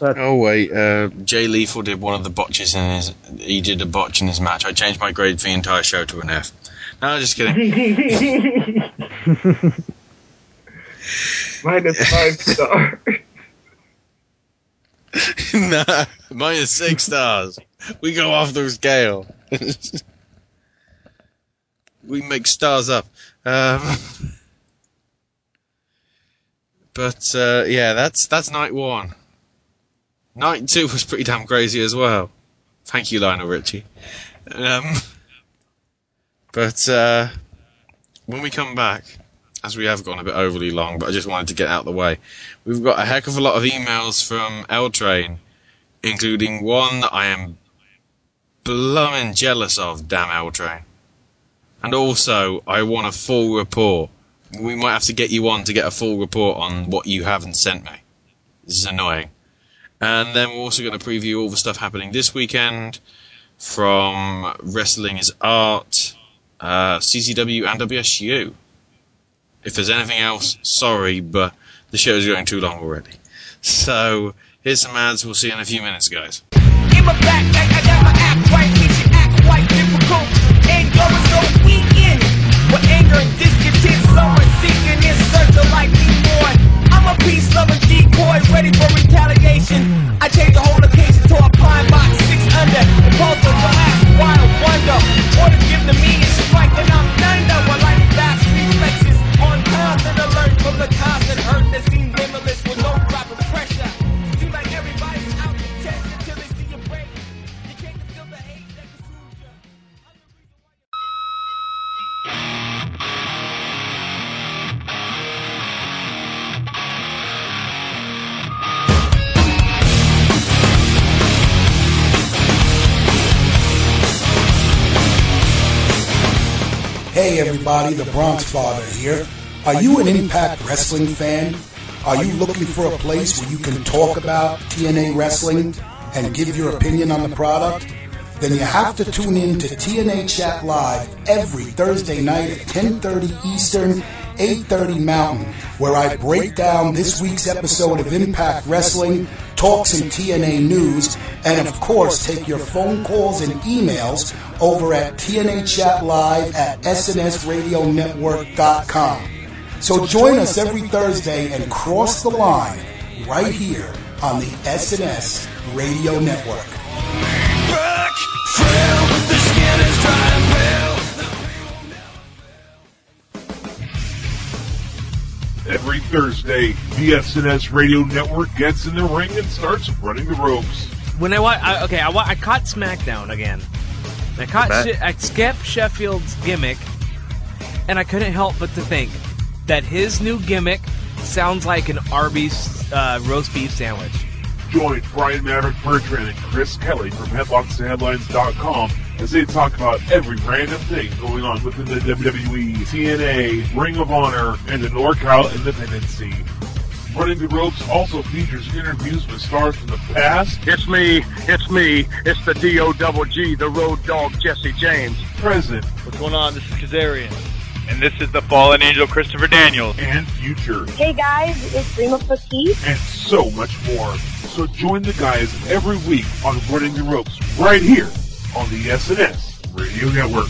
Oh wait, uh, Jay Lethal did one of the botches in his. He did a botch in his match. I changed my grade for the entire show to an F. No, just kidding. (laughs) Minus five stars. (laughs) nah, minus six stars. We go off the scale. (laughs) we make stars up. Um, but uh, yeah, that's that's night one. Night two was pretty damn crazy as well. Thank you, Lionel Richie. Um, but uh, when we come back, as we have gone a bit overly long, but I just wanted to get out of the way, we've got a heck of a lot of emails from L Train, including one that I am blooming jealous of. Damn L Train. And also, I want a full report. We might have to get you on to get a full report on what you haven't sent me. This is annoying. And then we're also going to preview all the stuff happening this weekend from Wrestling is Art, uh, CCW, and WSU. If there's anything else, sorry, but the show's going too long already. So, here's some ads. We'll see you in a few minutes, guys. Back, I act right, act quite difficult. With anger and discontent, someone seeking in search of like me boy. I'm a peace loving decoy, ready for retaliation. I change the whole location to a pine box, six under. Impulsive glass, wild wonder. Order give to me and strike, and I'm thunder. While I fast reflexes on constant alert from the constant hurt that seems Hey everybody, the Bronx Father here. Are you an Impact Wrestling fan? Are you looking for a place where you can talk about TNA Wrestling and give your opinion on the product? Then you have to tune in to TNA Chat Live every Thursday night at 10:30 Eastern, 8:30 Mountain, where I break down this week's episode of Impact Wrestling, talk some TNA news, and of course take your phone calls and emails over at TNA Chat Live at SNSRadioNetwork.com. So join us every Thursday and cross the line right here on the SNS Radio Network. Every Thursday, the SNS Radio Network gets in the ring and starts running the ropes. When I, wa- I okay, I, wa- I caught SmackDown again. I caught Bet. She- I skipped Sheffield's gimmick, and I couldn't help but to think that his new gimmick sounds like an Arby's uh, roast beef sandwich. Join Brian Maverick Bertrand and Chris Kelly from HeadlocksandHeadlines.com as they talk about every random thing going on within the WWE, TNA, Ring of Honor, and the NorCal independent scene. Running the Ropes also features interviews with stars from the past, It's me, it's me, it's the D-O double G, the road dog Jesse James. present, What's going on? This is Kazarian. And this is the fallen angel Christopher Daniels. and future, Hey guys, it's Dream of Petite. and so much more. So join the guys every week on Running the Ropes right here on the SNS Radio Network.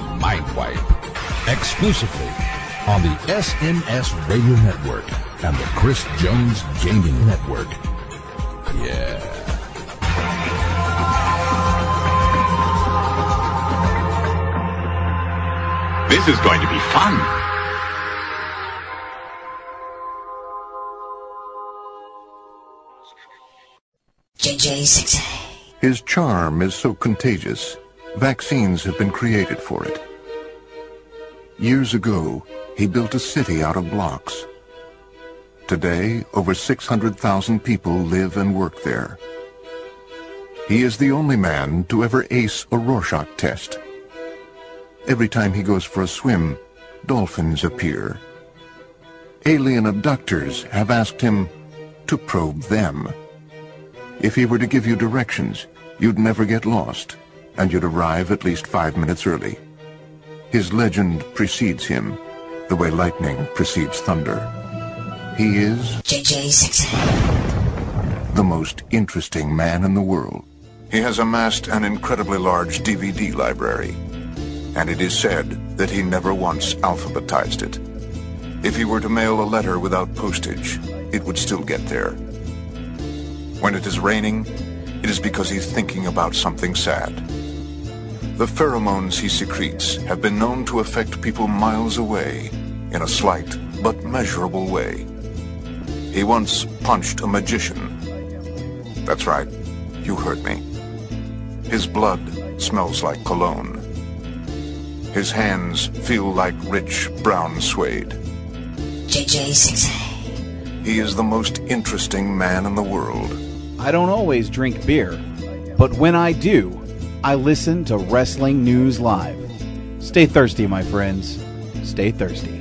Mindwipe. Exclusively on the SNS Radio Network and the Chris Jones Gaming Network. Yeah. This is going to be fun. JJ6A. His charm is so contagious, vaccines have been created for it. Years ago, he built a city out of blocks. Today, over 600,000 people live and work there. He is the only man to ever ace a Rorschach test. Every time he goes for a swim, dolphins appear. Alien abductors have asked him to probe them. If he were to give you directions, you'd never get lost, and you'd arrive at least five minutes early. His legend precedes him, the way lightning precedes thunder. He is JJ6A. the most interesting man in the world. He has amassed an incredibly large DVD library, and it is said that he never once alphabetized it. If he were to mail a letter without postage, it would still get there. When it is raining, it is because he's thinking about something sad. The pheromones he secretes have been known to affect people miles away in a slight but measurable way. He once punched a magician. That's right, you heard me. His blood smells like cologne. His hands feel like rich brown suede. JJ6A. He is the most interesting man in the world. I don't always drink beer, but when I do, I listen to Wrestling News Live. Stay thirsty, my friends. Stay thirsty.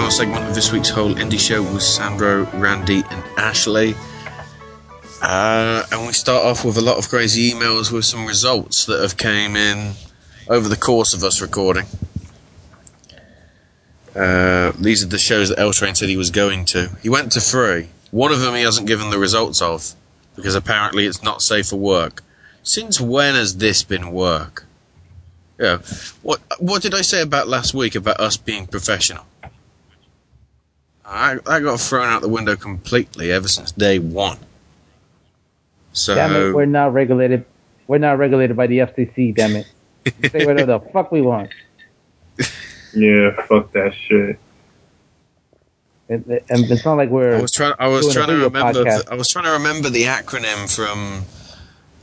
Final segment of this week's whole indie show with Sandro, Randy, and Ashley. Uh, and we start off with a lot of crazy emails with some results that have came in over the course of us recording. Uh, these are the shows that L Train said he was going to. He went to three. One of them he hasn't given the results of because apparently it's not safe for work. Since when has this been work? Yeah. What What did I say about last week about us being professional? I I got thrown out the window completely ever since day one. So Damn it, we're not regulated. We're not regulated by the FCC. Damn it. We say whatever the fuck we want. (laughs) Yeah, fuck that shit. It, it- and it's not like we're. I was trying. I was trying to remember. The, I was trying to remember the acronym from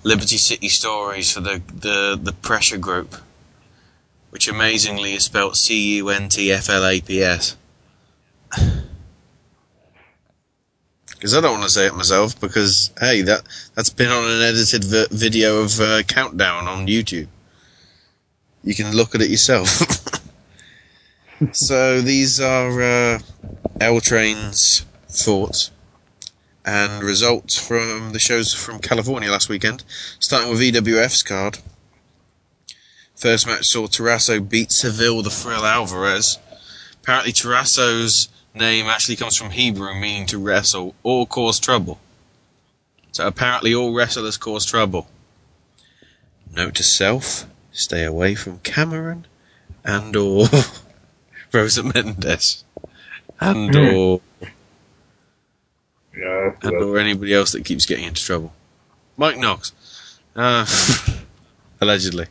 Liberty City Stories for the the the pressure group, which amazingly is spelled C U N T F L A P S. Because I don't want to say it myself. Because hey, that that's been on an edited vi- video of uh, countdown on YouTube. You can look at it yourself. (laughs) so these are uh, L Train's thoughts and results from the shows from California last weekend. Starting with EWF's card. First match saw Tarasso beat Seville the Frill Alvarez. Apparently, Tarasso's name actually comes from Hebrew, meaning to wrestle or cause trouble. So apparently, all wrestlers cause trouble. Note to self: stay away from Cameron and or (laughs) Rosa Mendes and or Yeah, and or anybody else that keeps getting into trouble. Mike Knox, uh, (laughs) allegedly.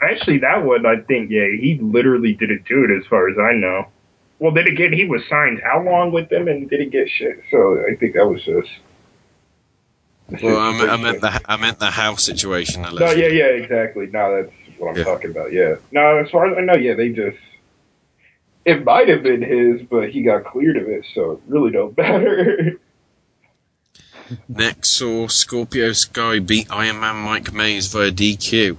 Actually, that one, I think, yeah, he literally didn't do it as far as I know. Well, then again, he was signed how long with them and did he get shit. So I think that was just. Well, I, meant- I meant the I meant the house situation. No, yeah, yeah, exactly. No, that's what I'm Yeah. talking about. Yeah. No, as far as I know, yeah, they just. It might have been his, but he got cleared of it, so it really don't (laughs) matter. Next saw Scorpio Sky beat Iron Man Mike Mays via DQ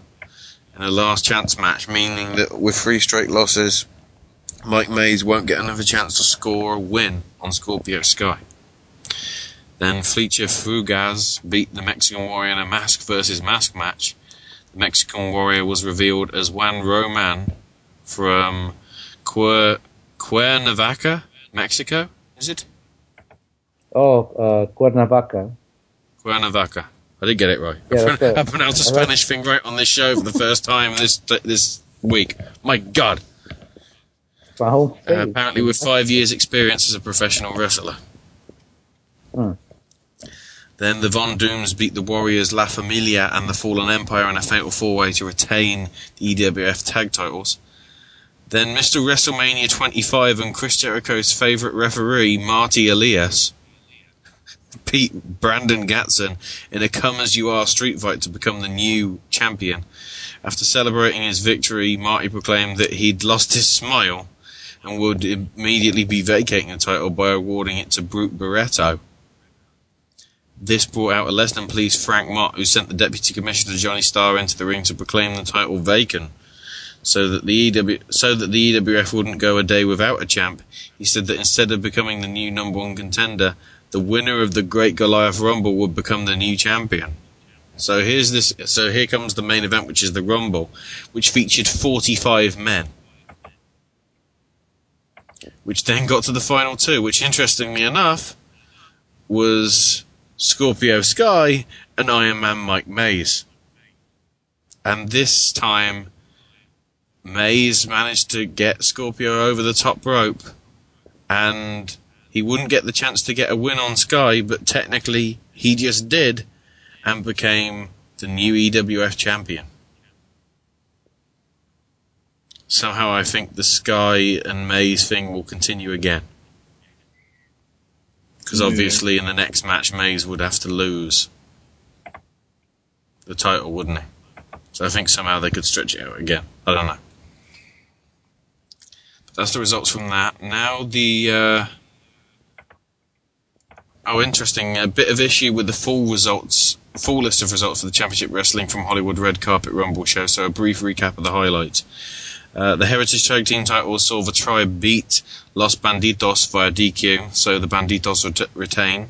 in a last chance match, meaning that with three straight losses, Mike Mays won't get another chance to score a win on Scorpio Sky. Then Fleetcher Fugaz beat the Mexican Warrior in a mask versus mask match. The Mexican Warrior was revealed as Juan Roman from Cuer- Cuernavaca, Mexico. Is it? Oh, uh, Cuernavaca. Cuernavaca. I did get it right. Yeah, (laughs) I. I pronounced a Spanish thing right on this show for the first time this this week. My God! Uh, apparently, with five years' experience as a professional wrestler. Hmm. Then the Von Dooms beat the Warriors, La Familia, and the Fallen Empire in a fatal four-way to retain the EWF tag titles. Then Mr. WrestleMania 25 and Chris Jericho's favorite referee, Marty Elias, (laughs) beat Brandon Gatson in a come as you are street fight to become the new champion. After celebrating his victory, Marty proclaimed that he'd lost his smile and would immediately be vacating the title by awarding it to Brute Barretto. This brought out a less than pleased Frank Mott, who sent the Deputy Commissioner Johnny Starr into the ring to proclaim the title vacant, so that the EW, so that the EWF wouldn't go a day without a champ. He said that instead of becoming the new number one contender, the winner of the Great Goliath Rumble would become the new champion. So here's this. So here comes the main event, which is the Rumble, which featured 45 men. Which then got to the final two, which interestingly enough was Scorpio Sky and Iron Man Mike Mays. And this time, Mays managed to get Scorpio over the top rope, and he wouldn't get the chance to get a win on Sky, but technically he just did, and became the new EWF champion. Somehow I think the Sky and Mays thing will continue again. Because obviously in the next match, Mays would have to lose the title, wouldn't he? So I think somehow they could stretch it out again. I don't know. But that's the results from that. Now the. Uh, oh, interesting. A bit of issue with the full results, full list of results for the Championship Wrestling from Hollywood Red Carpet Rumble show. So a brief recap of the highlights. Uh, the Heritage Tag Team title saw the Tribe beat Los Banditos via DQ, so the Banditos ret- retain.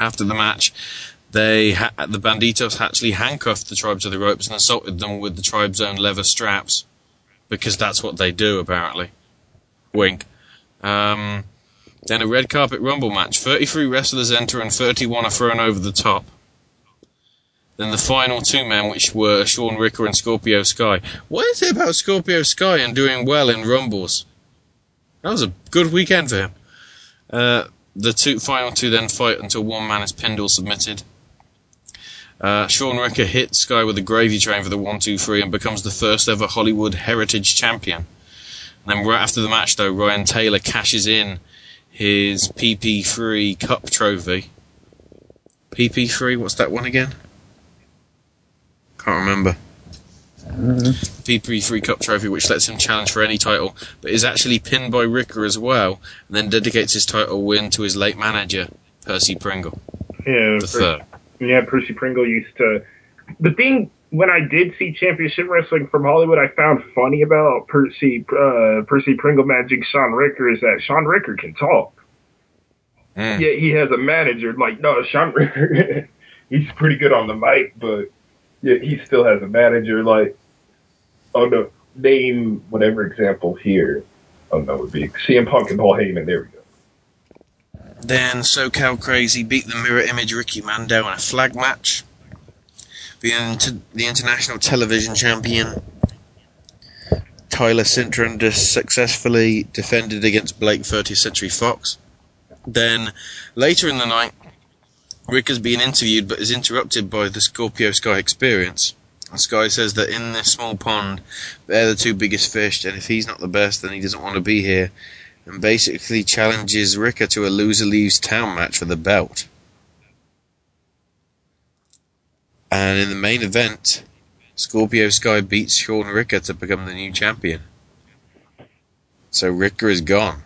After the match, they ha- the Banditos actually handcuffed the Tribe to the ropes and assaulted them with the Tribe's own leather straps, because that's what they do apparently. Wink. Um, then a red carpet rumble match. 33 wrestlers enter and 31 are thrown over the top. Then the final two men, which were Sean Ricker and Scorpio Sky. What is it about Scorpio Sky and doing well in rumbles? That was a good weekend for him. Uh, the two final two then fight until one man is pinned or submitted. Uh, Sean Ricker hits Sky with a gravy train for the one, two, three, and becomes the first ever Hollywood Heritage Champion. And then right after the match, though, Ryan Taylor cashes in his PP3 Cup trophy. PP3, what's that one again? Can't remember. PP3 Cup trophy, which lets him challenge for any title, but is actually pinned by Ricker as well, and then dedicates his title win to his late manager, Percy Pringle. Yeah, The Percy- third. Yeah, Percy Pringle used to. The thing when I did see Championship Wrestling from Hollywood, I found funny about Percy uh, Percy Pringle managing Sean Ricker is that Sean Ricker can talk. Hmm. Yeah, he has a manager. Like, no, Sean Ricker, (laughs) he's pretty good on the mic, but yeah, he still has a manager. Like, oh no, name whatever example here. Oh no, it would be CM Punk and Paul Heyman. There we go. Then SoCal Crazy beat the Mirror Image Ricky Mando in a flag match. The, inter- the international television champion Tyler Sintron just successfully defended against Blake 30th Century Fox. Then later in the night, Rick is being interviewed but is interrupted by the Scorpio Sky experience. Sky says that in this small pond, they're the two biggest fish, and if he's not the best, then he doesn't want to be here and basically challenges Ricker to a loser leaves town match for the belt. And in the main event, Scorpio Sky beats Sean Ricker to become the new champion. So Ricker is gone.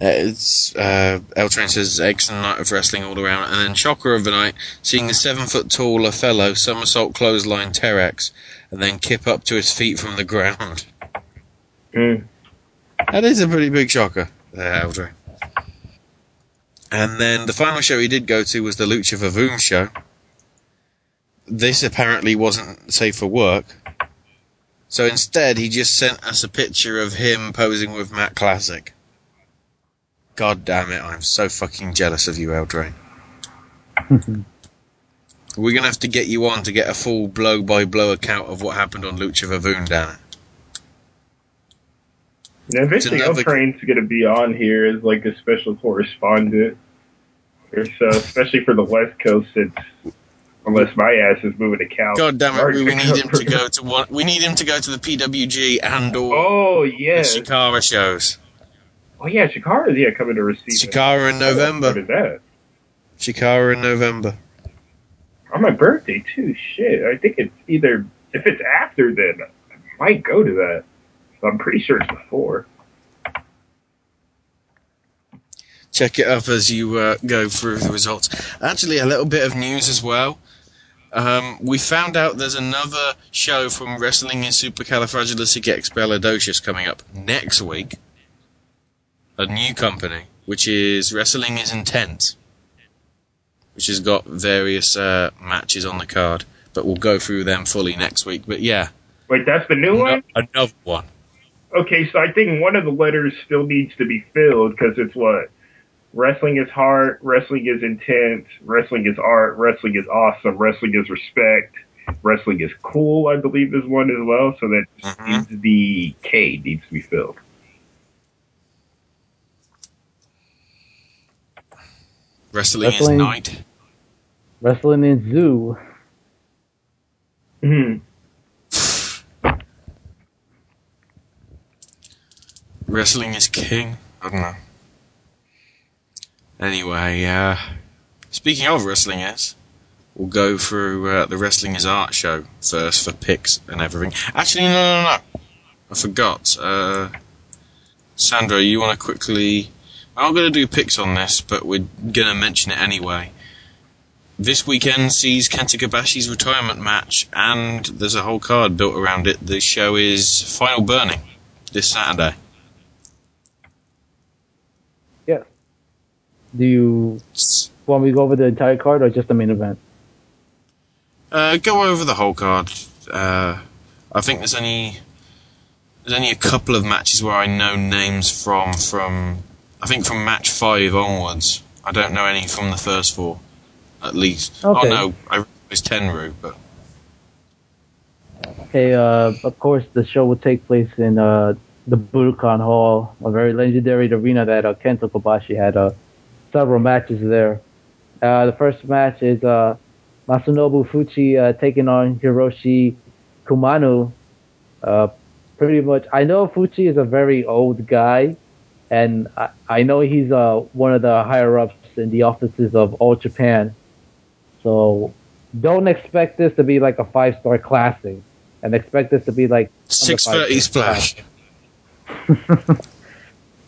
It's uh, El Train says excellent night of wrestling all around, and then shocker of the night, seeing the seven foot tall Othello somersault clothesline Terex, and then kip up to his feet from the ground. That is a pretty big shocker, there, Eldrin. And then the final show he did go to was the Lucha Vavoom show. This apparently wasn't safe for work. So instead, he just sent us a picture of him posing with Matt Classic. God damn it, I'm so fucking jealous of you, Eldrain. (laughs) We're gonna have to get you on to get a full blow by blow account of what happened on Lucha Vavoom, Dan. Yeah, eventually, It's El another- Train's going to be on here as like a special correspondent. Or so, especially for the West Coast, since unless my ass is moving to Cal. God damn it, we, we need him to (laughs) go to one. We need him to go to the PWG and or Oh yes. the Chikara shows. Oh yeah, Chikara's yeah coming to receive. Chikara in November. What is that? Chikara in November. On my birthday too. Shit, I think it's either if it's after, then I might go to that. But I'm pretty sure it's before. Check it up as you uh, go through the results. Actually, a little bit of news as well. Um, we found out there's another show from Wrestling in Supercalifragilisticexpialidocious coming up next week. A new company, which is Wrestling is Intense, which has got various uh, matches on the card, but we'll go through them fully next week. But yeah, Wait, that's the new one. another one. Okay, so I think one of the letters still needs to be filled because it's what wrestling is hard, wrestling is intense, wrestling is art, wrestling is awesome, wrestling is respect, wrestling is cool. I believe is one as well. So that needs the K needs to be filled. Wrestling, Wrestling- is night. Wrestling in Zoo. Hmm. Wrestling is king. I don't know. Anyway, uh, speaking of wrestling is, we'll go through uh, the Wrestling is Art show first for picks and everything. Actually, no, no, no. I forgot. Uh, Sandro, you want to quickly. I'm going to do picks on this, but we're going to mention it anyway. This weekend sees Kenta Kobashi's retirement match, and there's a whole card built around it. The show is Final Burning this Saturday. Yeah. Do you want me to go over the entire card or just the main event? Uh, go over the whole card. Uh, I think there's only there's only a couple of matches where I know names from from I think from match five onwards. I don't know any from the first four, at least. Okay. Oh no, I was Tenryu, but Okay, uh, of course, the show will take place in uh, the Budokan Hall, a very legendary arena that uh, Kenta Kobashi had uh, several matches there. Uh, the first match is uh, Masanobu Fuchi uh, taking on Hitoshi Kumano. Uh, pretty much, I know Fuchi is a very old guy, and I, I know he's uh, one of the higher ups in the offices of All Japan. So don't expect this to be like a five star classic, and expect this to be like six thirty splash. (laughs)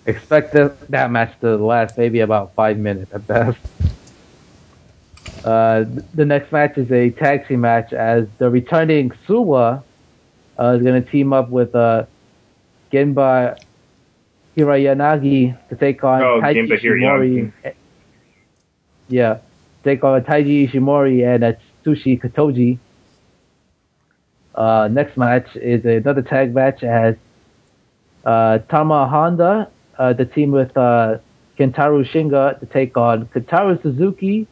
expect the, that match to last maybe about five minutes at best. Uh, the next match is a tag team match as the returning Suwa uh, is going to team up with uh, Genba Hirayanagi to take on Oh, Taiji Ishimori. Yeah, take on Taiji Ishimori and Atsushi Kotoge. Uh, next match is another tag match as uh, Tamon Honda, uh, the team with uh, Kentaro Shiga to take on Kentaro Suzuki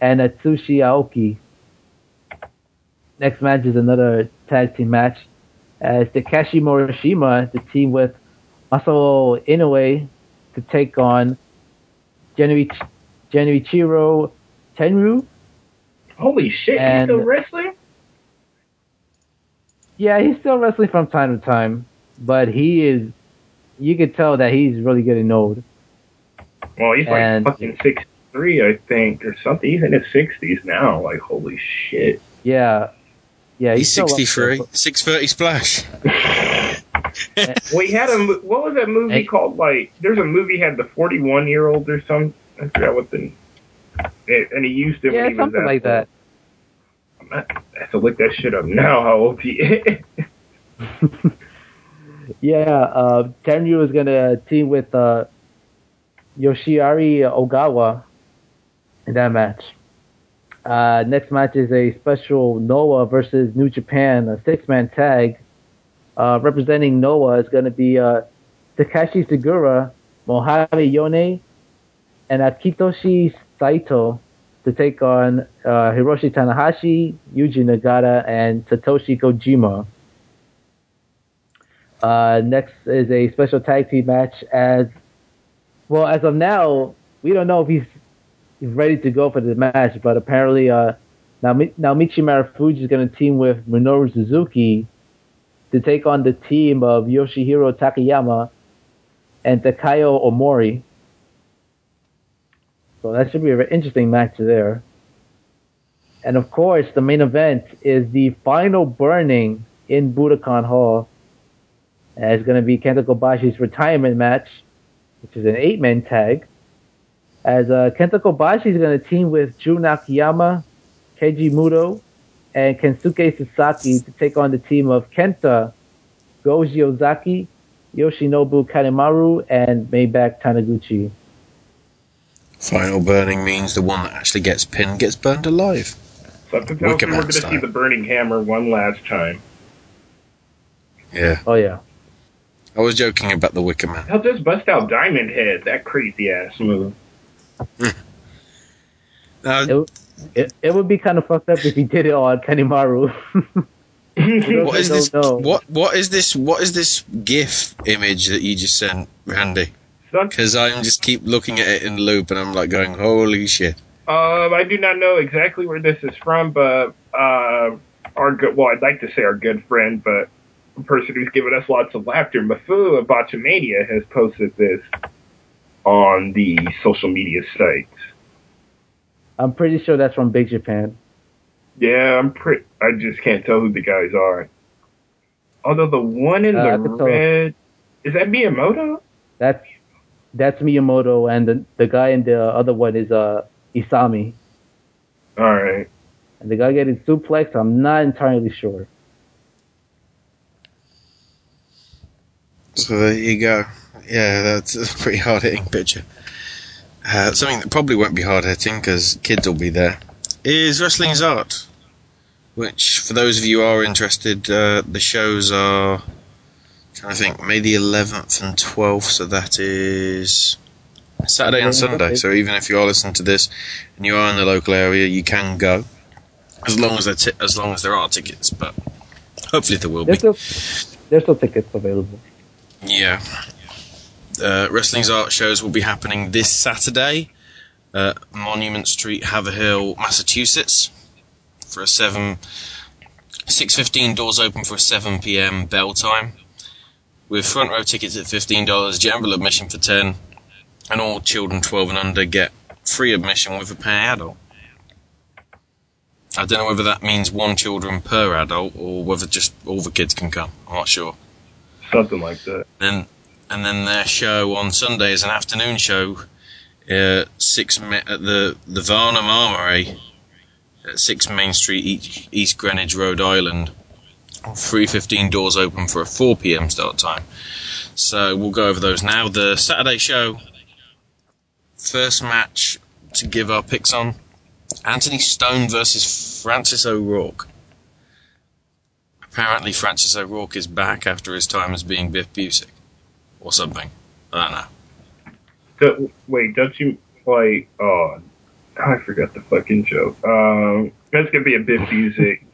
and Atsushi Aoki. Next match is another tag team match as Takeshi Morishima, the team with Masao Inoue, to take on Genui- Genichiro Tenryu. Holy shit, And- he's still wrestling? Yeah, he's still wrestling from time to time, but he is. You could tell that he's really getting old. Well, he's like fucking six three, I think, or something. He's in his sixties now. Like, holy shit. Yeah, yeah, He's still up there, 63. but- 630 splash. (laughs) (laughs) He had a what was that movie called? Like, there's a movie had the 41 year old or some. I forgot what the. And he used it when Yeah, he was something that like that. I have to look that shit up now. How old he is? (laughs) Yeah, uh, Tenryu is gonna team with uh, Yoshinari Ogawa in that match. Uh, next match is a special Noah versus New Japan, a six-man tag. Uh, representing Noah is going to be uh, Takashi Sugiura, Mohammed Yone, and Akitoshi Saito to take on uh, Hiroshi Tanahashi, Yuji Nagata, and Satoshi Kojima. Uh, next is a special tag team match as well as of now we don't know if he's, he's ready to go for the match, but apparently uh, now Naomichi Marufuji is going to team with Minoru Suzuki to take on the team of Yoshihiro Takayama and Takao Omori. So that should be an interesting match there. And of course, the main event is the final burning in Budokan Hall. It's going to be Kenta Kobashi's retirement match, which is an eight-man tag. As uh, Kenta Kobashi is going to team with Jun Akiyama, Keiji Muto, and Kensuke Sasaki to take on the team of Kenta, Go Shiozaki, Yoshinobu Kanemaru, and Maybach Taniguchi. Final burning means the one that actually gets pinned gets burned alive. Something tells Wicker me we're going to see the burning hammer one last time. Yeah. Oh yeah. I was joking about the Wicker Man. He'll just bust out Diamond Head, that crazy ass move. (laughs) it, it, it would be kind of fucked up if he did it on Kanemaru. (laughs) What is this? No, no. What what is this? What is this GIF image that you just sent, Randy? Because I'm just keep looking at it in loop, and I'm like going, "Holy shit!" Um, I do not know exactly where this is from, but uh, our good, well, I'd like to say our good friend, but a person who's given us lots of laughter, Maffew of Botchamania, has posted this on the social media sites. I'm pretty sure that's from Big Japan. Yeah, I'm pretty. I just can't tell who the guys are. Although the one in Uh, the could red is that Miyamoto? That's that's Miyamoto, and the the guy in the other one is uh Isami. All right. And the guy getting suplex, I'm not entirely sure. So there you go. Yeah, that's a pretty hard hitting picture. Uh, something that probably won't be hard hitting because kids will be there is Wrestling's Art, which, for those of you who are interested, uh, the shows are, trying to think, May the 11th and 12th, so that is Saturday and Sunday. So even if you are listening to this and you are in the local area, you can go, as long as there as long as there are tickets. But hopefully there will be. There's there's still tickets available. Yeah. Uh, Wrestling's art shows will be happening this Saturday at Monument Street, Haverhill, Massachusetts, for a seven six fifteen doors open for a seven p.m. bell time, with front row tickets at fifteen dollars, general admission for ten, and all children twelve and under get free admission with a per adult. I don't know whether that means one children per adult or whether just all the kids can come. I'm not sure. Something like that. And and then their show on Sunday is an afternoon show. Uh, six ma- at the the Varnum Armory at six Main Street, East, East Greenwich, Rhode Island. Three fifteen doors open for a four p.m. start time. So we'll go over those now. The Saturday show, first match to give our picks on: Anthony Stone versus Francis O'Rourke. Apparently, Francis O'Rourke is back after his time as being Biff Busick, or something. I don't know. Do- wait, don't you like? Oh, I forgot the fucking joke. Um, that's gonna be a bit music,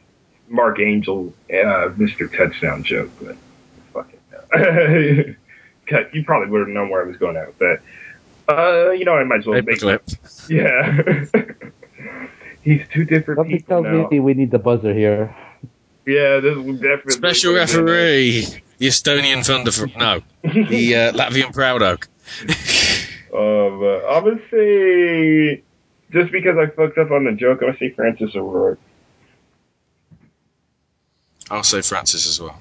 Mark Angel, uh, Mr. Touchdown joke, but fucking (laughs) no. Cut- you probably would have known where I was going at but. Uh, you know, I might as well make Paperclip. Yeah. (laughs) He's two different Something people tells now. me we need the buzzer here. Yeah, this will definitely Special referee, the Estonian Thunder. From, No, the uh, Latvian Proud Oak. Um, uh, I'm gonna say just because I fucked up on the joke, I'm gonna say Francis O'Rourke. I'll say Francis as well.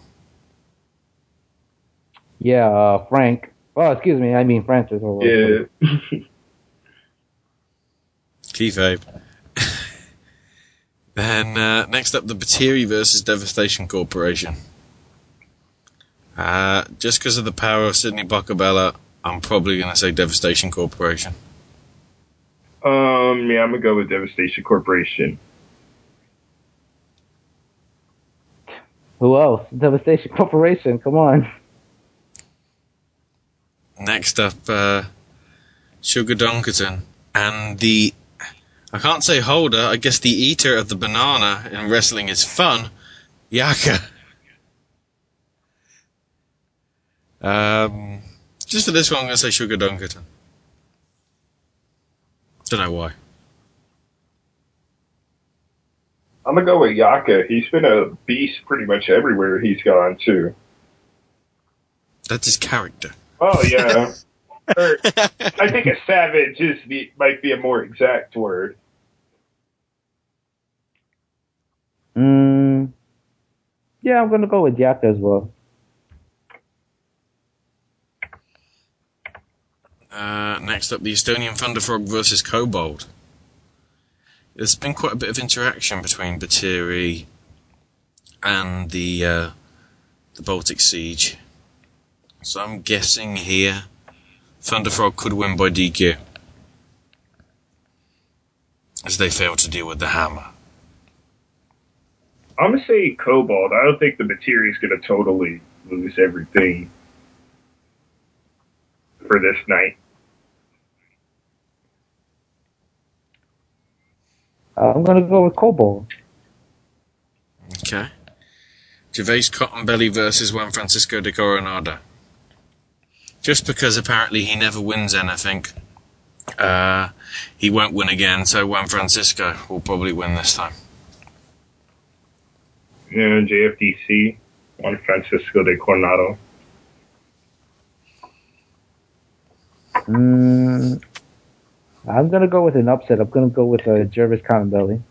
Yeah, uh, Frank. Oh, excuse me. I mean Francis. O'Rourke. Yeah. (laughs) Keith Abe. (laughs) then uh, next up, the Batiri versus Devastation Corporation. Uh, just because of the power of Sidney Bakabella, I'm probably going to say Devastation Corporation. Um, yeah, I'm gonna go with Devastation Corporation. Who else? Devastation Corporation. Come on. Next up, uh, Sugar Dunkerton and the. I can't say holder, I guess the eater of the banana in wrestling is fun, Yaka. Um, just for this one, I'm going to say Sugar Dunkerton. Don't know why. I'm gonna go with Yaka. He's been a beast pretty much everywhere he's gone to. That's his character. Oh yeah. (laughs) or, I think a savage is the, might be a more exact word. Mm, yeah, I'm gonna go with Yaka as well. Uh, next up, the Estonian Thunderfrog versus Kobald. There's been quite a bit of interaction between Batiri and the uh, the Baltic Siege. So I'm guessing here Thunderfrog could win by DQ. As they fail to deal with the hammer. I'm gonna say Kobald. I don't think the Batiri's gonna totally lose everything for this night. Uh, I'm gonna go with Kobald. Okay. Jervis Cottonbelly versus Juan Francisco de Coronado. Just because apparently he never wins anything, uh, he won't win again, so Juan Francisco will probably win this time. Yeah, JFDC, Juan Francisco de Coronado. Mm, I'm gonna go with an upset. I'm gonna go with uh, Jervis Cottonbelly.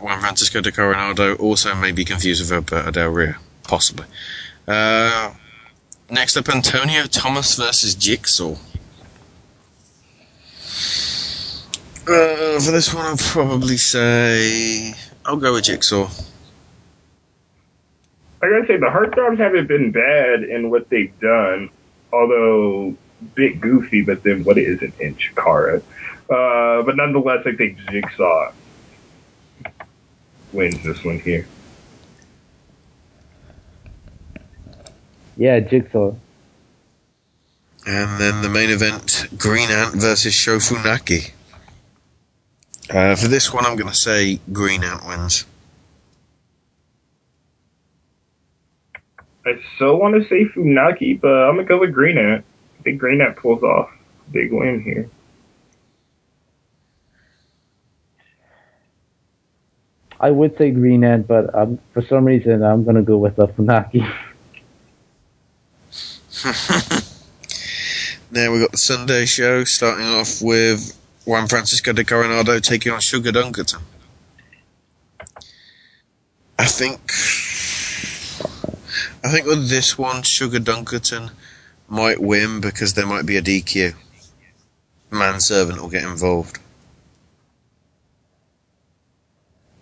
Juan Francisco de Coronado also may be confused with Alberto Del Rio, possibly. Uh, next up, Antonio Thomas versus Jigsaw. Uh, for this one, I'll probably say I'll go with Jigsaw. I gotta say, the Heartthrobs haven't been bad in what they've done, although bit goofy. But then, what is an inch, Kara? Uh, but nonetheless, I think Jigsaw wins this one here. Yeah, Jigsaw. And then the main event, Green Ant versus Sho Funaki. Uh, for this one, I'm going to say Green Ant wins. I so want to say Funaki, but I'm gonna go with Green Ant. I think Green Ant pulls off a big win here. I would say Green Ant, but um, for some reason I'm gonna go with uh, Funaki. Now we've got the Sunday show starting off with Juan Francisco de Coronado taking on Sugar Dunkerton. I think I think with this one, Sugar Dunkerton might win because there might be a DQ. Manservant will get involved.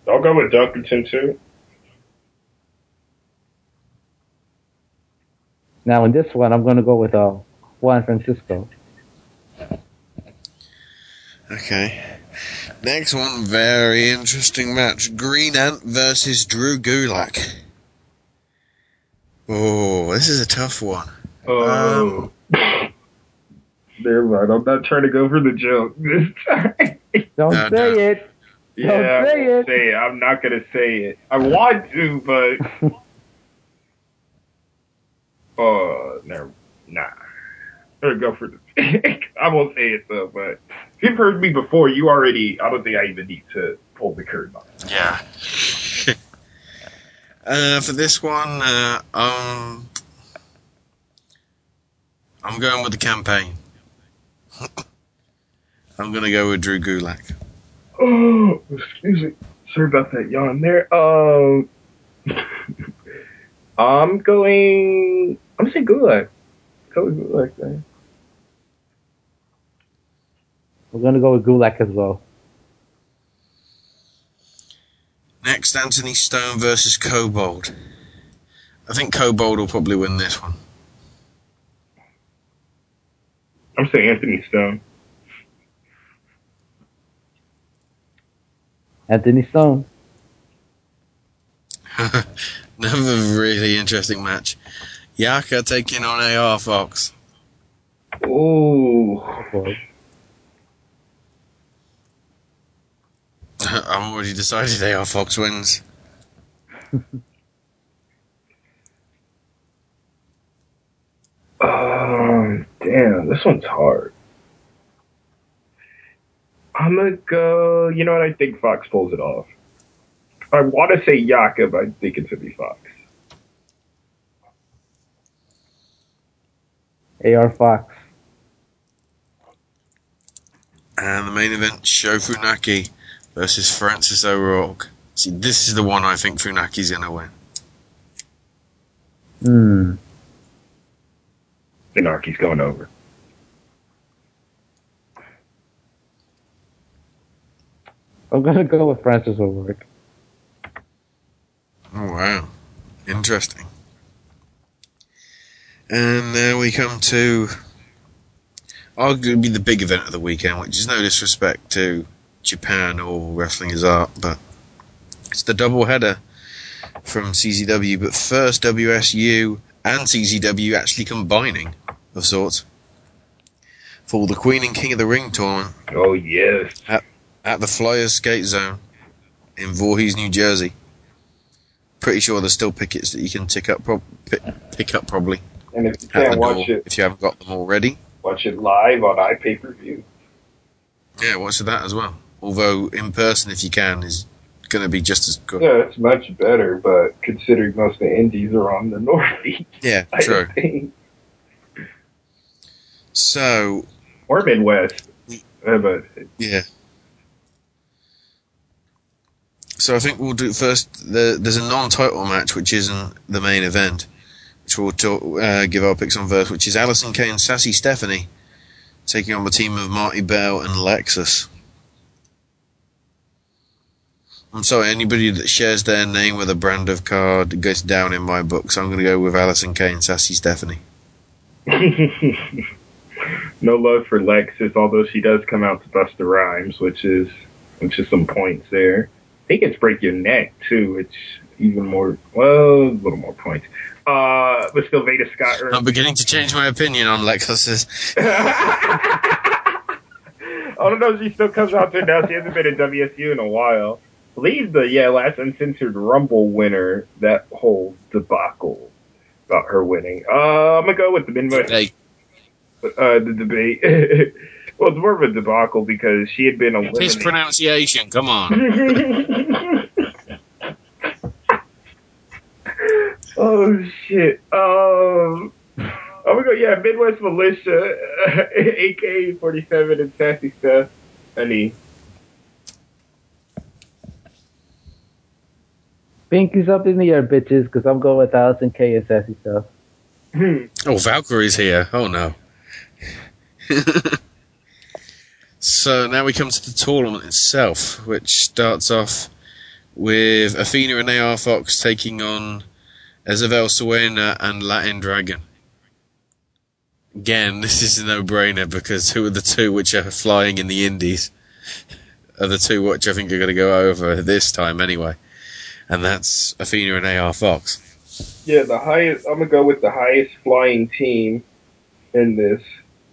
I'll go with Dunkerton too. Now in this one, I'm going to go with uh, Juan Francisco. Okay. Next one, very interesting match. Green Ant versus Drew Gulak. Oh, this is a tough one. Oh. Never mind. I'm not trying to go for the joke this time. (laughs) Don't No, say no. it. Yeah, Don't I say won't it. say it. I'm not gonna say it. I want to, but (laughs) oh, never, Nah. I'm gonna go for the. (laughs) I won't say it though, but if you've heard me before, you already. I don't think I even need to pull the curtain on. Yeah. uh, for this one, uh, um, I'm going with the campaign. I'm going to go with Drew Gulak. Oh, excuse me. Sorry about that yawn there. Um, (laughs) I'm going. I'm saying Gulak. Go with Gulak then. We're going to go with Gulak as well. Next, Anthony Stone versus Kobald. I think Kobald will probably win this one. I'm saying Anthony Stone. Anthony Stone. (laughs) Another really interesting match. Yaka taking on AR Fox. Ooh. (laughs) I'm already decided AR Fox wins. (laughs) Um, damn, this one's hard. I'm gonna go. You know what? I think Fox pulls it off. I want to say Yaka, but I think it's gonna be Fox. AR Fox. And the main event, Sho Funaki versus Francis O'Rourke. See, this is the one I think Funaki's going to win. Hmm. Anarchy's going over. I'm going to go with Francis O'Rourke. Oh, wow. Interesting. And now we come to arguably the big event of the weekend, which is no disrespect to Japan or wrestling is art, but it's the double header from CZW. But first, WSU and CZW actually combining of sorts for the Queen and King of the Ring tournament. Oh yes, at, at the Flyers Skate Zone in Voorhees, New Jersey. Pretty sure there's still pickets that you can tick up, prob- pick, pick up probably. And if you can't watch it, if you haven't got them already. watch it live on iPay per view. Yeah, watch that as well. Although in person, if you can, is going to be just as good. Yeah, it's much better, but considering most of the indies are on the (laughs) Northeast, Yeah, I true. So or Midwest. But yeah. So I think we'll do first. The, there's a non-title match which isn't the main event, which we'll talk, uh, give our picks on first, which is Allysin Kay and Sassy Stephanie taking on the team of Marti Belle and Lexxus. I'm sorry, anybody that shares their name with a brand of card goes down in my book, so I'm going to go with Alison Kane, and Sassy Stephanie. (laughs) no love for Lexxus, although she does come out to Busta Rhymes, which is which is some points there. I think it's break your neck too, which even more well, a little more points. Uh, but still, Veda Scott earned I'm beginning to change my opinion on Lexxus's. I (laughs) don't know if she still comes out to now. She hasn't been in WSU in a while. Believe the yeah last uncensored Rumble winner. That whole debacle about her winning. Uh, I'm gonna go with the Midwest. Uh, the debate. (laughs) well, it's more of a debacle because she had been eliminated. His pronunciation, come on. (laughs) (laughs) oh shit. Um, I'm gonna. Yeah, Midwest Militia, AK 47, and Sassy Steph. Any. Pinkies up in the air, bitches, because I'm going with Allysin Kay and Sassy Stuff. Oh, Valkyrie's here. Oh no. (laughs) so now we come to the tournament itself, which starts off with Athena and AR Fox taking on Isabel Suena and Latin Dragon. Again, (laughs) this is a no-brainer because who are the two which are flying in the Indies? Are the two which I think are going to go over this time anyway, and that's Athena and AR Fox. Yeah, the highest. I'm gonna go with the highest flying team in this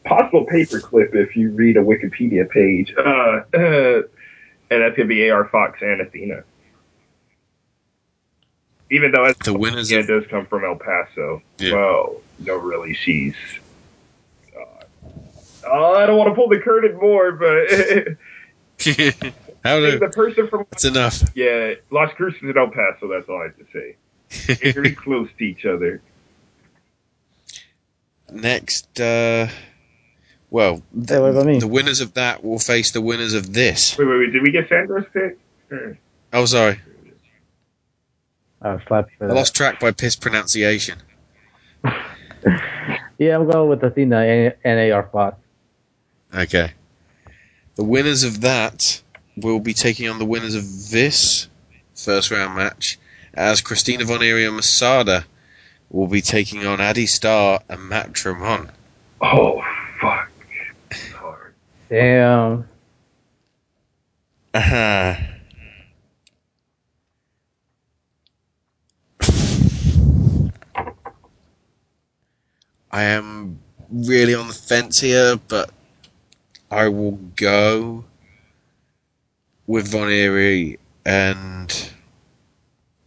possible paperclip. If you read a Wikipedia page, uh, uh, and that's gonna be AR Fox and Athena. Even though the winners yeah, does come from El Paso. Yeah. Well, no, really, she's. Uh, oh, I don't want to pull the curtain more, but (laughs) How do? the person from That's enough. yeah, Las Cruces and El Paso. That's all I have to say. They're very (laughs) close to each other. Next, uh, well, Hey, what about me? the winners of that will face the winners of this. Wait, wait, wait. Did we get Sandro's pick? Hmm. Oh, sorry, I'll slap for I that. lost track by piss pronunciation. (laughs) Yeah, I'm going with Athena and, and AR Fox. Okay, the winners of that will be taking on the winners of this first round match, as Christina Von Eerie Masada will be taking on Addy Starr and Matt Tremont. Oh, fuck. Damn. Uh-huh. I am really on the fence here, but I will go with Von Eerie and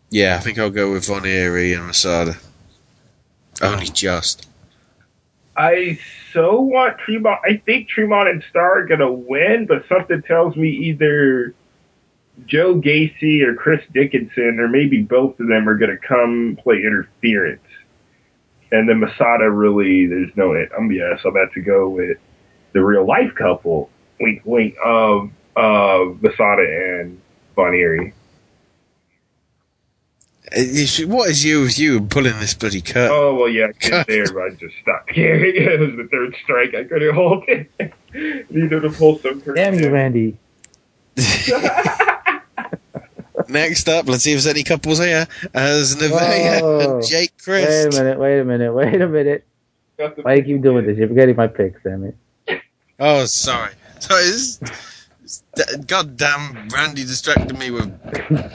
yeah, I think I'll go with Von Eerie and Masada. Only just. I so want Tremont. I think Tremont and Starr are gonna win, but something tells me either Joe Gacy or Chris Dickinson, or maybe both of them, are gonna come play interference. And then Masada really, there's no. I'm yes, I'm about to go with the real life couple. Wink, wink. Of of Masada and Von Eerie. Uh, you should- What is you with you pulling this bloody curtain? Oh well, yeah, I there, (laughs) but I just stopped. (laughs) it was the third strike. I couldn't hold it. (laughs) Needed to pull some. Damn you, Randy. Next up, let's see if there's any couples here. As Nevaeh Whoa. and Jake Oh. Wait a minute, wait a minute, wait a minute. Why do you keep doing this? You're forgetting my picks, damn it. Oh, sorry. Sorry, this, this, goddamn Randy distracted me with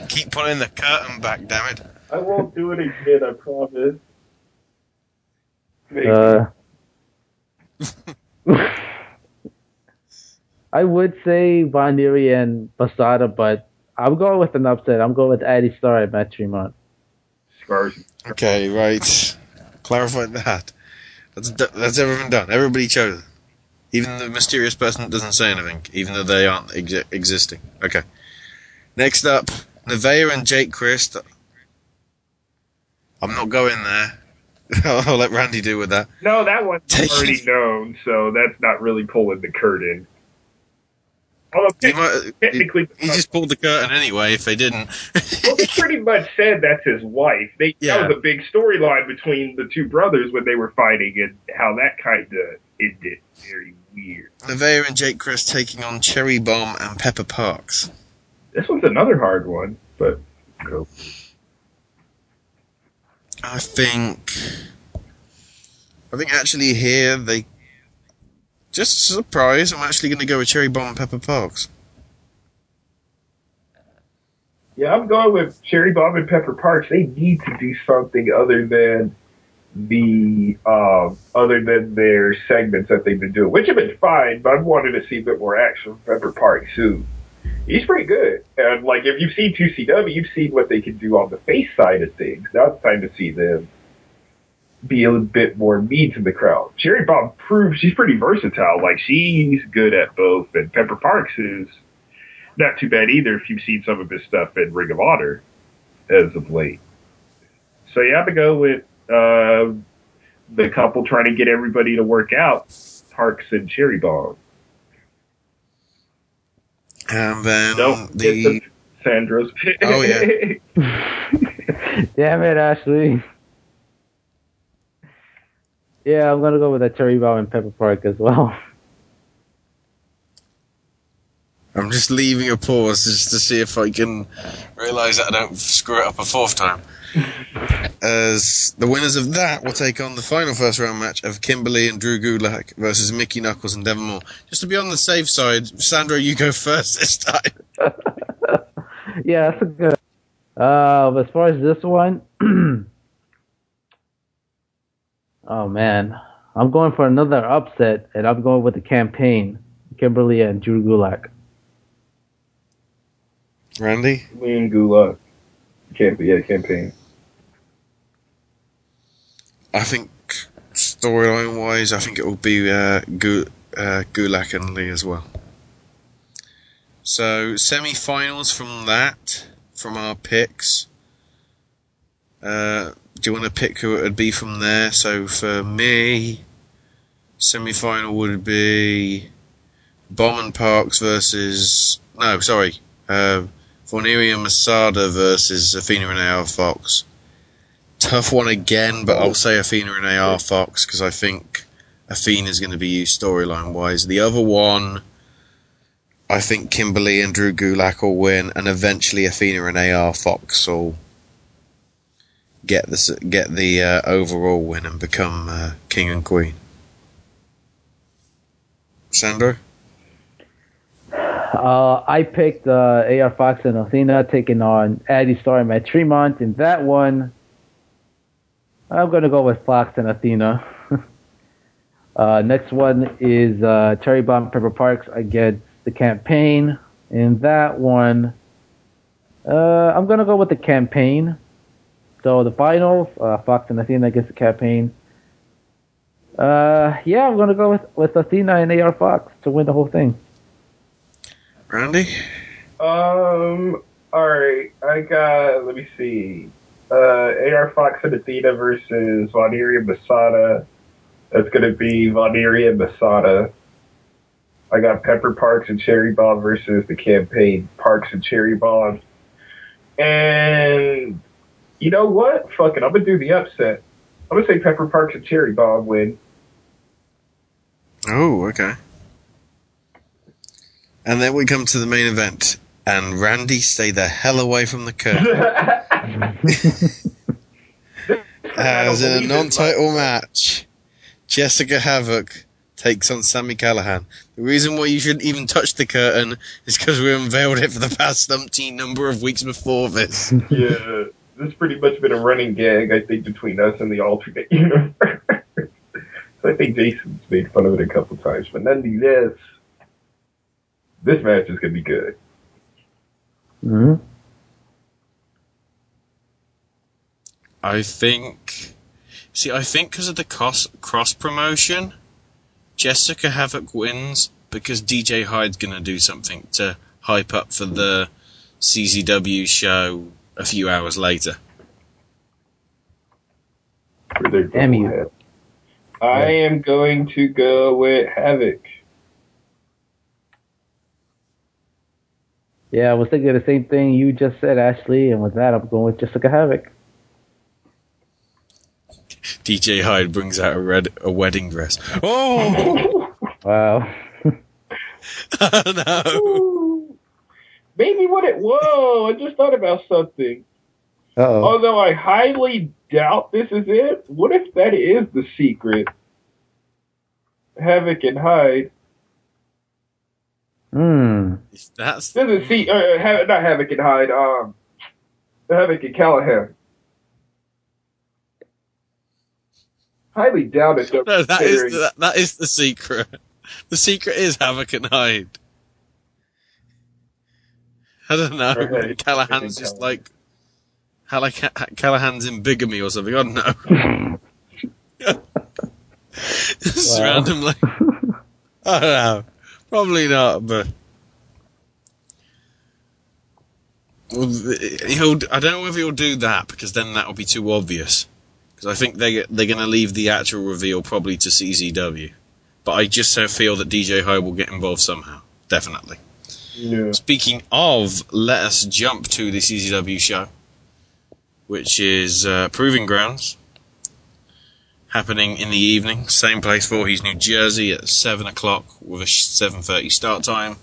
keep pulling the curtain back, damn it. I won't do it again. I promise. Maybe. Uh, (laughs) I would say Von Eerie and Masada, but I'm going with an upset. I'm going with Addy Starr and Matt Tremont. Scars. Okay, right. Clarify that. That's that's everything done. Everybody chose. Even the mysterious person that doesn't say anything, even though they aren't ex- existing. Okay. Next up, Nevaeh and Jake Crist. I'm not going there. (laughs) I'll let Randy do with that. No, that one's already known, so that's not really pulling the curtain. Although You might- technically, He just pulled the curtain anyway. If they didn't, well, they pretty much said that's his wife. They Yeah. that was a big storyline between the two brothers when they were fighting, and how that kind of ended. Very weird. Nevaeh and Jake Crist taking on Cherry Bomb and Pepper Parks. This one's another hard one, but go. I think. I think actually here they. Just a surprise, I'm actually going to go with Cherry Bomb and Pepper Parks. Yeah, I'm going with Cherry Bomb and Pepper Parks. They need to do something other than the um, other than their segments that they've been doing, which have been fine. But I wanted to see a bit more action from Pepper Parks, who he's pretty good. And like if you've seen 2CW, you've seen what they can do on the face side of things. Now it's time to see them be a bit more mean to the crowd. Cherry Bomb proves she's pretty versatile. Like she's good at both, and Pepper Parks is not too bad either if you've seen some of his stuff in Ring of Honor as of late. So yeah, I'm gonna go with uh, the couple trying to get everybody to work out, Parks and Cherry Bomb. And then No, the. it's Sandro's pick. Oh, yeah. (laughs) Damn it, Ashley. Yeah, I'm gonna go with the Cherry Bomb and Pepper Park as well. I'm just leaving a pause just to see if I can realise that I don't screw it up a fourth time. As the winners of that will take on the final first round match of Kimber Lee and Drew Gulak versus Mickey Knuckles and Devon Moore. Just to be on the safe side, Sandro, you go (laughs) first this time. (laughs) yeah, that's a good. Uh, as far as this one, (clears throat) oh man, I'm going for another upset, and I'm going with the campaign, Kimber Lee and Drew Gulak. Randy? Me and Gulak. Camp- yeah, campaign. I think storyline wise, I think it will be uh, uh, Gulak and Lee as well. So semi-finals from that, from our picks. Uh, do you want to pick who it would be from there? So for me, semi-final would be Bowman Parks versus no, sorry, uh, Vorneria Masada versus Athena and AR Fox. Tough one again, but I'll say Athena and AR Fox because I think Athena is going to be used storyline wise. The other one, I think Kimber Lee and Drew Gulak will win, and eventually Athena and AR Fox will get the get the uh, overall win and become uh, king and queen. Sandro. Uh, I picked uh, AR Fox and Athena taking on Addy Starr and Matt Tremont. In that one, I'm going to go with Fox and Athena. (laughs) uh, next one is uh, Cherry Bomb Pepper Parks against the campaign. In that one, uh, I'm going to go with the campaign. So the finals, uh, Fox and Athena against the campaign. Uh, yeah, I'm going to go with, with Athena and AR Fox to win the whole thing. Randy? Um. All right. I got. Let me see. Uh, AR Fox and Athena versus Valeria Masada. That's going to be Valeria Masada. I got Pepper Parks and Cherry Bomb versus the campaign Parks and Cherry Bomb. And you know what? Fuck it. I'm going to do the upset. I'm going to say Pepper Parks and Cherry Bomb win. Oh, okay. And then we come to the main event, and Randy stay the hell away from the curtain. (laughs) As in a non-title match, Jessicka Havok takes on Sami Callihan. The reason why you shouldn't even touch the curtain is because we unveiled it for the past umpteen number of weeks before this. (laughs) yeah, this pretty much been a running gag, I think, between us and the alternate (laughs) universe. so I think Jason's made fun of it a couple times, but nonetheless, this match is going to be good. hmm I think. See, I think because of the cross cross promotion, Jessicka Havok wins because DJ Hyde's going to do something to hype up for the CZW show a few hours later. Damn you. I am going to go with Havok. Yeah, I was thinking the same thing you just said, Ashley, and with that, I'm going with Jessicka Havok. DJ Hyde brings out a red a wedding dress. Oh (laughs) wow! oh, (laughs) no! Maybe what it? Whoa! I just thought about something. Uh-oh. Although I highly doubt this is it, what if that is the secret? Havok and Hyde. Hmm. That's doesn't see uh, ha- not Havok and Hyde. Um, Havok and Callihan. Highly doubt it. though, No, that is considering- that, that is the secret. (laughs) The secret is Havok and Hyde. I don't know. Right. (laughs) Callihan's just like Callihan's in bigamy or something. I don't know. (laughs) just Wow. randomly. I don't know. Probably not, but well, he'll. I don't know whether he'll do that because then that will be too obvious. Because I think they they're going to leave the actual reveal probably to CZW. But I just so feel that DJ Hyde will get involved somehow. Definitely. Yeah. Speaking of, let us jump to the CZW show. which is uh, Proving Grounds, happening in the evening. Same place, Voorhees, New Jersey, at seven o'clock with a seven thirty start time.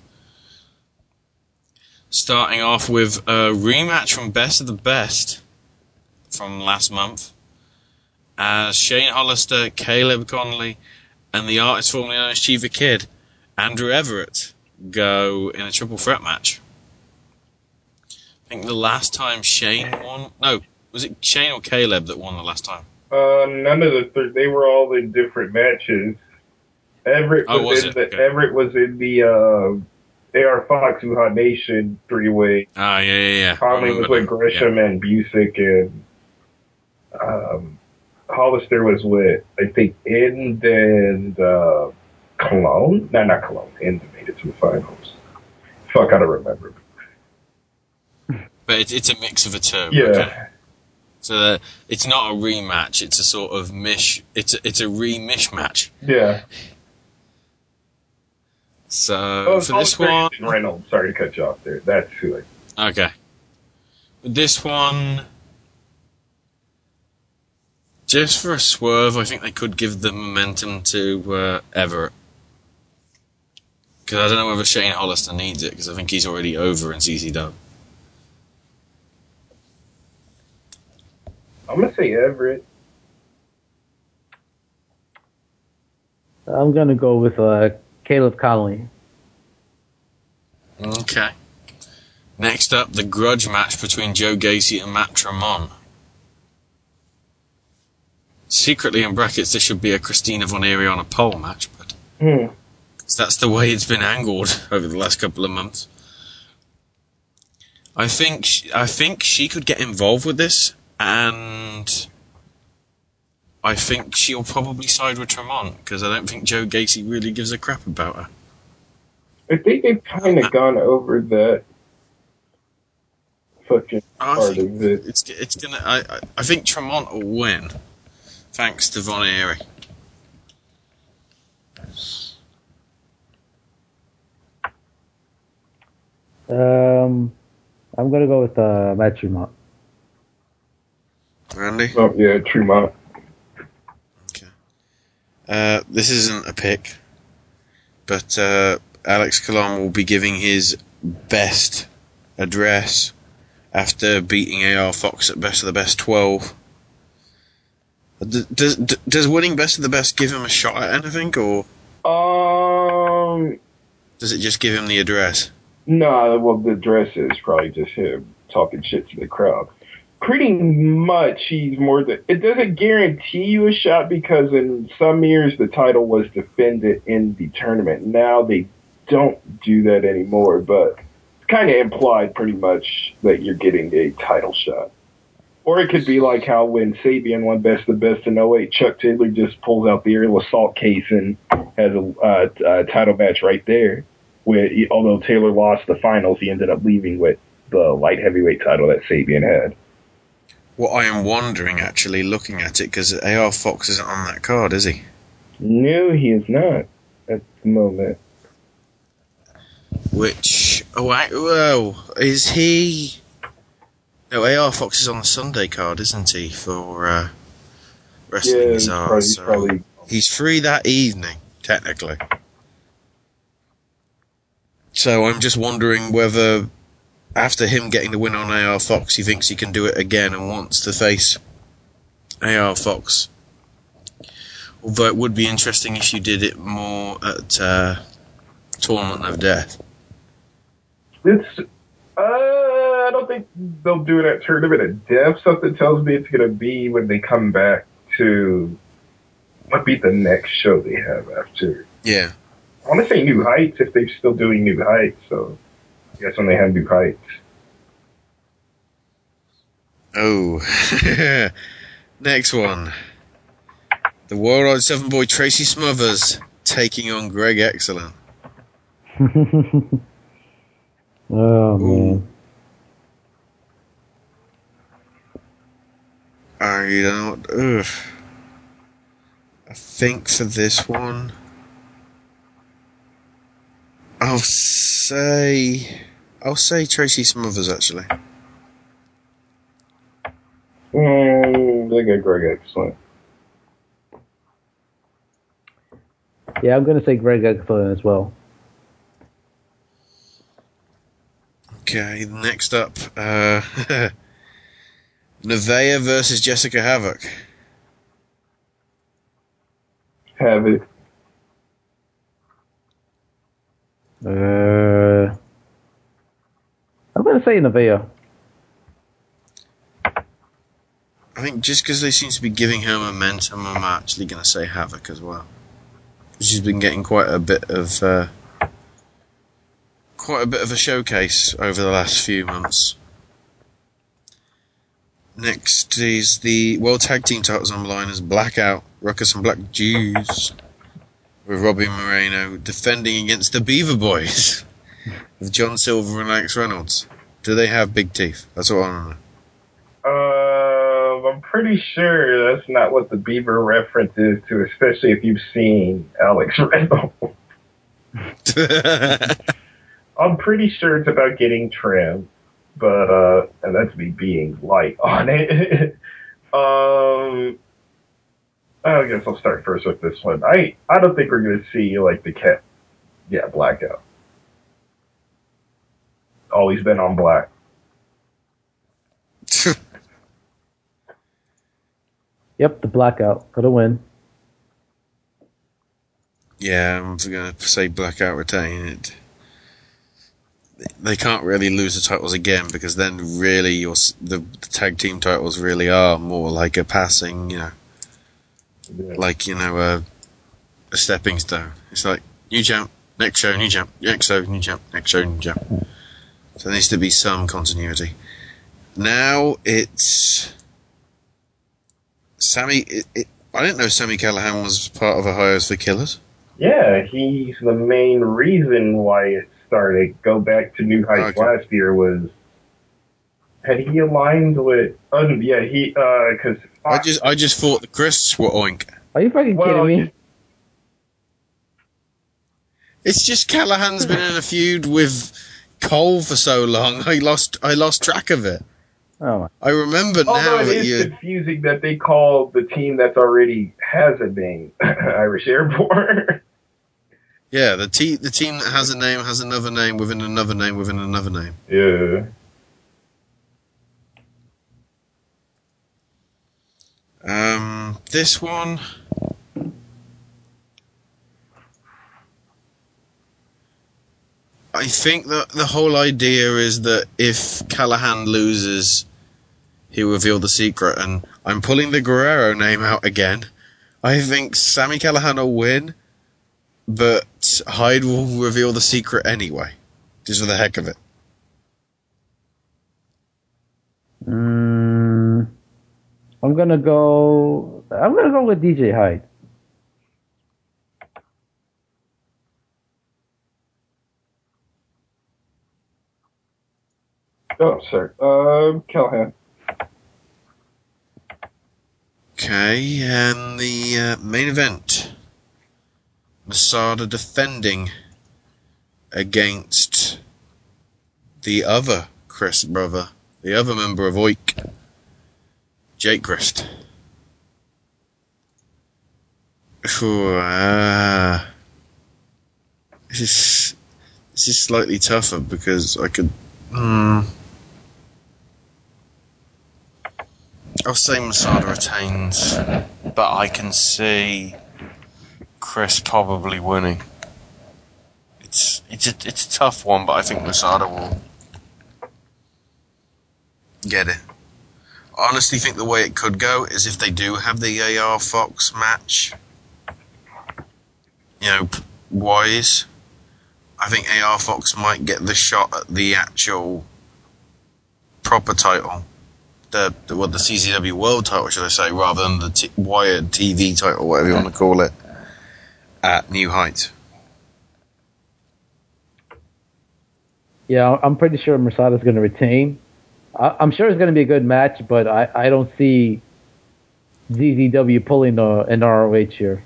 Starting off with a rematch from Best of the Best from last month, as Shane Hollister, Caleb Konley, and the artist formerly known as Chief Kid, Andrew Everett, go in a triple threat match. I think the last time Shane won. No, was it Shane or Caleb that won the last time? Uh, none of the th- they were all in different matches. Everett Oh, was, was in it? the Okay. Everett was in the uh, AR Fox Wuhan Nation three way. Ah, yeah, yeah, yeah. Konley I was with. Gresham and Busick, and um, Hollister was with I think End and uh, Cologne. No, not Cologne. End made it to the finals. Fuck, I don't remember. But it's, it's a mix of the two. Yeah. Okay. So that it's not a rematch. It's a sort of mish. It's a, it's a re-mish match. Yeah. So Oh, for this one, Reynolds. Sorry to cut you off there. That's who I okay. This one, just for a swerve, I think they could give the momentum to uh, Everett. Because I don't know whether Shane Hollister needs it, because I think he's already over in CZW. I'm gonna say Everett. I'm gonna go with uh, Caleb Konley. Okay. Next up, the grudge match between Joe Gacy and Matt Tremont. Secretly in brackets, this should be a Christina Von Eerie on a pole match, but Hmm. 'cause that's the way it's been angled (laughs) over the last couple of months. I think I think she could get involved with this, and I think she'll probably side with Tremont because I don't think Joe Gacy really gives a crap about her. I think they've kind of gone over that fucking I part think of it. it's it's gonna. I I- I think Tremont will win, thanks to Von Eerie. Um, I'm gonna go with uh, Matt Tremont. Randy. Oh yeah, Tremont. Uh, this isn't a pick, but uh, Alex Colon will be giving his best address after beating AR Fox at Best of the Best 12. D- Does, does winning Best of the Best give him a shot at anything, or Um, does it just give him the address? no, well, the address is probably just him talking shit to the crowd. Pretty much, he's more than. It doesn't guarantee you a shot because in some years the title was defended in the tournament. Now they don't do that anymore, but it's kind of implied pretty much that you're getting a title shot. Or it could be like how when Sabian won Best of Best in 08, Chuck Taylor just pulls out the aerial assault case and has a, uh, a title match right there. Where he, although Taylor lost the finals, he ended up leaving with the light heavyweight title that Sabian had. What I am wondering, actually, looking at it, because AR Fox isn't on that card, is he? No, he is not at the moment. Which, oh, I, well, is he? No, AR Fox is on the Sunday card, isn't he? For uh, Wrestling Yeah, he's Bizarre. probably- he's so probably- he's free that evening, technically. So I'm just wondering whether, after him getting the win on AR Fox, he thinks he can do it again and wants to face AR Fox. Although it would be interesting if you did it more at uh, Tournament of Death. It's uh, I don't think they'll do it at Tournament of Death. Something tells me it's going to be when they come back to what be the next show they have after. Yeah. I want to say New Heights if they're still doing New Heights. So Guess when they have New Heights. Oh. (laughs) Next one. The World Wide Seven Boy Tracy Smothers taking on Greg Excellent. (laughs) oh man. I don't. Ugh. I think for this one, I'll say. I'll say Tracy Smothers actually. Mm, they got Greg Excellent. Yeah, I'm going to say Greg Excellent as well. Okay, next up, uh, (laughs) Nevaeh versus Jessicka Havok. Have it. Uh, I'm going to say Nevaeh. I think just because they seem to be giving her momentum, I'm actually going to say Havok as well. She's been getting quite a bit of uh, quite a bit of a showcase over the last few months. Next is the World Tag Team titles on the line as Blackout, Ruckus and Black Jews, with Robbie Mireno defending against the Beaver Boys, (laughs) with John Silver and Alex Reynolds. Do they have big teeth? That's what I want to know. Uh, I'm pretty sure that's not what the Beaver reference is to, especially if you've seen Alex (laughs) Reynolds. (laughs) I'm pretty sure it's about getting trimmed, but uh, and that's me being light on it. um, I guess I'll start first with this one. I I don't think we're gonna see like the cat, yeah, blackout. Always been on black. (laughs) Yep, the blackout. Got to win. Yeah, I'm going to say Blackout retain it. They can't really lose the titles again because then really your the, the tag team titles really are more like a passing, you know, like you know a, a stepping stone. It's like new jump, next show, new jump, next show, new jump, next show, new jump. So there needs to be some continuity. Now it's Sami. It, it, I didn't know Sami Callihan was part of Ohio's for Killers. Yeah, he's the main reason why it started. Go back to New Heights last year was had he aligned with? Oh yeah, he uh, because I just I just thought the crisps were oink. Are you fucking Well, kidding me? It's just Callihan's been in a feud with Cole for so long. I lost I lost track of it. Oh my. I remember Although now it that is you. confusing that they call the team that's already has a name (laughs) Irish Airborne. Yeah, the te- the team that has a name has another name within another name within another name. yeah. Um, this one. I think that the whole idea is that if Callihan loses, he'll reveal the secret. And I'm pulling the Guerrero name out again. I think Sami Callihan will win, but Hyde will reveal the secret anyway, just for the heck of it. Mm, I'm gonna go. I'm gonna go with DJ Hyde. Oh, sorry. Um, Callihan. Okay, and the uh, main event. Masada defending against the other Crist brother, the other member of Oik, Jake Crist. Ooh, ah. this is this is slightly tougher because I could. Hmm. I'll say Masada retains, but I can see Crist probably winning. It's it's a, it's a tough one, but I think Masada will get it. I honestly think the way it could go is if they do have the AR Fox match, you know, wise. I think AR Fox might get the shot at the actual proper title the, the well the CZW World title, should I say, rather than the t- Wired TV title, whatever you want to call it, at New Heights. Yeah, I'm pretty sure Masada's going to retain. I, I'm sure it's going to be a good match, but I, I don't see CZW pulling the, an ROH here.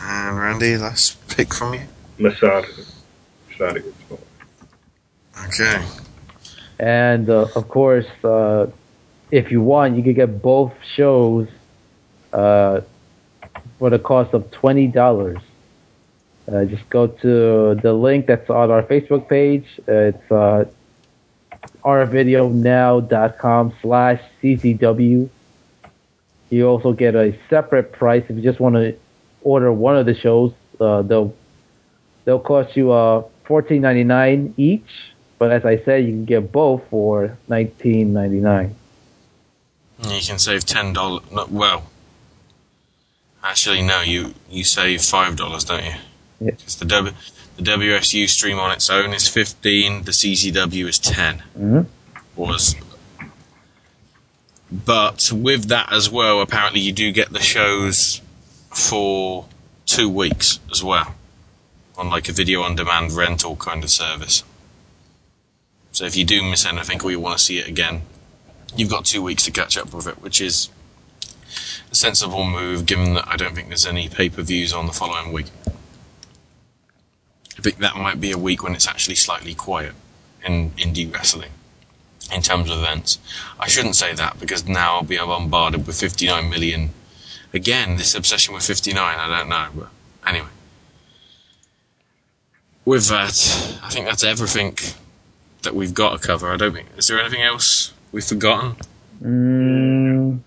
And Randy, last pick from you. Masada. It's not a good spot. Okay. And uh, of course, uh, if you want, you could get both shows uh, for the cost of twenty dollars. Uh, just go to the link that's on our Facebook page. It's uh, rvideonow.com slash czw. You also get a separate price if you just want to order one of the shows. Uh, they'll they'll cost you uh, fourteen ninety nine each. But as I said, you can get both for nineteen ninety nine. You can save ten dollars. Well, actually, no. You you save five dollars, don't you? Yeah. Because the w, the WSU stream on its own is fifteen. The CZW is 10 Mm-hmm. Was. But with that as well, apparently you do get the shows for two weeks as well, on like a video on demand rental kind of service. So if you do miss anything or you want to see it again, you've got two weeks to catch up with it, which is a sensible move given that I don't think there's any pay per views on the following week. I think that might be a week when it's actually slightly quiet in indie wrestling in terms of events. I shouldn't say that because now I'll be bombarded with 59 million. Again, this obsession with 59, I don't know, but anyway. With that, I think that's everything that we've got to cover. I don't think. Is there anything else we've forgotten? Mm,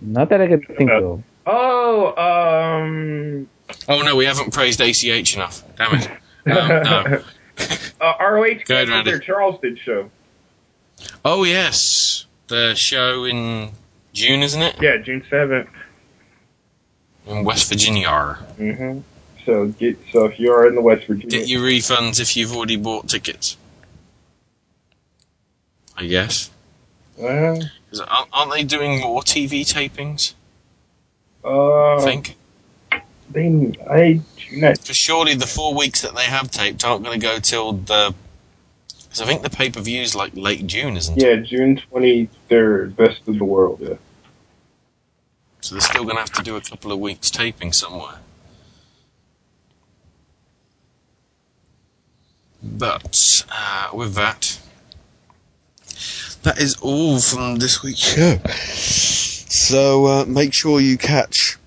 not that I can think of. Oh, um, Oh no, we haven't praised ACH enough. Damn it. Um, (laughs) no. (laughs) uh, ROH Go ahead, their Charleston show. Oh yes, the show in June, isn't it? Yeah, June seventh. In West Virginia. Mm-hmm. So get so if you are in the West Virginia, Get your refunds if you've already bought tickets. I guess. well, 'Cause aren't aren't they doing more TV tapings? uh, I think. They I do not Because surely the four weeks that they have taped aren't going to go till the. Because I think the pay per view is like late June, isn't it? Yeah, June twenty third, Best of the World. Yeah. So they're still going to have to do a couple of weeks taping somewhere. But uh, with that, that is all from this week's show. So uh, make sure you catch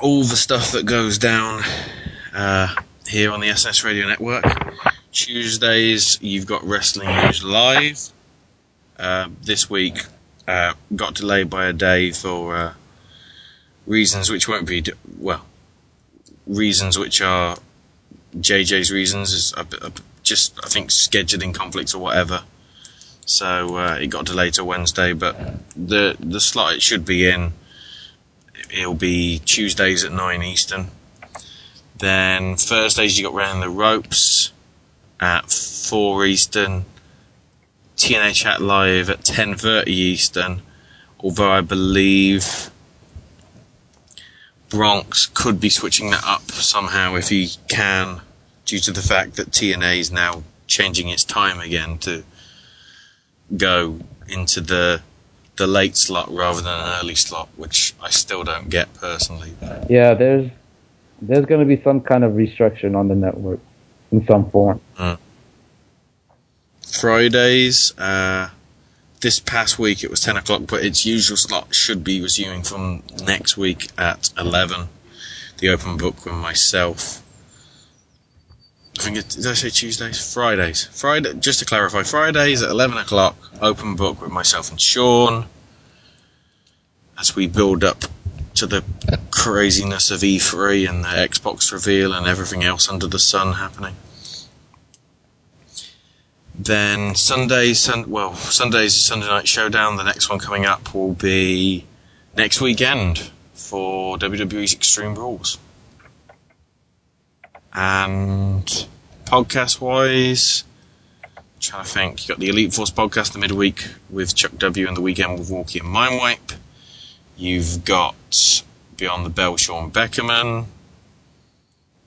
all the stuff that goes down uh, here on the SNS Radio Network. Tuesdays, you've got Wrestling News Live. Uh, this week, uh, got delayed by a day for uh, reasons which won't be, d- well, reasons which are JJ's reasons, is just, I think, scheduling conflicts or whatever. So uh, it got delayed to Wednesday, but the the slot it should be in, it'll be Tuesdays at 9 Eastern. Then Thursdays you got Round the Ropes at 4 Eastern. TNA Chat Live at 10.30 Eastern. Although I believe Bronx could be switching that up somehow if he can, due to the fact that TNA is now changing its time again to go into the the late slot rather than an early slot, which I still don't get personally. Yeah, there's there's going to be some kind of restructuring on the network in some form. Mm. Fridays, uh, this past week it was 10 o'clock, but its usual slot should be resuming from next week at 11. The open book with myself. I think did I say Tuesdays? Fridays. Friday, just to clarify, Fridays at 11 o'clock, open book with myself and Sean. As we build up to the craziness of E3 and the Xbox reveal and everything else under the sun happening. Then Sunday, sun, well, Sunday's Sunday Night Showdown. The next one coming up will be next weekend for WWE's Extreme Rules. And podcast wise, trying to think, you got the Elite Force podcast the midweek with Chuck W and the weekend with Walkie and Mindwipe. You've got Beyond the Bell, Sean Beckerman,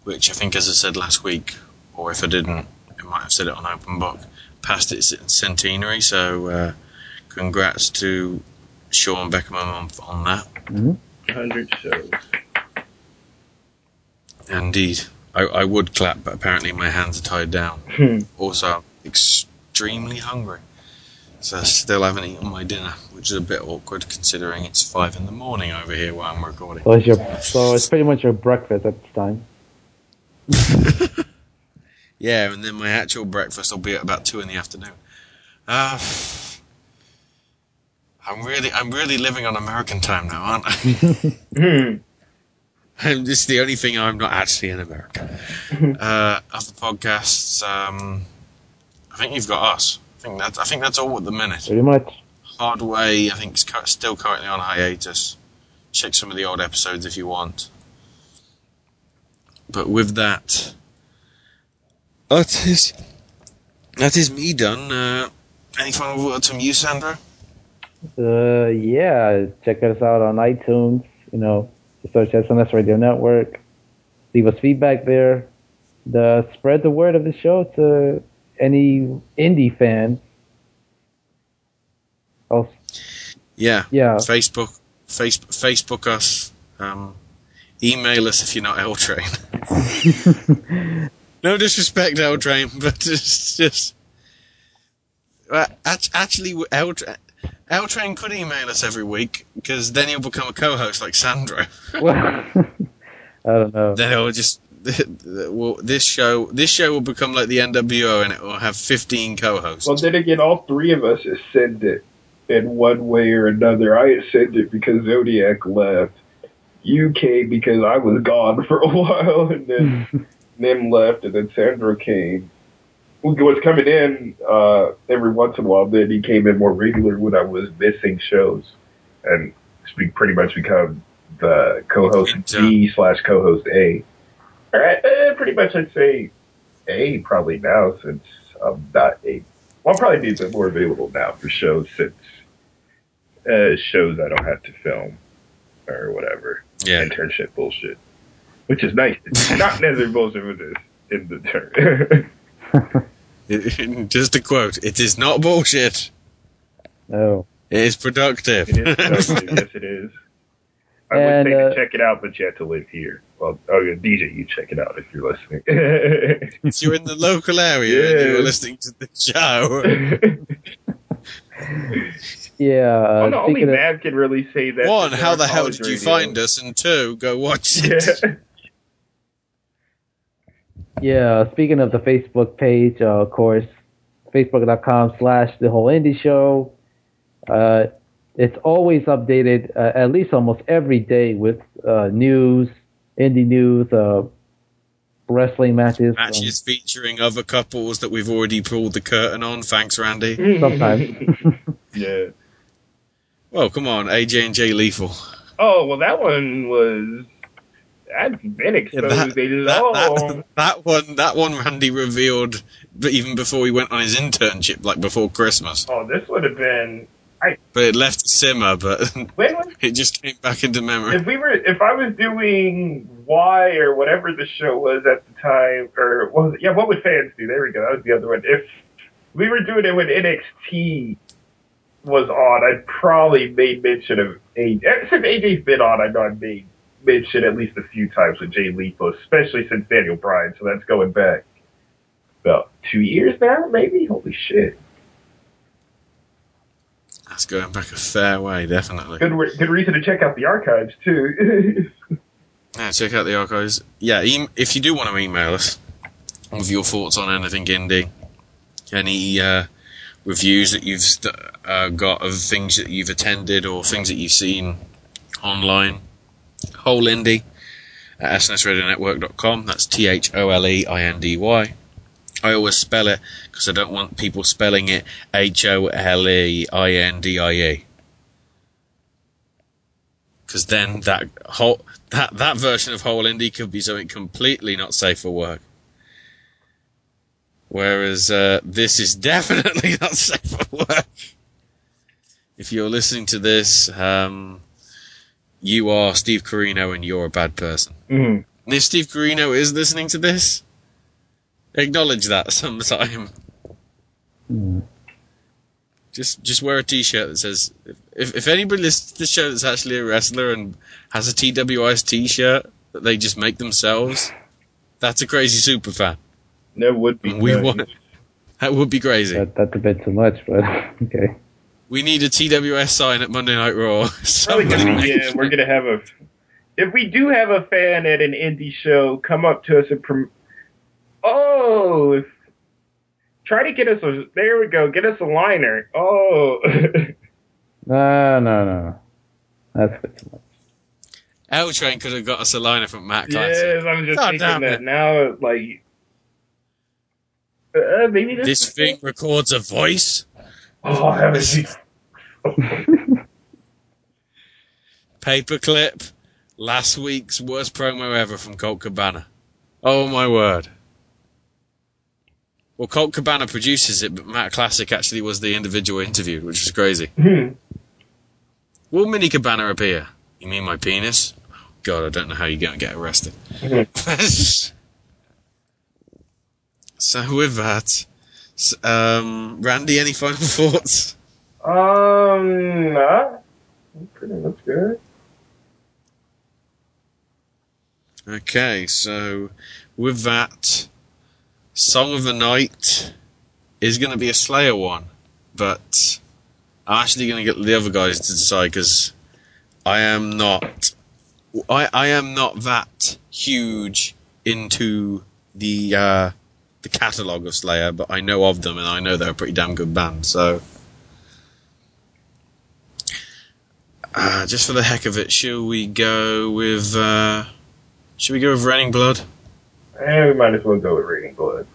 which I think, as I said last week, or if I didn't, I might have said it on Open Book, passed its centenary. So, uh, congrats to Sean Beckerman on, on that. Mm-hmm. Hundred shows. Indeed. I, I would clap, but apparently my hands are tied down. Hmm. Also, I'm extremely hungry. So I still haven't eaten my dinner, which is a bit awkward considering it's five in the morning over here where I'm recording. So it's your so it's pretty much your breakfast at this time. (laughs) Yeah, and then my actual breakfast will be at about two in the afternoon. Uh, I'm really, I'm really living on American time now, aren't I? (laughs) And (laughs) this is the only thing I'm not actually in America. (laughs) uh, other podcasts, um, I think you've got us. I think that's, I think that's all at the minute. Pretty much. Hardway, I think, is still currently on hiatus. Check some of the old episodes if you want. But with that, that is that is me done. Uh, any final words from you, Sandro? Uh, yeah, check us out on iTunes. You know, just search SNS Radio Network. Leave us feedback there. The spread the word of the show to any indie fan. Oh, Yeah. Yeah. Facebook, Facebook, Facebook us. Um, email us if you're not L Train. (laughs) no disrespect, L Train, but it's just. Uh, act- actually, L L Train could email us every week because then he'll become a co-host like Sandro. (laughs) well, I don't know. then it'll just. (laughs) Well, this show, this show will become like the NWO, and it will have 15 co-hosts. Well, then again, all three of us ascend it in one way or another. I ascended because Zodiac left. You came because I was gone (laughs) for a while, and then Nim left, and then Sandro came. Who was coming in uh, every once in a while. Then he came in more regular when I was missing shows, and we pretty much become the co-host B slash co-host A. All right, eh, pretty much I'd say A probably now since I'm not A. Well, I'll probably be a bit more available now for shows since uh, shows I don't have to film or whatever. Yeah. Internship bullshit. Which is nice. It's not (laughs) necessarily bullshit with this in the (laughs) term. (laughs) Just a quote: "It is not bullshit. No. It is productive." it is productive. (laughs) yes, it is. I And, would say uh, to check it out, but you have to live here. Well, oh, yeah, DJ, you check it out if you're listening. (laughs) if you're in the local area and you're listening to the show, Yeah. Uh, well, no, only speaking of- Mav can really say that. one, how the hell did you radio. find us? And two, go watch it. Yeah. Yeah, speaking of the Facebook page, uh, of course, facebook.com slash the whole indie show. Uh, it's always updated, uh, at least almost every day with uh, news, indie news, uh, wrestling matches. um, featuring other couples that we've already pulled the curtain on. Thanks, Randy. (laughs) Sometimes. (laughs) yeah. Well, come on, AJ and Jay Lethal. Oh well, that one was. That's been exposed a long. That, that one, that one, Randy revealed, but even before he went on his internship, like before Christmas. Oh, this would have been. I But it left to simmer, but (laughs) when was it just came back into memory. if we were if I was doing Y or whatever the show was at the time, or what was it? yeah, what would fans do? There we go. That was the other one. If we were doing it when NXT was on, I'd probably made mention of AJ. Since AJ's been on, I know I made mention at least a few times with Jay Lethal, especially since Daniel Bryan. So that's going back about two years now, maybe. Holy shit! That's going back a fair way, definitely. Good, re- good reason to check out the archives too. (laughs) Yeah, check out the archives. Yeah, em if you do want to email us with your thoughts on anything indie, any uh, reviews that you've st- uh, got of things that you've attended or things that you've seen online, whole indie at snsradionetwork.com. That's T H O L E I N D Y. I always spell it because I don't want people spelling it H O L E I N D I E. Because then that whole that that version of whole indie could be something completely not safe for work. Whereas uh, this is definitely (laughs) not safe for work. If you're listening to this, um, you are Steve Corino and you're a bad person. Mhm. And if Steve Corino is listening to this, acknowledge that (laughs) sometime. Just just wear a T-shirt that says if if anybody listens to the show that's actually a wrestler and has a TWIS T-shirt that they just make themselves, That's a crazy super fan. That would be. We good. want. That would be crazy. That, that's a bit too much, but (laughs) okay. We need a TWS sign at Monday Night Raw. (laughs) Probably Somebody gonna be, yeah, we're gonna have a. If we do have a fan at an indie show, come up to us and prom- oh, if, try to get us a. There we go. Get us a liner. Oh, (laughs) No, no, no. That's a too much. L Train could have got us a liner from Matt yes. I'm just God thinking that it. now. Like, uh, maybe this. This thing records a voice. Oh, I haven't seen. (laughs) Paperclip. Last week's worst promo ever from Colt Cabana. Oh my word. Well, Colt Cabana produces it, but Matt Classic actually was the individual interviewed, which was crazy. Will Mini Cabana appear? You mean my penis? God, I don't know how you're going to get arrested. (laughs) so with that, um, Randy, any final (laughs) thoughts? Um, pretty much good. Okay, so with that, Song of the Night is going to be a Slayer one, but I'm actually going to get the other guys to decide because I am not, I, I am not that huge into the uh, the catalog of Slayer, but I know of them and I know they're a pretty damn good band. So, uh, just for the heck of it, shall we go with? Uh, should we go with Raining Blood? And we might as well go with Raining Blood.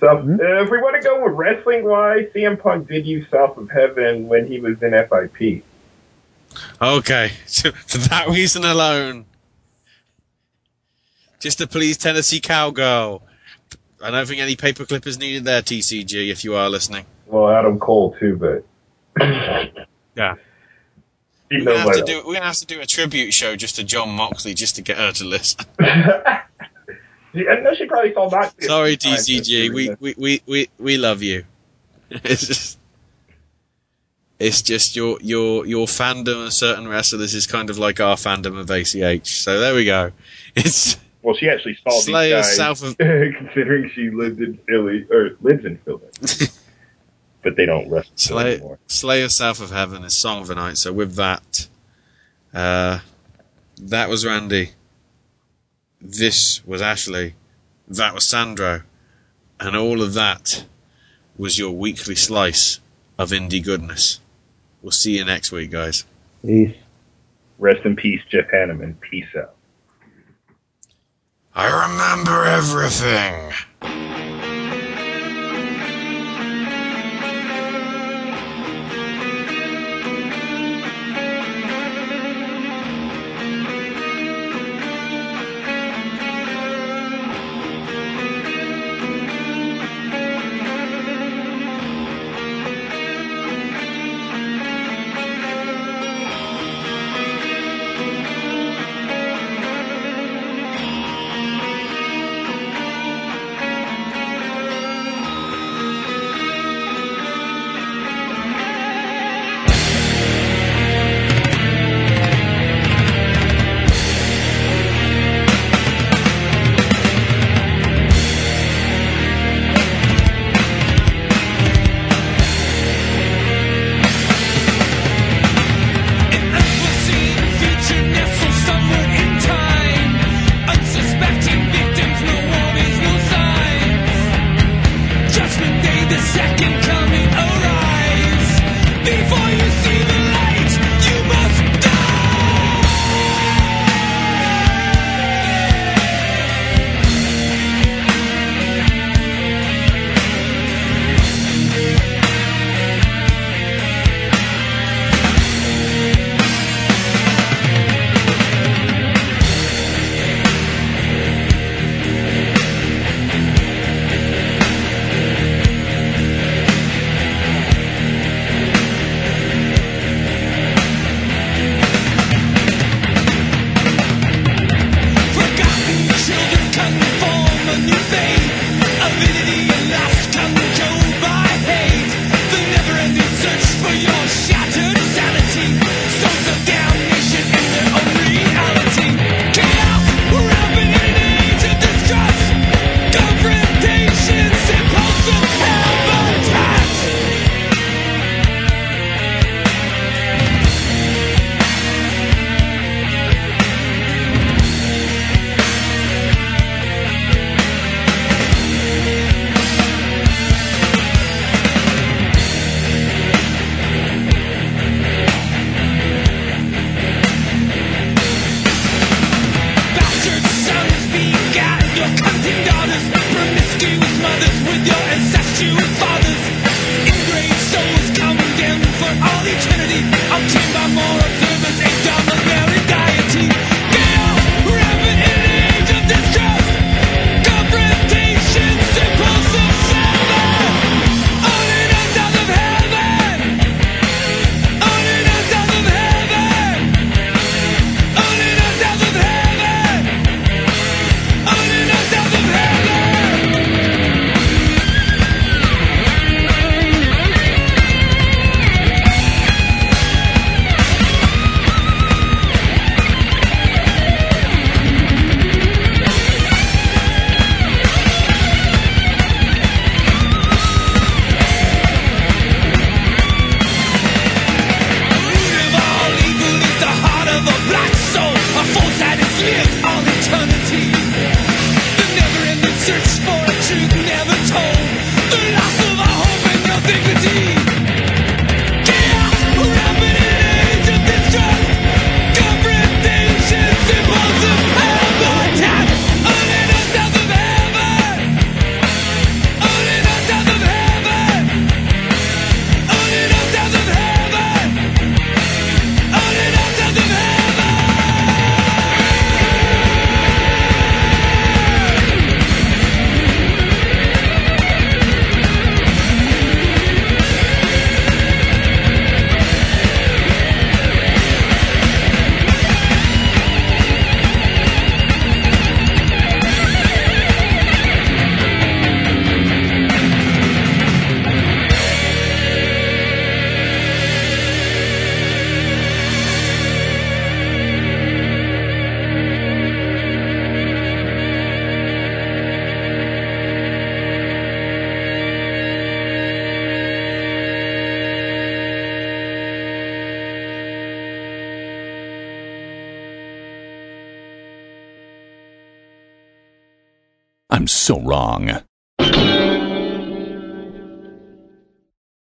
So, uh, if we want to go with wrestling wise, CM Punk did use South of Heaven when he was in FIP. Okay, so (laughs) for that reason alone, just to please Tennessee Cowgirl. I don't think any paperclip is needed there, TCG, if you are listening. Well, Adam Cole too, but (laughs) Yeah. You We're gonna, have to do, we're gonna have to do a tribute show just to Jon Moxley just to get her to listen. Yeah, I know she probably saw back. Sorry, TCG, we, we, we, we, we love you. (laughs) It's just, it's just your your your fandom of certain wrestlers is kind of like our fandom of ACH. So there we go. (laughs) It's Well, she actually saw Slayer these guys, south of- (laughs) considering she lived in Philly or lives in Philly, but they don't wrestle Slay, anymore. Slayer South of Heaven is Song of the Night. So with that, uh, that was Randy. This was Ashley. That was Sandro. And all of that was your weekly slice of indie goodness. We'll see you next week, guys. Peace. Rest in peace, Jeff Hanneman. Peace out. I remember everything. Wrong.